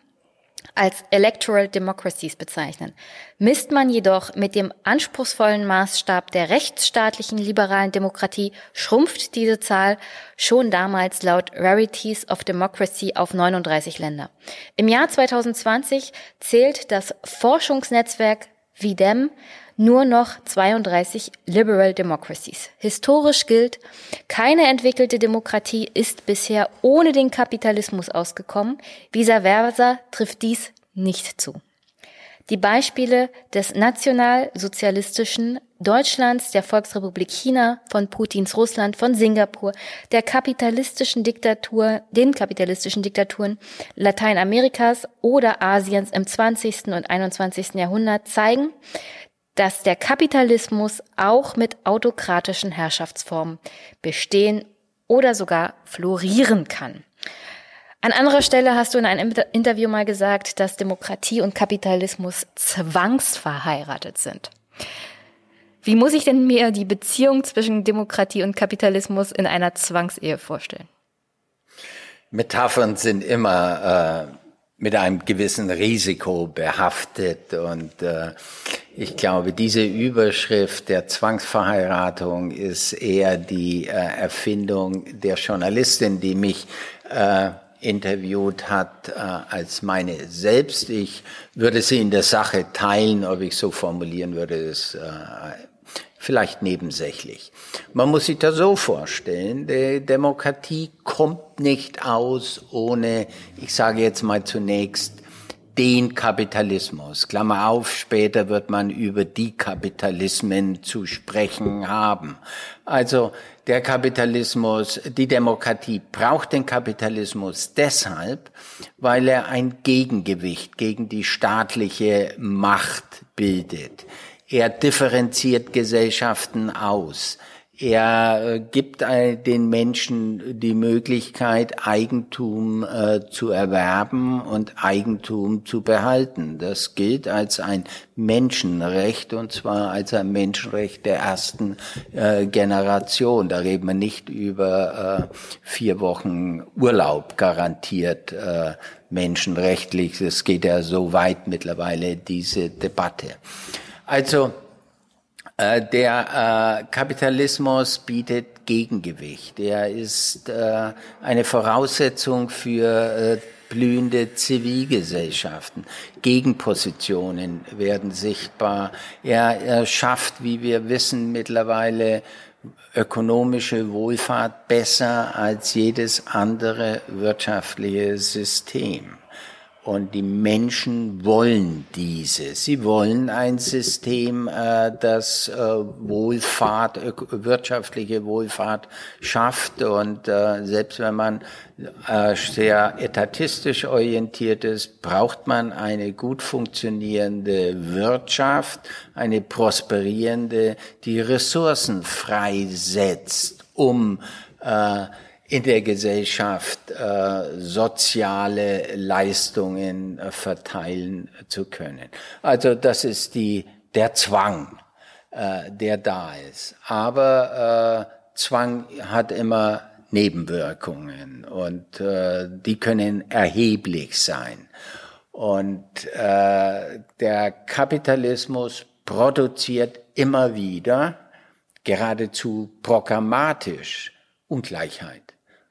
als Electoral Democracies bezeichnen. Misst man jedoch mit dem anspruchsvollen Maßstab der rechtsstaatlichen liberalen Demokratie, schrumpft diese Zahl schon damals laut Rarities of Democracy auf 39 Länder. Im Jahr 2020 zählt das Forschungsnetzwerk VIDEM nur noch 32 Liberal Democracies. Historisch gilt, keine entwickelte Demokratie ist bisher ohne den Kapitalismus ausgekommen. Vice versa trifft dies nicht zu. Die Beispiele des nationalsozialistischen Deutschlands, der Volksrepublik China, von Putins Russland, von Singapur, der kapitalistischen Diktatur, den kapitalistischen Diktaturen Lateinamerikas oder Asiens im 20. und 21. Jahrhundert zeigen, dass der Kapitalismus auch mit autokratischen Herrschaftsformen bestehen oder sogar florieren kann. An anderer Stelle hast du in einem Interview mal gesagt, dass Demokratie und Kapitalismus zwangsverheiratet sind. Wie muss ich denn mir die Beziehung zwischen Demokratie und Kapitalismus in einer Zwangsehe vorstellen? Metaphern sind immer äh, mit einem gewissen Risiko behaftet und äh, ich glaube, diese Überschrift der Zwangsverheiratung ist eher die äh, Erfindung der Journalistin, die mich äh, interviewt hat, äh, als meine selbst. Ich würde sie in der Sache teilen, ob ich so formulieren würde, ist äh, vielleicht nebensächlich. Man muss sich das so vorstellen, die Demokratie kommt nicht aus ohne, ich sage jetzt mal zunächst, den Kapitalismus. Klammer auf, später wird man über die Kapitalismen zu sprechen haben. Also der Kapitalismus, die Demokratie braucht den Kapitalismus deshalb, weil er ein Gegengewicht gegen die staatliche Macht bildet. Er differenziert Gesellschaften aus. Er äh, gibt den Menschen die Möglichkeit, Eigentum äh, zu erwerben und Eigentum zu behalten. Das gilt als ein Menschenrecht und zwar als ein Menschenrecht der ersten äh, Generation. Da reden wir nicht über vier Wochen Urlaub garantiert menschenrechtlich. Es geht ja so weit mittlerweile, diese Debatte. Also, der äh, Kapitalismus bietet Gegengewicht. Er ist äh, eine Voraussetzung für äh, blühende Zivilgesellschaften. Gegenpositionen werden sichtbar. Er, er schafft, wie wir wissen, mittlerweile ökonomische Wohlfahrt besser als jedes andere wirtschaftliche System. Und die Menschen wollen diese. Sie wollen ein System, äh, das äh, Wohlfahrt, wirtschaftliche Wohlfahrt schafft. Und äh, selbst wenn man sehr etatistisch orientiert ist, braucht man eine gut funktionierende Wirtschaft, eine prosperierende, die Ressourcen freisetzt, um in der Gesellschaft äh, soziale Leistungen äh, verteilen zu können. Also das ist die, der Zwang, äh, der da ist. Aber äh, Zwang hat immer Nebenwirkungen und äh, die können erheblich sein. Und äh, der Kapitalismus produziert immer wieder geradezu programmatisch Ungleichheit.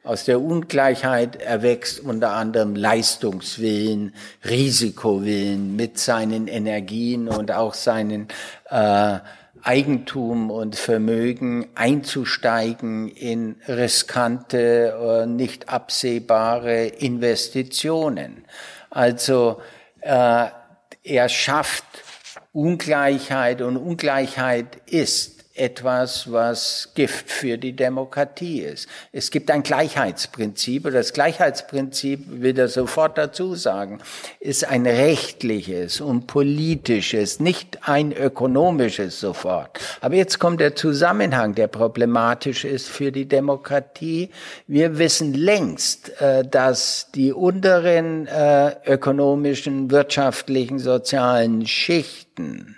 Aus der Ungleichheit erwächst unter anderem Leistungswillen, Risikowillen mit seinen Energien und auch seinen äh, Eigentum und Vermögen einzusteigen in riskante, äh, nicht absehbare Investitionen. Also äh, er schafft Ungleichheit und Ungleichheit ist etwas, was Gift für die Demokratie ist. Es gibt ein Gleichheitsprinzip, und das Gleichheitsprinzip, will er sofort dazu sagen, ist ein rechtliches und politisches, nicht ein ökonomisches sofort. Aber jetzt kommt der Zusammenhang, der problematisch ist für die Demokratie. Wir wissen längst, äh, dass die unteren äh, ökonomischen, wirtschaftlichen, sozialen Schichten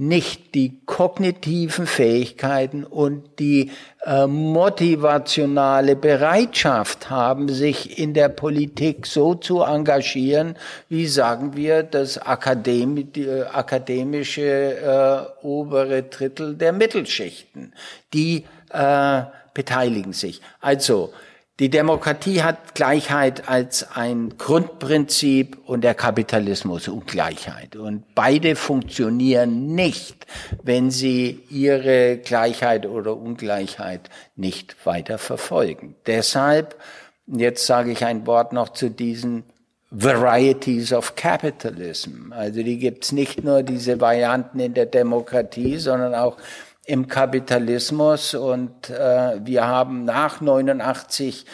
nicht die kognitiven Fähigkeiten und die äh, motivationale Bereitschaft haben, sich in der Politik so zu engagieren, wie sagen wir, das Akademi äh, akademische äh, obere Drittel der Mittelschichten. Die äh, beteiligen sich. Also die Demokratie hat Gleichheit als ein Grundprinzip und der Kapitalismus Ungleichheit. Und beide funktionieren nicht, wenn sie ihre Gleichheit oder Ungleichheit nicht weiter verfolgen. Deshalb, jetzt sage ich ein Wort noch zu diesen Varieties of Capitalism. Also die gibt's nicht nur diese Varianten in der Demokratie, sondern auch im Kapitalismus und äh, wir haben nach 89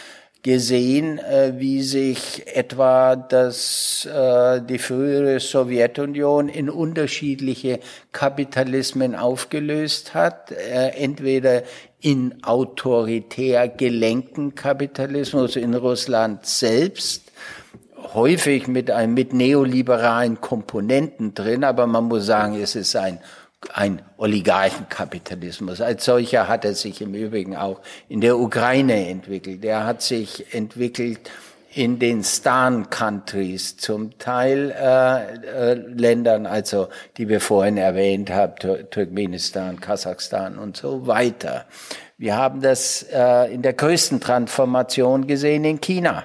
gesehen, äh, wie sich etwa das, äh, die frühere Sowjetunion in unterschiedliche Kapitalismen aufgelöst hat, äh, entweder in autoritär gelenkten Kapitalismus in Russland selbst, häufig mit einem, mit neoliberalen Komponenten drin, aber man muss sagen, es ist ein ein Oligarchenkapitalismus. Als solcher hat er sich im Übrigen auch in der Ukraine entwickelt. Er hat sich entwickelt in den Stan-Countries, zum Teil äh, äh, Ländern, also die wir vorhin erwähnt haben, Tur Turkmenistan, Kasachstan und so weiter. Wir haben das äh, in der größten Transformation gesehen in China,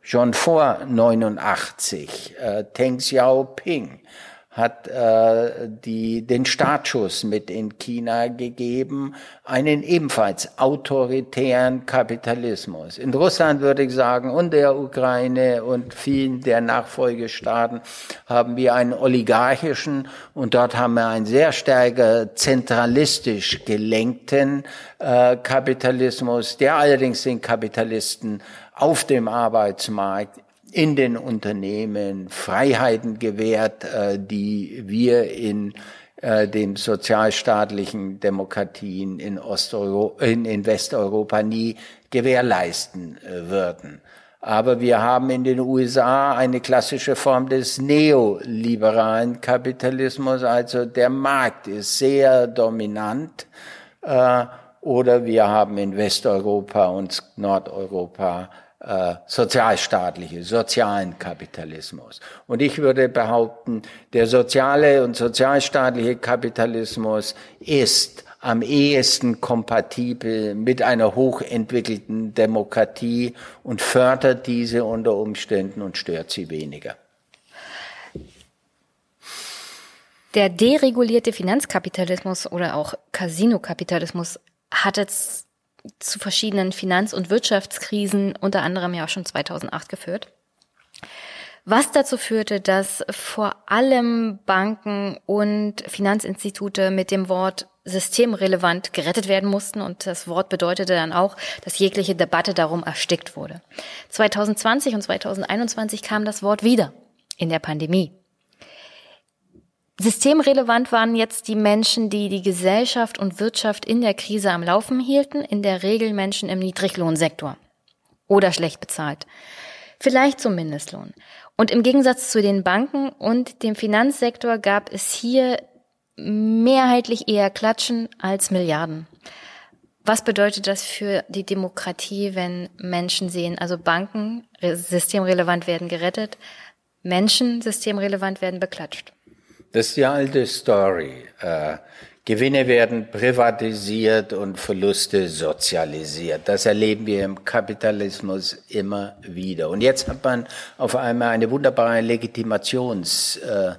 schon vor 89. Äh, Teng Xiaoping hat äh, die, den Startschuss mit in China gegeben, einen ebenfalls autoritären Kapitalismus. In Russland würde ich sagen und der Ukraine und vielen der Nachfolgestaaten haben wir einen oligarchischen und dort haben wir einen sehr stärker zentralistisch gelenkten äh, Kapitalismus, der allerdings den Kapitalisten auf dem Arbeitsmarkt in den Unternehmen Freiheiten gewährt, äh, die wir in äh, den sozialstaatlichen Demokratien in, Osteuropa, in, in Westeuropa nie gewährleisten äh, würden. Aber wir haben in den USA eine klassische Form des neoliberalen Kapitalismus, also der Markt ist sehr dominant. Oder wir haben in Westeuropa und Nordeuropa äh, sozialstaatliche, sozialen Kapitalismus. Und ich würde behaupten, der soziale und sozialstaatliche Kapitalismus ist am ehesten kompatibel mit einer hochentwickelten Demokratie und fördert diese unter Umständen und stört sie weniger. Der deregulierte Finanzkapitalismus oder auch Casino-Kapitalismus hat jetzt zu verschiedenen Finanz- und Wirtschaftskrisen, unter anderem ja auch schon 2008 geführt. Was dazu führte, dass vor allem Banken und Finanzinstitute mit dem Wort systemrelevant gerettet werden mussten und das Wort bedeutete dann auch, dass jegliche Debatte darum erstickt wurde. 2020 und 2021 kam das Wort wieder in der Pandemie. Systemrelevant waren jetzt die Menschen, die die Gesellschaft und Wirtschaft in der Krise am Laufen hielten, in der Regel Menschen im Niedriglohnsektor oder schlecht bezahlt. Vielleicht zum Mindestlohn. Und im Gegensatz zu den Banken und dem Finanzsektor gab es hier mehrheitlich eher Klatschen als Milliarden. Was bedeutet das für die Demokratie, wenn Menschen sehen, also Banken systemrelevant werden gerettet, Menschen systemrelevant werden beklatscht? Das ist die alte Story. Äh, Gewinne werden privatisiert und Verluste sozialisiert. Das erleben wir im Kapitalismus immer wieder. Und jetzt hat man auf einmal eine wunderbare Legitimations- äh,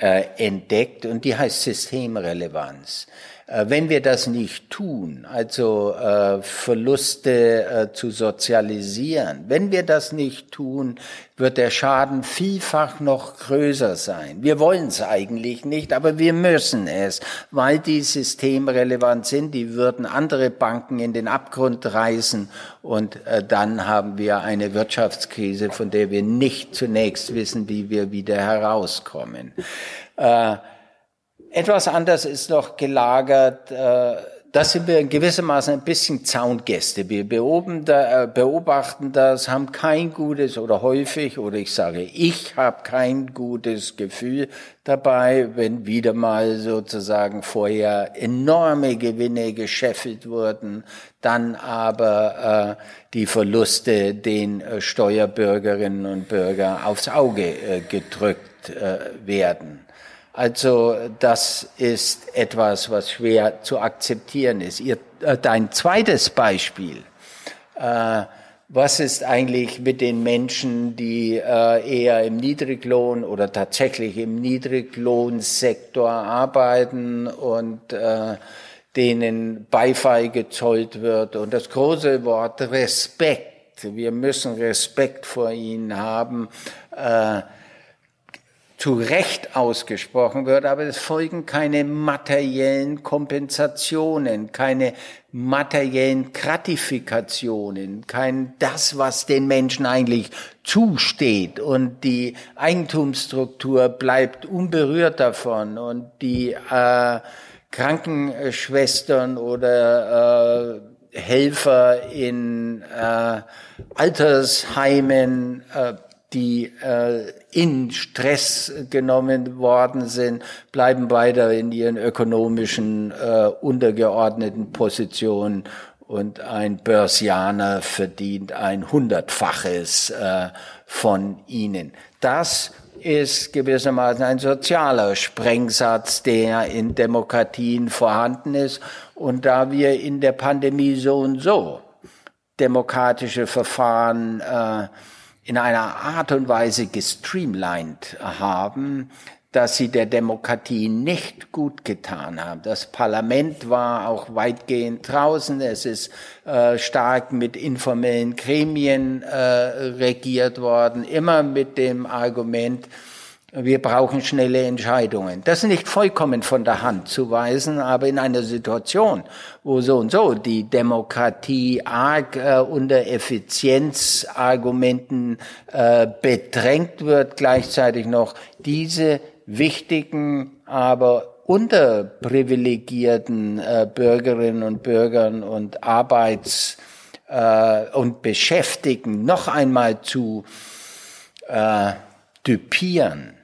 äh, entdeckt und die heißt Systemrelevanz. Äh, wenn wir das nicht tun, also äh, Verluste äh, zu sozialisieren, wenn wir das nicht tun, wird der Schaden vielfach noch größer sein. Wir wollen es eigentlich nicht, aber wir müssen es, weil die systemrelevant sind. Die würden andere Banken in den Abgrund reißen und dann haben wir eine Wirtschaftskrise, von der wir nicht zunächst wissen, wie wir wieder herauskommen. Äh, etwas anders ist noch gelagert, äh, das sind wir in gewissermaßen ein bisschen Zaungäste. Wir äh, beobachten das, haben kein gutes oder häufig, oder ich sage, ich habe kein gutes Gefühl dabei, wenn wieder mal sozusagen vorher enorme Gewinne gescheffelt wurden, dann aber äh, die Verluste den äh, Steuerbürgerinnen und Bürgern aufs Auge äh, gedrückt werden. Also das ist etwas, was schwer zu akzeptieren ist. Ihr, äh, dein zweites Beispiel, äh, was ist eigentlich mit den Menschen, die äh, eher im Niedriglohn oder tatsächlich im Niedriglohnsektor arbeiten und äh, denen Beifall gezollt wird? Und das große Wort Respekt. Wir müssen Respekt vor ihnen haben. Äh, zu Recht ausgesprochen wird, aber es folgen keine materiellen Kompensationen, keine materiellen Gratifikationen, kein das, was den Menschen eigentlich zusteht. Und die Eigentumsstruktur bleibt unberührt davon. Und die äh, Krankenschwestern oder äh, Helfer in äh, Altersheimen äh, die äh, in Stress genommen worden sind, bleiben weiter in ihren ökonomischen äh, untergeordneten Positionen und ein Börsianer verdient ein Hundertfaches äh, von ihnen. Das ist gewissermaßen ein sozialer Sprengsatz, der in Demokratien vorhanden ist. Und da wir in der Pandemie so und so demokratische Verfahren äh, in einer Art und Weise gestreamlined haben, dass sie der Demokratie nicht gut getan haben. Das Parlament war auch weitgehend draußen. Es ist äh, stark mit informellen Gremien äh, regiert worden, immer mit dem Argument, wir brauchen schnelle Entscheidungen. Das ist nicht vollkommen von der Hand zu weisen, aber in einer Situation, wo so und so die Demokratie arg äh, unter Effizienzargumenten äh, bedrängt wird, gleichzeitig noch diese wichtigen, aber unterprivilegierten äh, Bürgerinnen und Bürgern und Arbeits- äh, und Beschäftigten noch einmal zu äh, typieren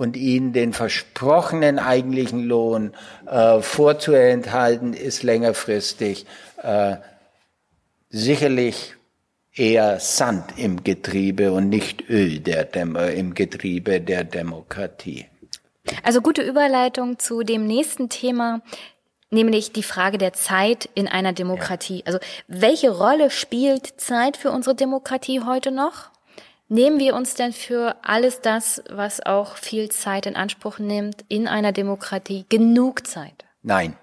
und ihnen den versprochenen eigentlichen Lohn äh, vorzuenthalten, ist längerfristig äh, sicherlich eher Sand im Getriebe und nicht Öl der Dem im Getriebe der Demokratie. Also gute Überleitung zu dem nächsten Thema, nämlich die Frage der Zeit in einer Demokratie. Ja. Also welche Rolle spielt Zeit für unsere Demokratie heute noch? Nehmen wir uns denn für alles das, was auch viel Zeit in Anspruch nimmt, in einer Demokratie genug Zeit? Nein.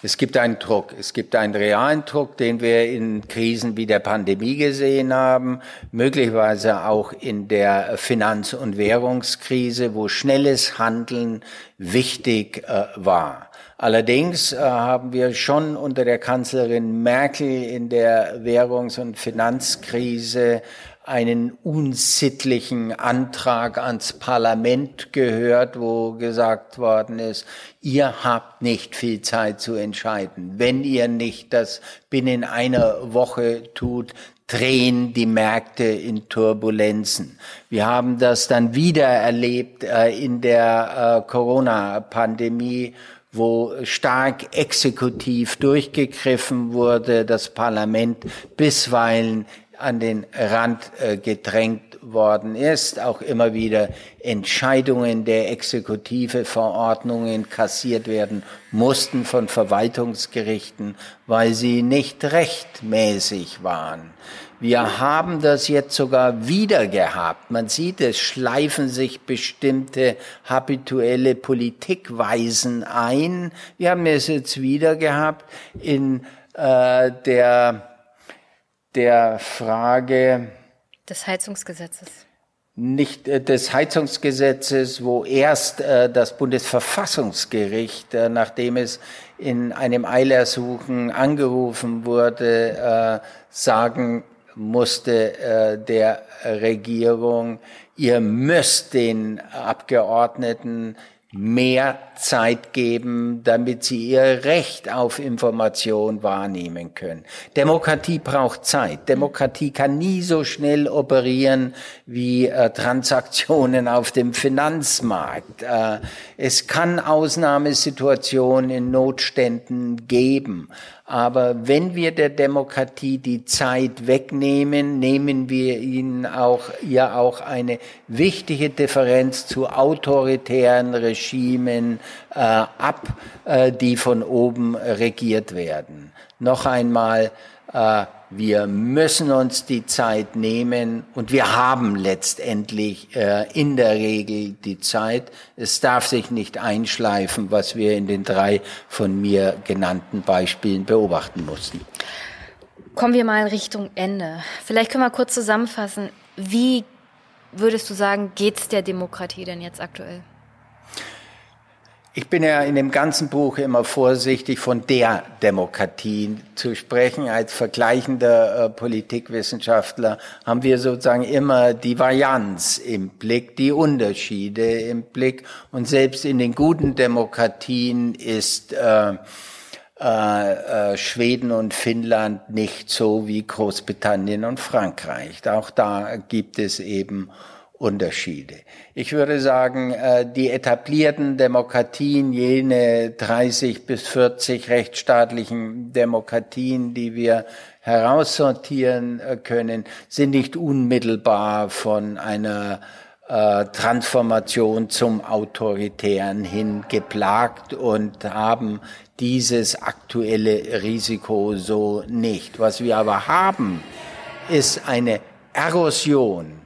Es gibt einen Druck. Es gibt einen realen Druck, den wir in Krisen wie der Pandemie gesehen haben, möglicherweise auch in der Finanz- und Währungskrise, wo schnelles Handeln wichtig äh, war. Allerdings äh, haben wir schon unter der Kanzlerin Merkel in der Währungs- und Finanzkrise einen unsittlichen Antrag ans Parlament gehört, wo gesagt worden ist, ihr habt nicht viel Zeit zu entscheiden. Wenn ihr nicht das binnen einer Woche tut, drehen die Märkte in Turbulenzen. Wir haben das dann wieder erlebt äh, in der äh, Corona-Pandemie, wo stark exekutiv durchgegriffen wurde, das Parlament bisweilen an den Rand äh, gedrängt worden ist, auch immer wieder Entscheidungen der Exekutive, Verordnungen kassiert werden mussten von Verwaltungsgerichten, weil sie nicht rechtmäßig waren. Wir haben das jetzt sogar wieder gehabt. Man sieht, es schleifen sich bestimmte habituelle Politikweisen ein. Wir haben es jetzt wieder gehabt in äh, der, der Frage des Heizungsgesetzes. Nicht äh, des Heizungsgesetzes, wo erst äh, das Bundesverfassungsgericht, äh, nachdem es in einem Eilersuchen angerufen wurde, äh, sagen musste äh, der Regierung, ihr müsst den Abgeordneten mehr Zeit geben, damit sie ihr Recht auf Information wahrnehmen können. Demokratie braucht Zeit. Demokratie kann nie so schnell operieren wie äh, Transaktionen auf dem Finanzmarkt. Äh, es kann Ausnahmesituationen in Notständen geben. Aber wenn wir der Demokratie die Zeit wegnehmen, nehmen wir ihnen auch, ihr auch eine wichtige Differenz zu autoritären Regimen äh, ab, äh, die von oben regiert werden. Noch einmal, äh, wir müssen uns die Zeit nehmen und wir haben letztendlich äh, in der Regel die Zeit. Es darf sich nicht einschleifen, was wir in den drei von mir genannten Beispielen beobachten mussten. Kommen wir mal Richtung Ende. Vielleicht können wir kurz zusammenfassen, wie würdest du sagen, geht es der Demokratie denn jetzt aktuell? Ich bin ja in dem ganzen Buch immer vorsichtig, von der Demokratie zu sprechen. Als vergleichender äh, Politikwissenschaftler haben wir sozusagen immer die Varianz im Blick, die Unterschiede im Blick. Und selbst in den guten Demokratien ist äh, äh, äh, Schweden und Finnland nicht so wie Großbritannien und Frankreich. Auch da gibt es eben Unterschiede. Ich würde sagen, äh, die etablierten Demokratien, jene 30 bis 40 rechtsstaatlichen Demokratien, die wir heraussortieren äh, können, sind nicht unmittelbar von einer äh, Transformation zum Autoritären hin geplagt und haben dieses aktuelle Risiko so nicht. Was wir aber haben, ist eine Erosion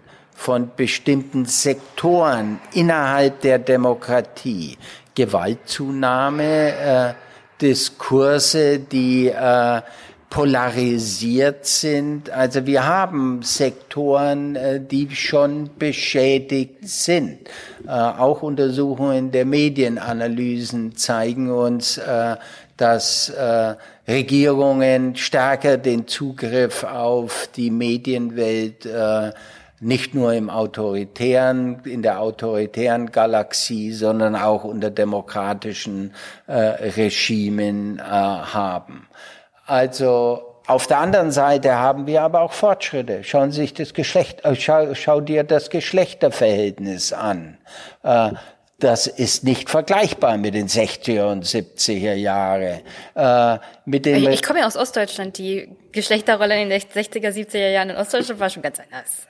von bestimmten Sektoren innerhalb der Demokratie. Gewaltzunahme, äh, Diskurse, die äh, polarisiert sind. Also wir haben Sektoren, äh, die schon beschädigt sind. Äh, auch Untersuchungen der Medienanalysen zeigen uns, äh, dass Regierungen stärker den Zugriff auf die Medienwelt nicht nur im autoritären, in der autoritären Galaxie, sondern auch unter demokratischen äh, Regimen äh, haben. Also auf der anderen Seite haben wir aber auch Fortschritte. Schauen Sie sich das Geschlecht, äh, schau, schau dir das Geschlechterverhältnis an. Äh, das ist nicht vergleichbar mit den 60er und 70er Jahre. Äh, mit den ich, ich komme ja aus Ostdeutschland. Die Geschlechterrolle in den 60er, 70er Jahren in Ostdeutschland war schon ganz anders.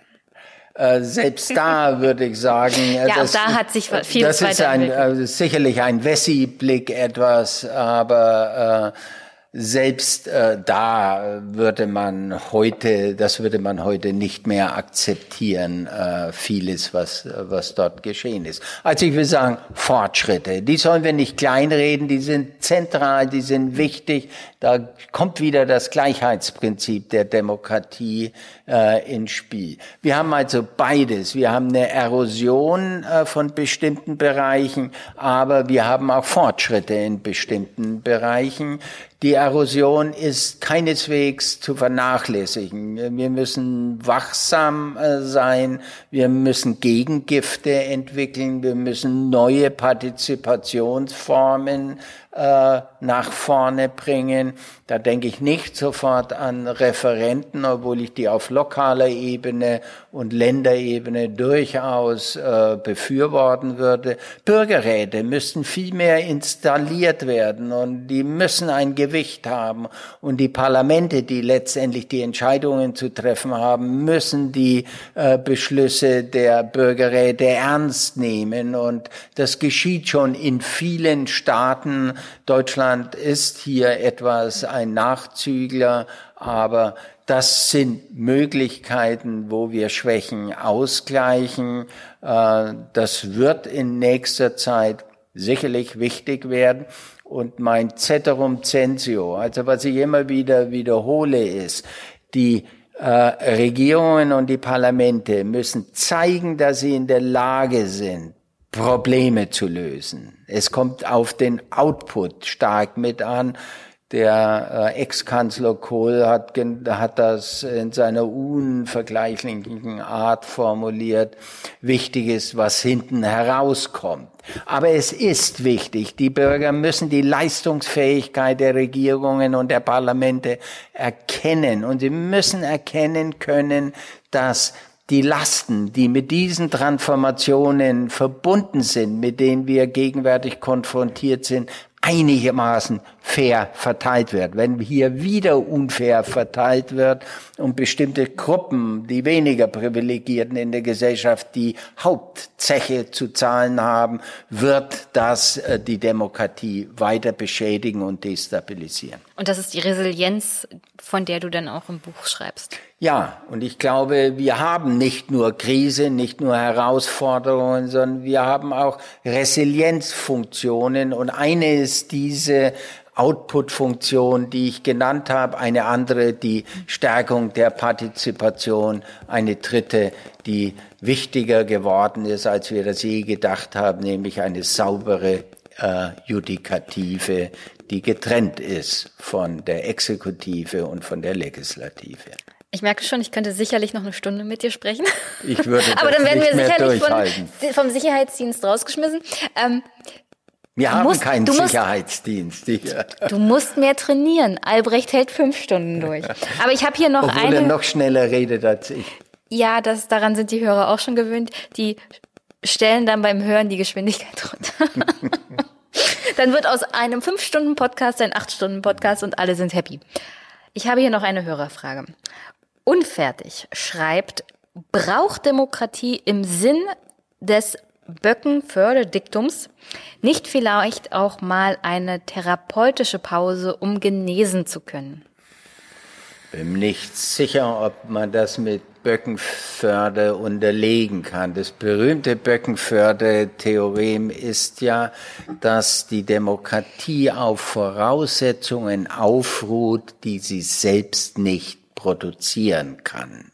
Äh, selbst da *laughs* würde ich sagen, ja, das, da hat sich viel Das ist ein, äh, sicherlich ein Wessi-Blick etwas, aber äh, selbst äh, da würde man heute, das würde man heute nicht mehr akzeptieren, äh, vieles, was, was dort geschehen ist. Also ich will sagen, Fortschritte, die sollen wir nicht kleinreden, die sind zentral, die sind wichtig. Da kommt wieder das Gleichheitsprinzip der Demokratie äh, ins Spiel. Wir haben also beides. Wir haben eine Erosion äh, von bestimmten Bereichen, aber wir haben auch Fortschritte in bestimmten Bereichen. Die Erosion ist keineswegs zu vernachlässigen. Wir müssen wachsam äh, sein, wir müssen Gegengifte entwickeln, wir müssen neue Partizipationsformen äh, nach vorne bringen. Da denke ich nicht sofort an Referenten, obwohl ich die auf lokaler Ebene und Länderebene durchaus äh, befürworten würde. Bürgerräte müssen viel mehr installiert werden und die müssen ein Gewicht haben. Und die Parlamente, die letztendlich die Entscheidungen zu treffen haben, müssen die äh, Beschlüsse der Bürgerräte ernst nehmen. Und das geschieht schon in vielen Staaten. Deutschland ist hier etwas ein Nachzügler, aber das sind Möglichkeiten, wo wir Schwächen ausgleichen. Äh, das wird in nächster Zeit sicherlich wichtig werden. Und mein Ceterum Censio, also was ich immer wieder wiederhole, ist, die äh, Regierungen und die Parlamente müssen zeigen, dass sie in der Lage sind, Probleme zu lösen. Es kommt auf den Output stark mit an. Der äh, Ex-Kanzler Kohl hat, hat das in seiner unvergleichlichen Art formuliert. Wichtig ist, was hinten herauskommt. Aber es ist wichtig, die Bürger müssen die Leistungsfähigkeit der Regierungen und der Parlamente erkennen. Und sie müssen erkennen können, dass die Lasten, die mit diesen Transformationen verbunden sind, mit denen wir gegenwärtig konfrontiert sind, einigermaßen fair verteilt wird. Wenn hier wieder unfair verteilt wird und bestimmte Gruppen, die weniger Privilegierten in der Gesellschaft, die Hauptzeche zu zahlen haben, wird das äh, die Demokratie weiter beschädigen und destabilisieren. Und das ist die Resilienz, von der du dann auch im Buch schreibst. Ja, und ich glaube, wir haben nicht nur Krise, nicht nur Herausforderungen, sondern wir haben auch Resilienzfunktionen. Und eine ist diese Output-Funktion, die ich genannt habe, eine andere die Stärkung der Partizipation, eine dritte, die wichtiger geworden ist, als wir das je gedacht haben, nämlich eine saubere äh, Judikative, die getrennt ist von der Exekutive und von der Legislative. Ich merke schon, ich könnte sicherlich noch eine Stunde mit dir sprechen. Ich würde *laughs* Aber dann werden wir sicherlich von, vom Sicherheitsdienst rausgeschmissen. Ähm, wir haben musst, keinen Sicherheitsdienst hier. Du musst mehr trainieren. Albrecht hält fünf Stunden durch. Aber ich habe hier noch Obwohl eine. Er noch schneller redet als ich. Ja, das, daran sind die Hörer auch schon gewöhnt. Die stellen dann beim Hören die Geschwindigkeit runter. *laughs* dann wird aus einem fünf Stunden Podcast ein acht Stunden Podcast und alle sind happy. Ich habe hier noch eine Hörerfrage. Unfertig schreibt, braucht Demokratie im Sinn des Böckenförderdiktums nicht vielleicht auch mal eine therapeutische Pause, um genesen zu können? Bin nicht sicher, ob man das mit Böckenförde unterlegen kann. Das berühmte Böckenförde-Theorem ist ja, dass die Demokratie auf Voraussetzungen aufruht, die sie selbst nicht produzieren kann.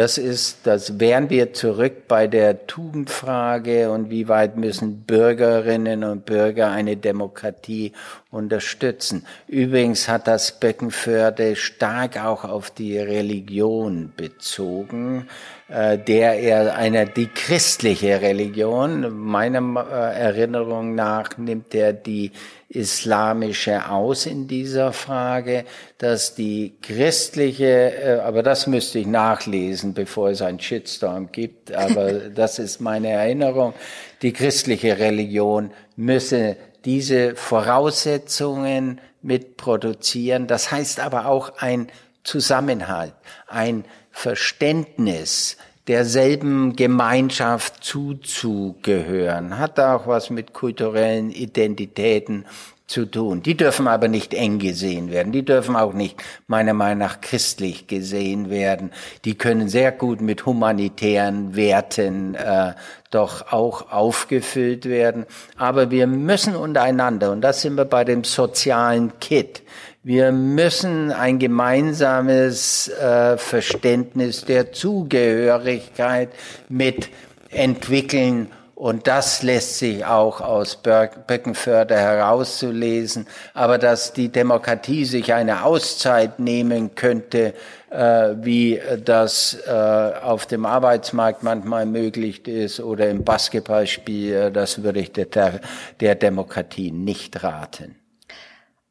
Das ist, das wären wir zurück bei der Tugendfrage und wie weit müssen Bürgerinnen und Bürger eine Demokratie unterstützen. Übrigens hat das Beckenförde stark auch auf die Religion bezogen, der er einer die christliche Religion, meiner äh, Erinnerung nach nimmt er die islamische aus in dieser Frage, dass die christliche, äh, aber das müsste ich nachlesen, bevor es einen Shitstorm gibt, aber *laughs* das ist meine Erinnerung, die christliche Religion müsse diese Voraussetzungen mit produzieren. Das heißt aber auch ein Zusammenhalt, ein Verständnis derselben Gemeinschaft zuzugehören, hat auch was mit kulturellen Identitäten zu tun. Die dürfen aber nicht eng gesehen werden. Die dürfen auch nicht meiner Meinung nach christlich gesehen werden. Die können sehr gut mit humanitären Werten äh, doch auch aufgefüllt werden. Aber wir müssen untereinander, und das sind wir bei dem sozialen Kit, wir müssen ein gemeinsames äh, Verständnis der Zugehörigkeit mit entwickeln Und das lässt sich auch aus Böckenförder herauszulesen. Aber dass die Demokratie sich eine Auszeit nehmen könnte, äh, wie das äh, auf dem Arbeitsmarkt manchmal möglich ist oder im Basketballspiel, äh, das würde ich der, der Demokratie nicht raten.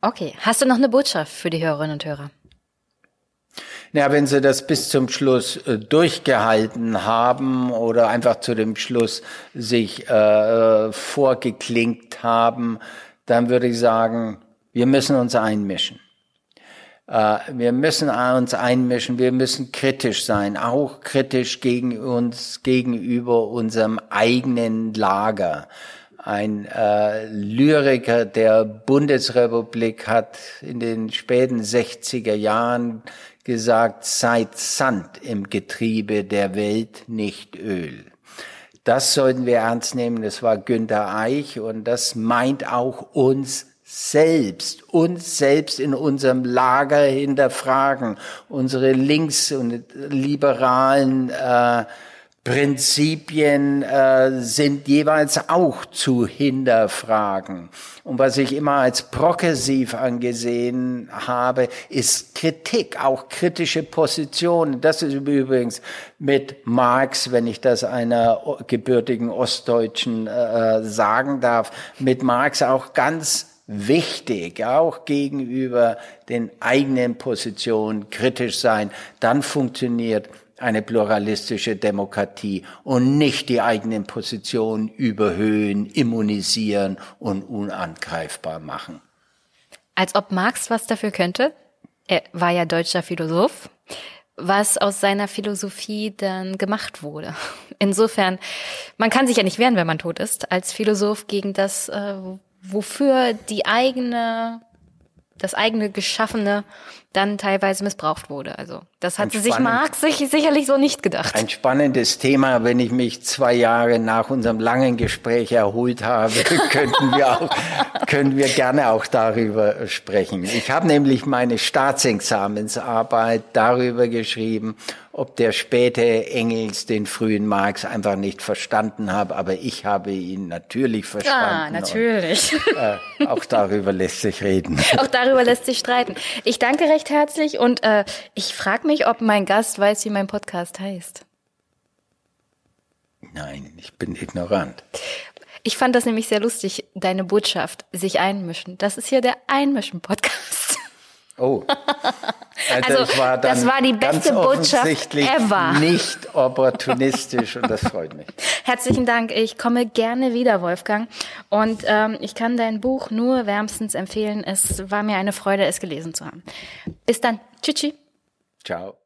Okay, hast du noch eine Botschaft für die Hörerinnen und Hörer? Ja, wenn Sie das bis zum Schluss äh, durchgehalten haben oder einfach zu dem Schluss sich äh, vorgeklinkt haben, dann würde ich sagen, wir müssen uns einmischen. Äh, wir müssen uns einmischen, wir müssen kritisch sein, auch kritisch gegen uns, gegenüber unserem eigenen Lager. Ein äh, Lyriker der Bundesrepublik hat in den späten 60er Jahren gesagt, seid Sand im Getriebe der Welt, nicht Öl. Das sollten wir ernst nehmen. Das war Günter Eich und das meint auch uns selbst, uns selbst in unserem Lager hinterfragen, unsere links- und liberalen äh, Prinzipien äh, sind jeweils auch zu hinterfragen. Und was ich immer als progressiv angesehen habe, ist Kritik, auch kritische Positionen. Das ist übrigens mit Marx, wenn ich das einer gebürtigen Ostdeutschen äh, sagen darf, mit Marx auch ganz wichtig, auch gegenüber den eigenen Positionen kritisch sein. Dann funktioniert eine pluralistische Demokratie und nicht die eigenen Positionen überhöhen, immunisieren und unangreifbar machen. Als ob Marx was dafür könnte. Er war ja deutscher Philosoph, was aus seiner Philosophie dann gemacht wurde. *laughs* Insofern, man kann sich ja nicht wehren, wenn man tot ist, als Philosoph gegen das, äh, wofür die eigene das eigene Geschaffene dann teilweise missbraucht wurde. Also das hat sich Marx sich sicherlich so nicht gedacht. Ein spannendes Thema, wenn ich mich zwei Jahre nach unserem langen Gespräch erholt habe, *laughs* könnten wir auch, können wir gerne auch darüber sprechen. Ich habe nämlich meine Staatsexamensarbeit darüber geschrieben, ob der späte Engels den frühen Marx einfach nicht verstanden hat, aber ich habe ihn natürlich verstanden. Ah, natürlich. Und, äh, auch darüber lässt sich reden. Auch darüber lässt sich streiten. Ich danke recht herzlich und äh, ich frage mich, ob mein Gast weiß, wie mein Podcast heißt. Nein, ich bin ignorant. Ich fand das nämlich sehr lustig, deine Botschaft, sich einmischen. Das ist hier der Einmischen-Podcast. Oh. *laughs* Also, also war das war die beste Botschaft ever. Nicht opportunistisch und das freut mich. *laughs* Herzlichen Dank. Ich komme gerne wieder, Wolfgang. Und ähm, ich kann dein Buch nur wärmstens empfehlen. Es war mir eine Freude, es gelesen zu haben. Bis dann. Tschüssi. Ciao.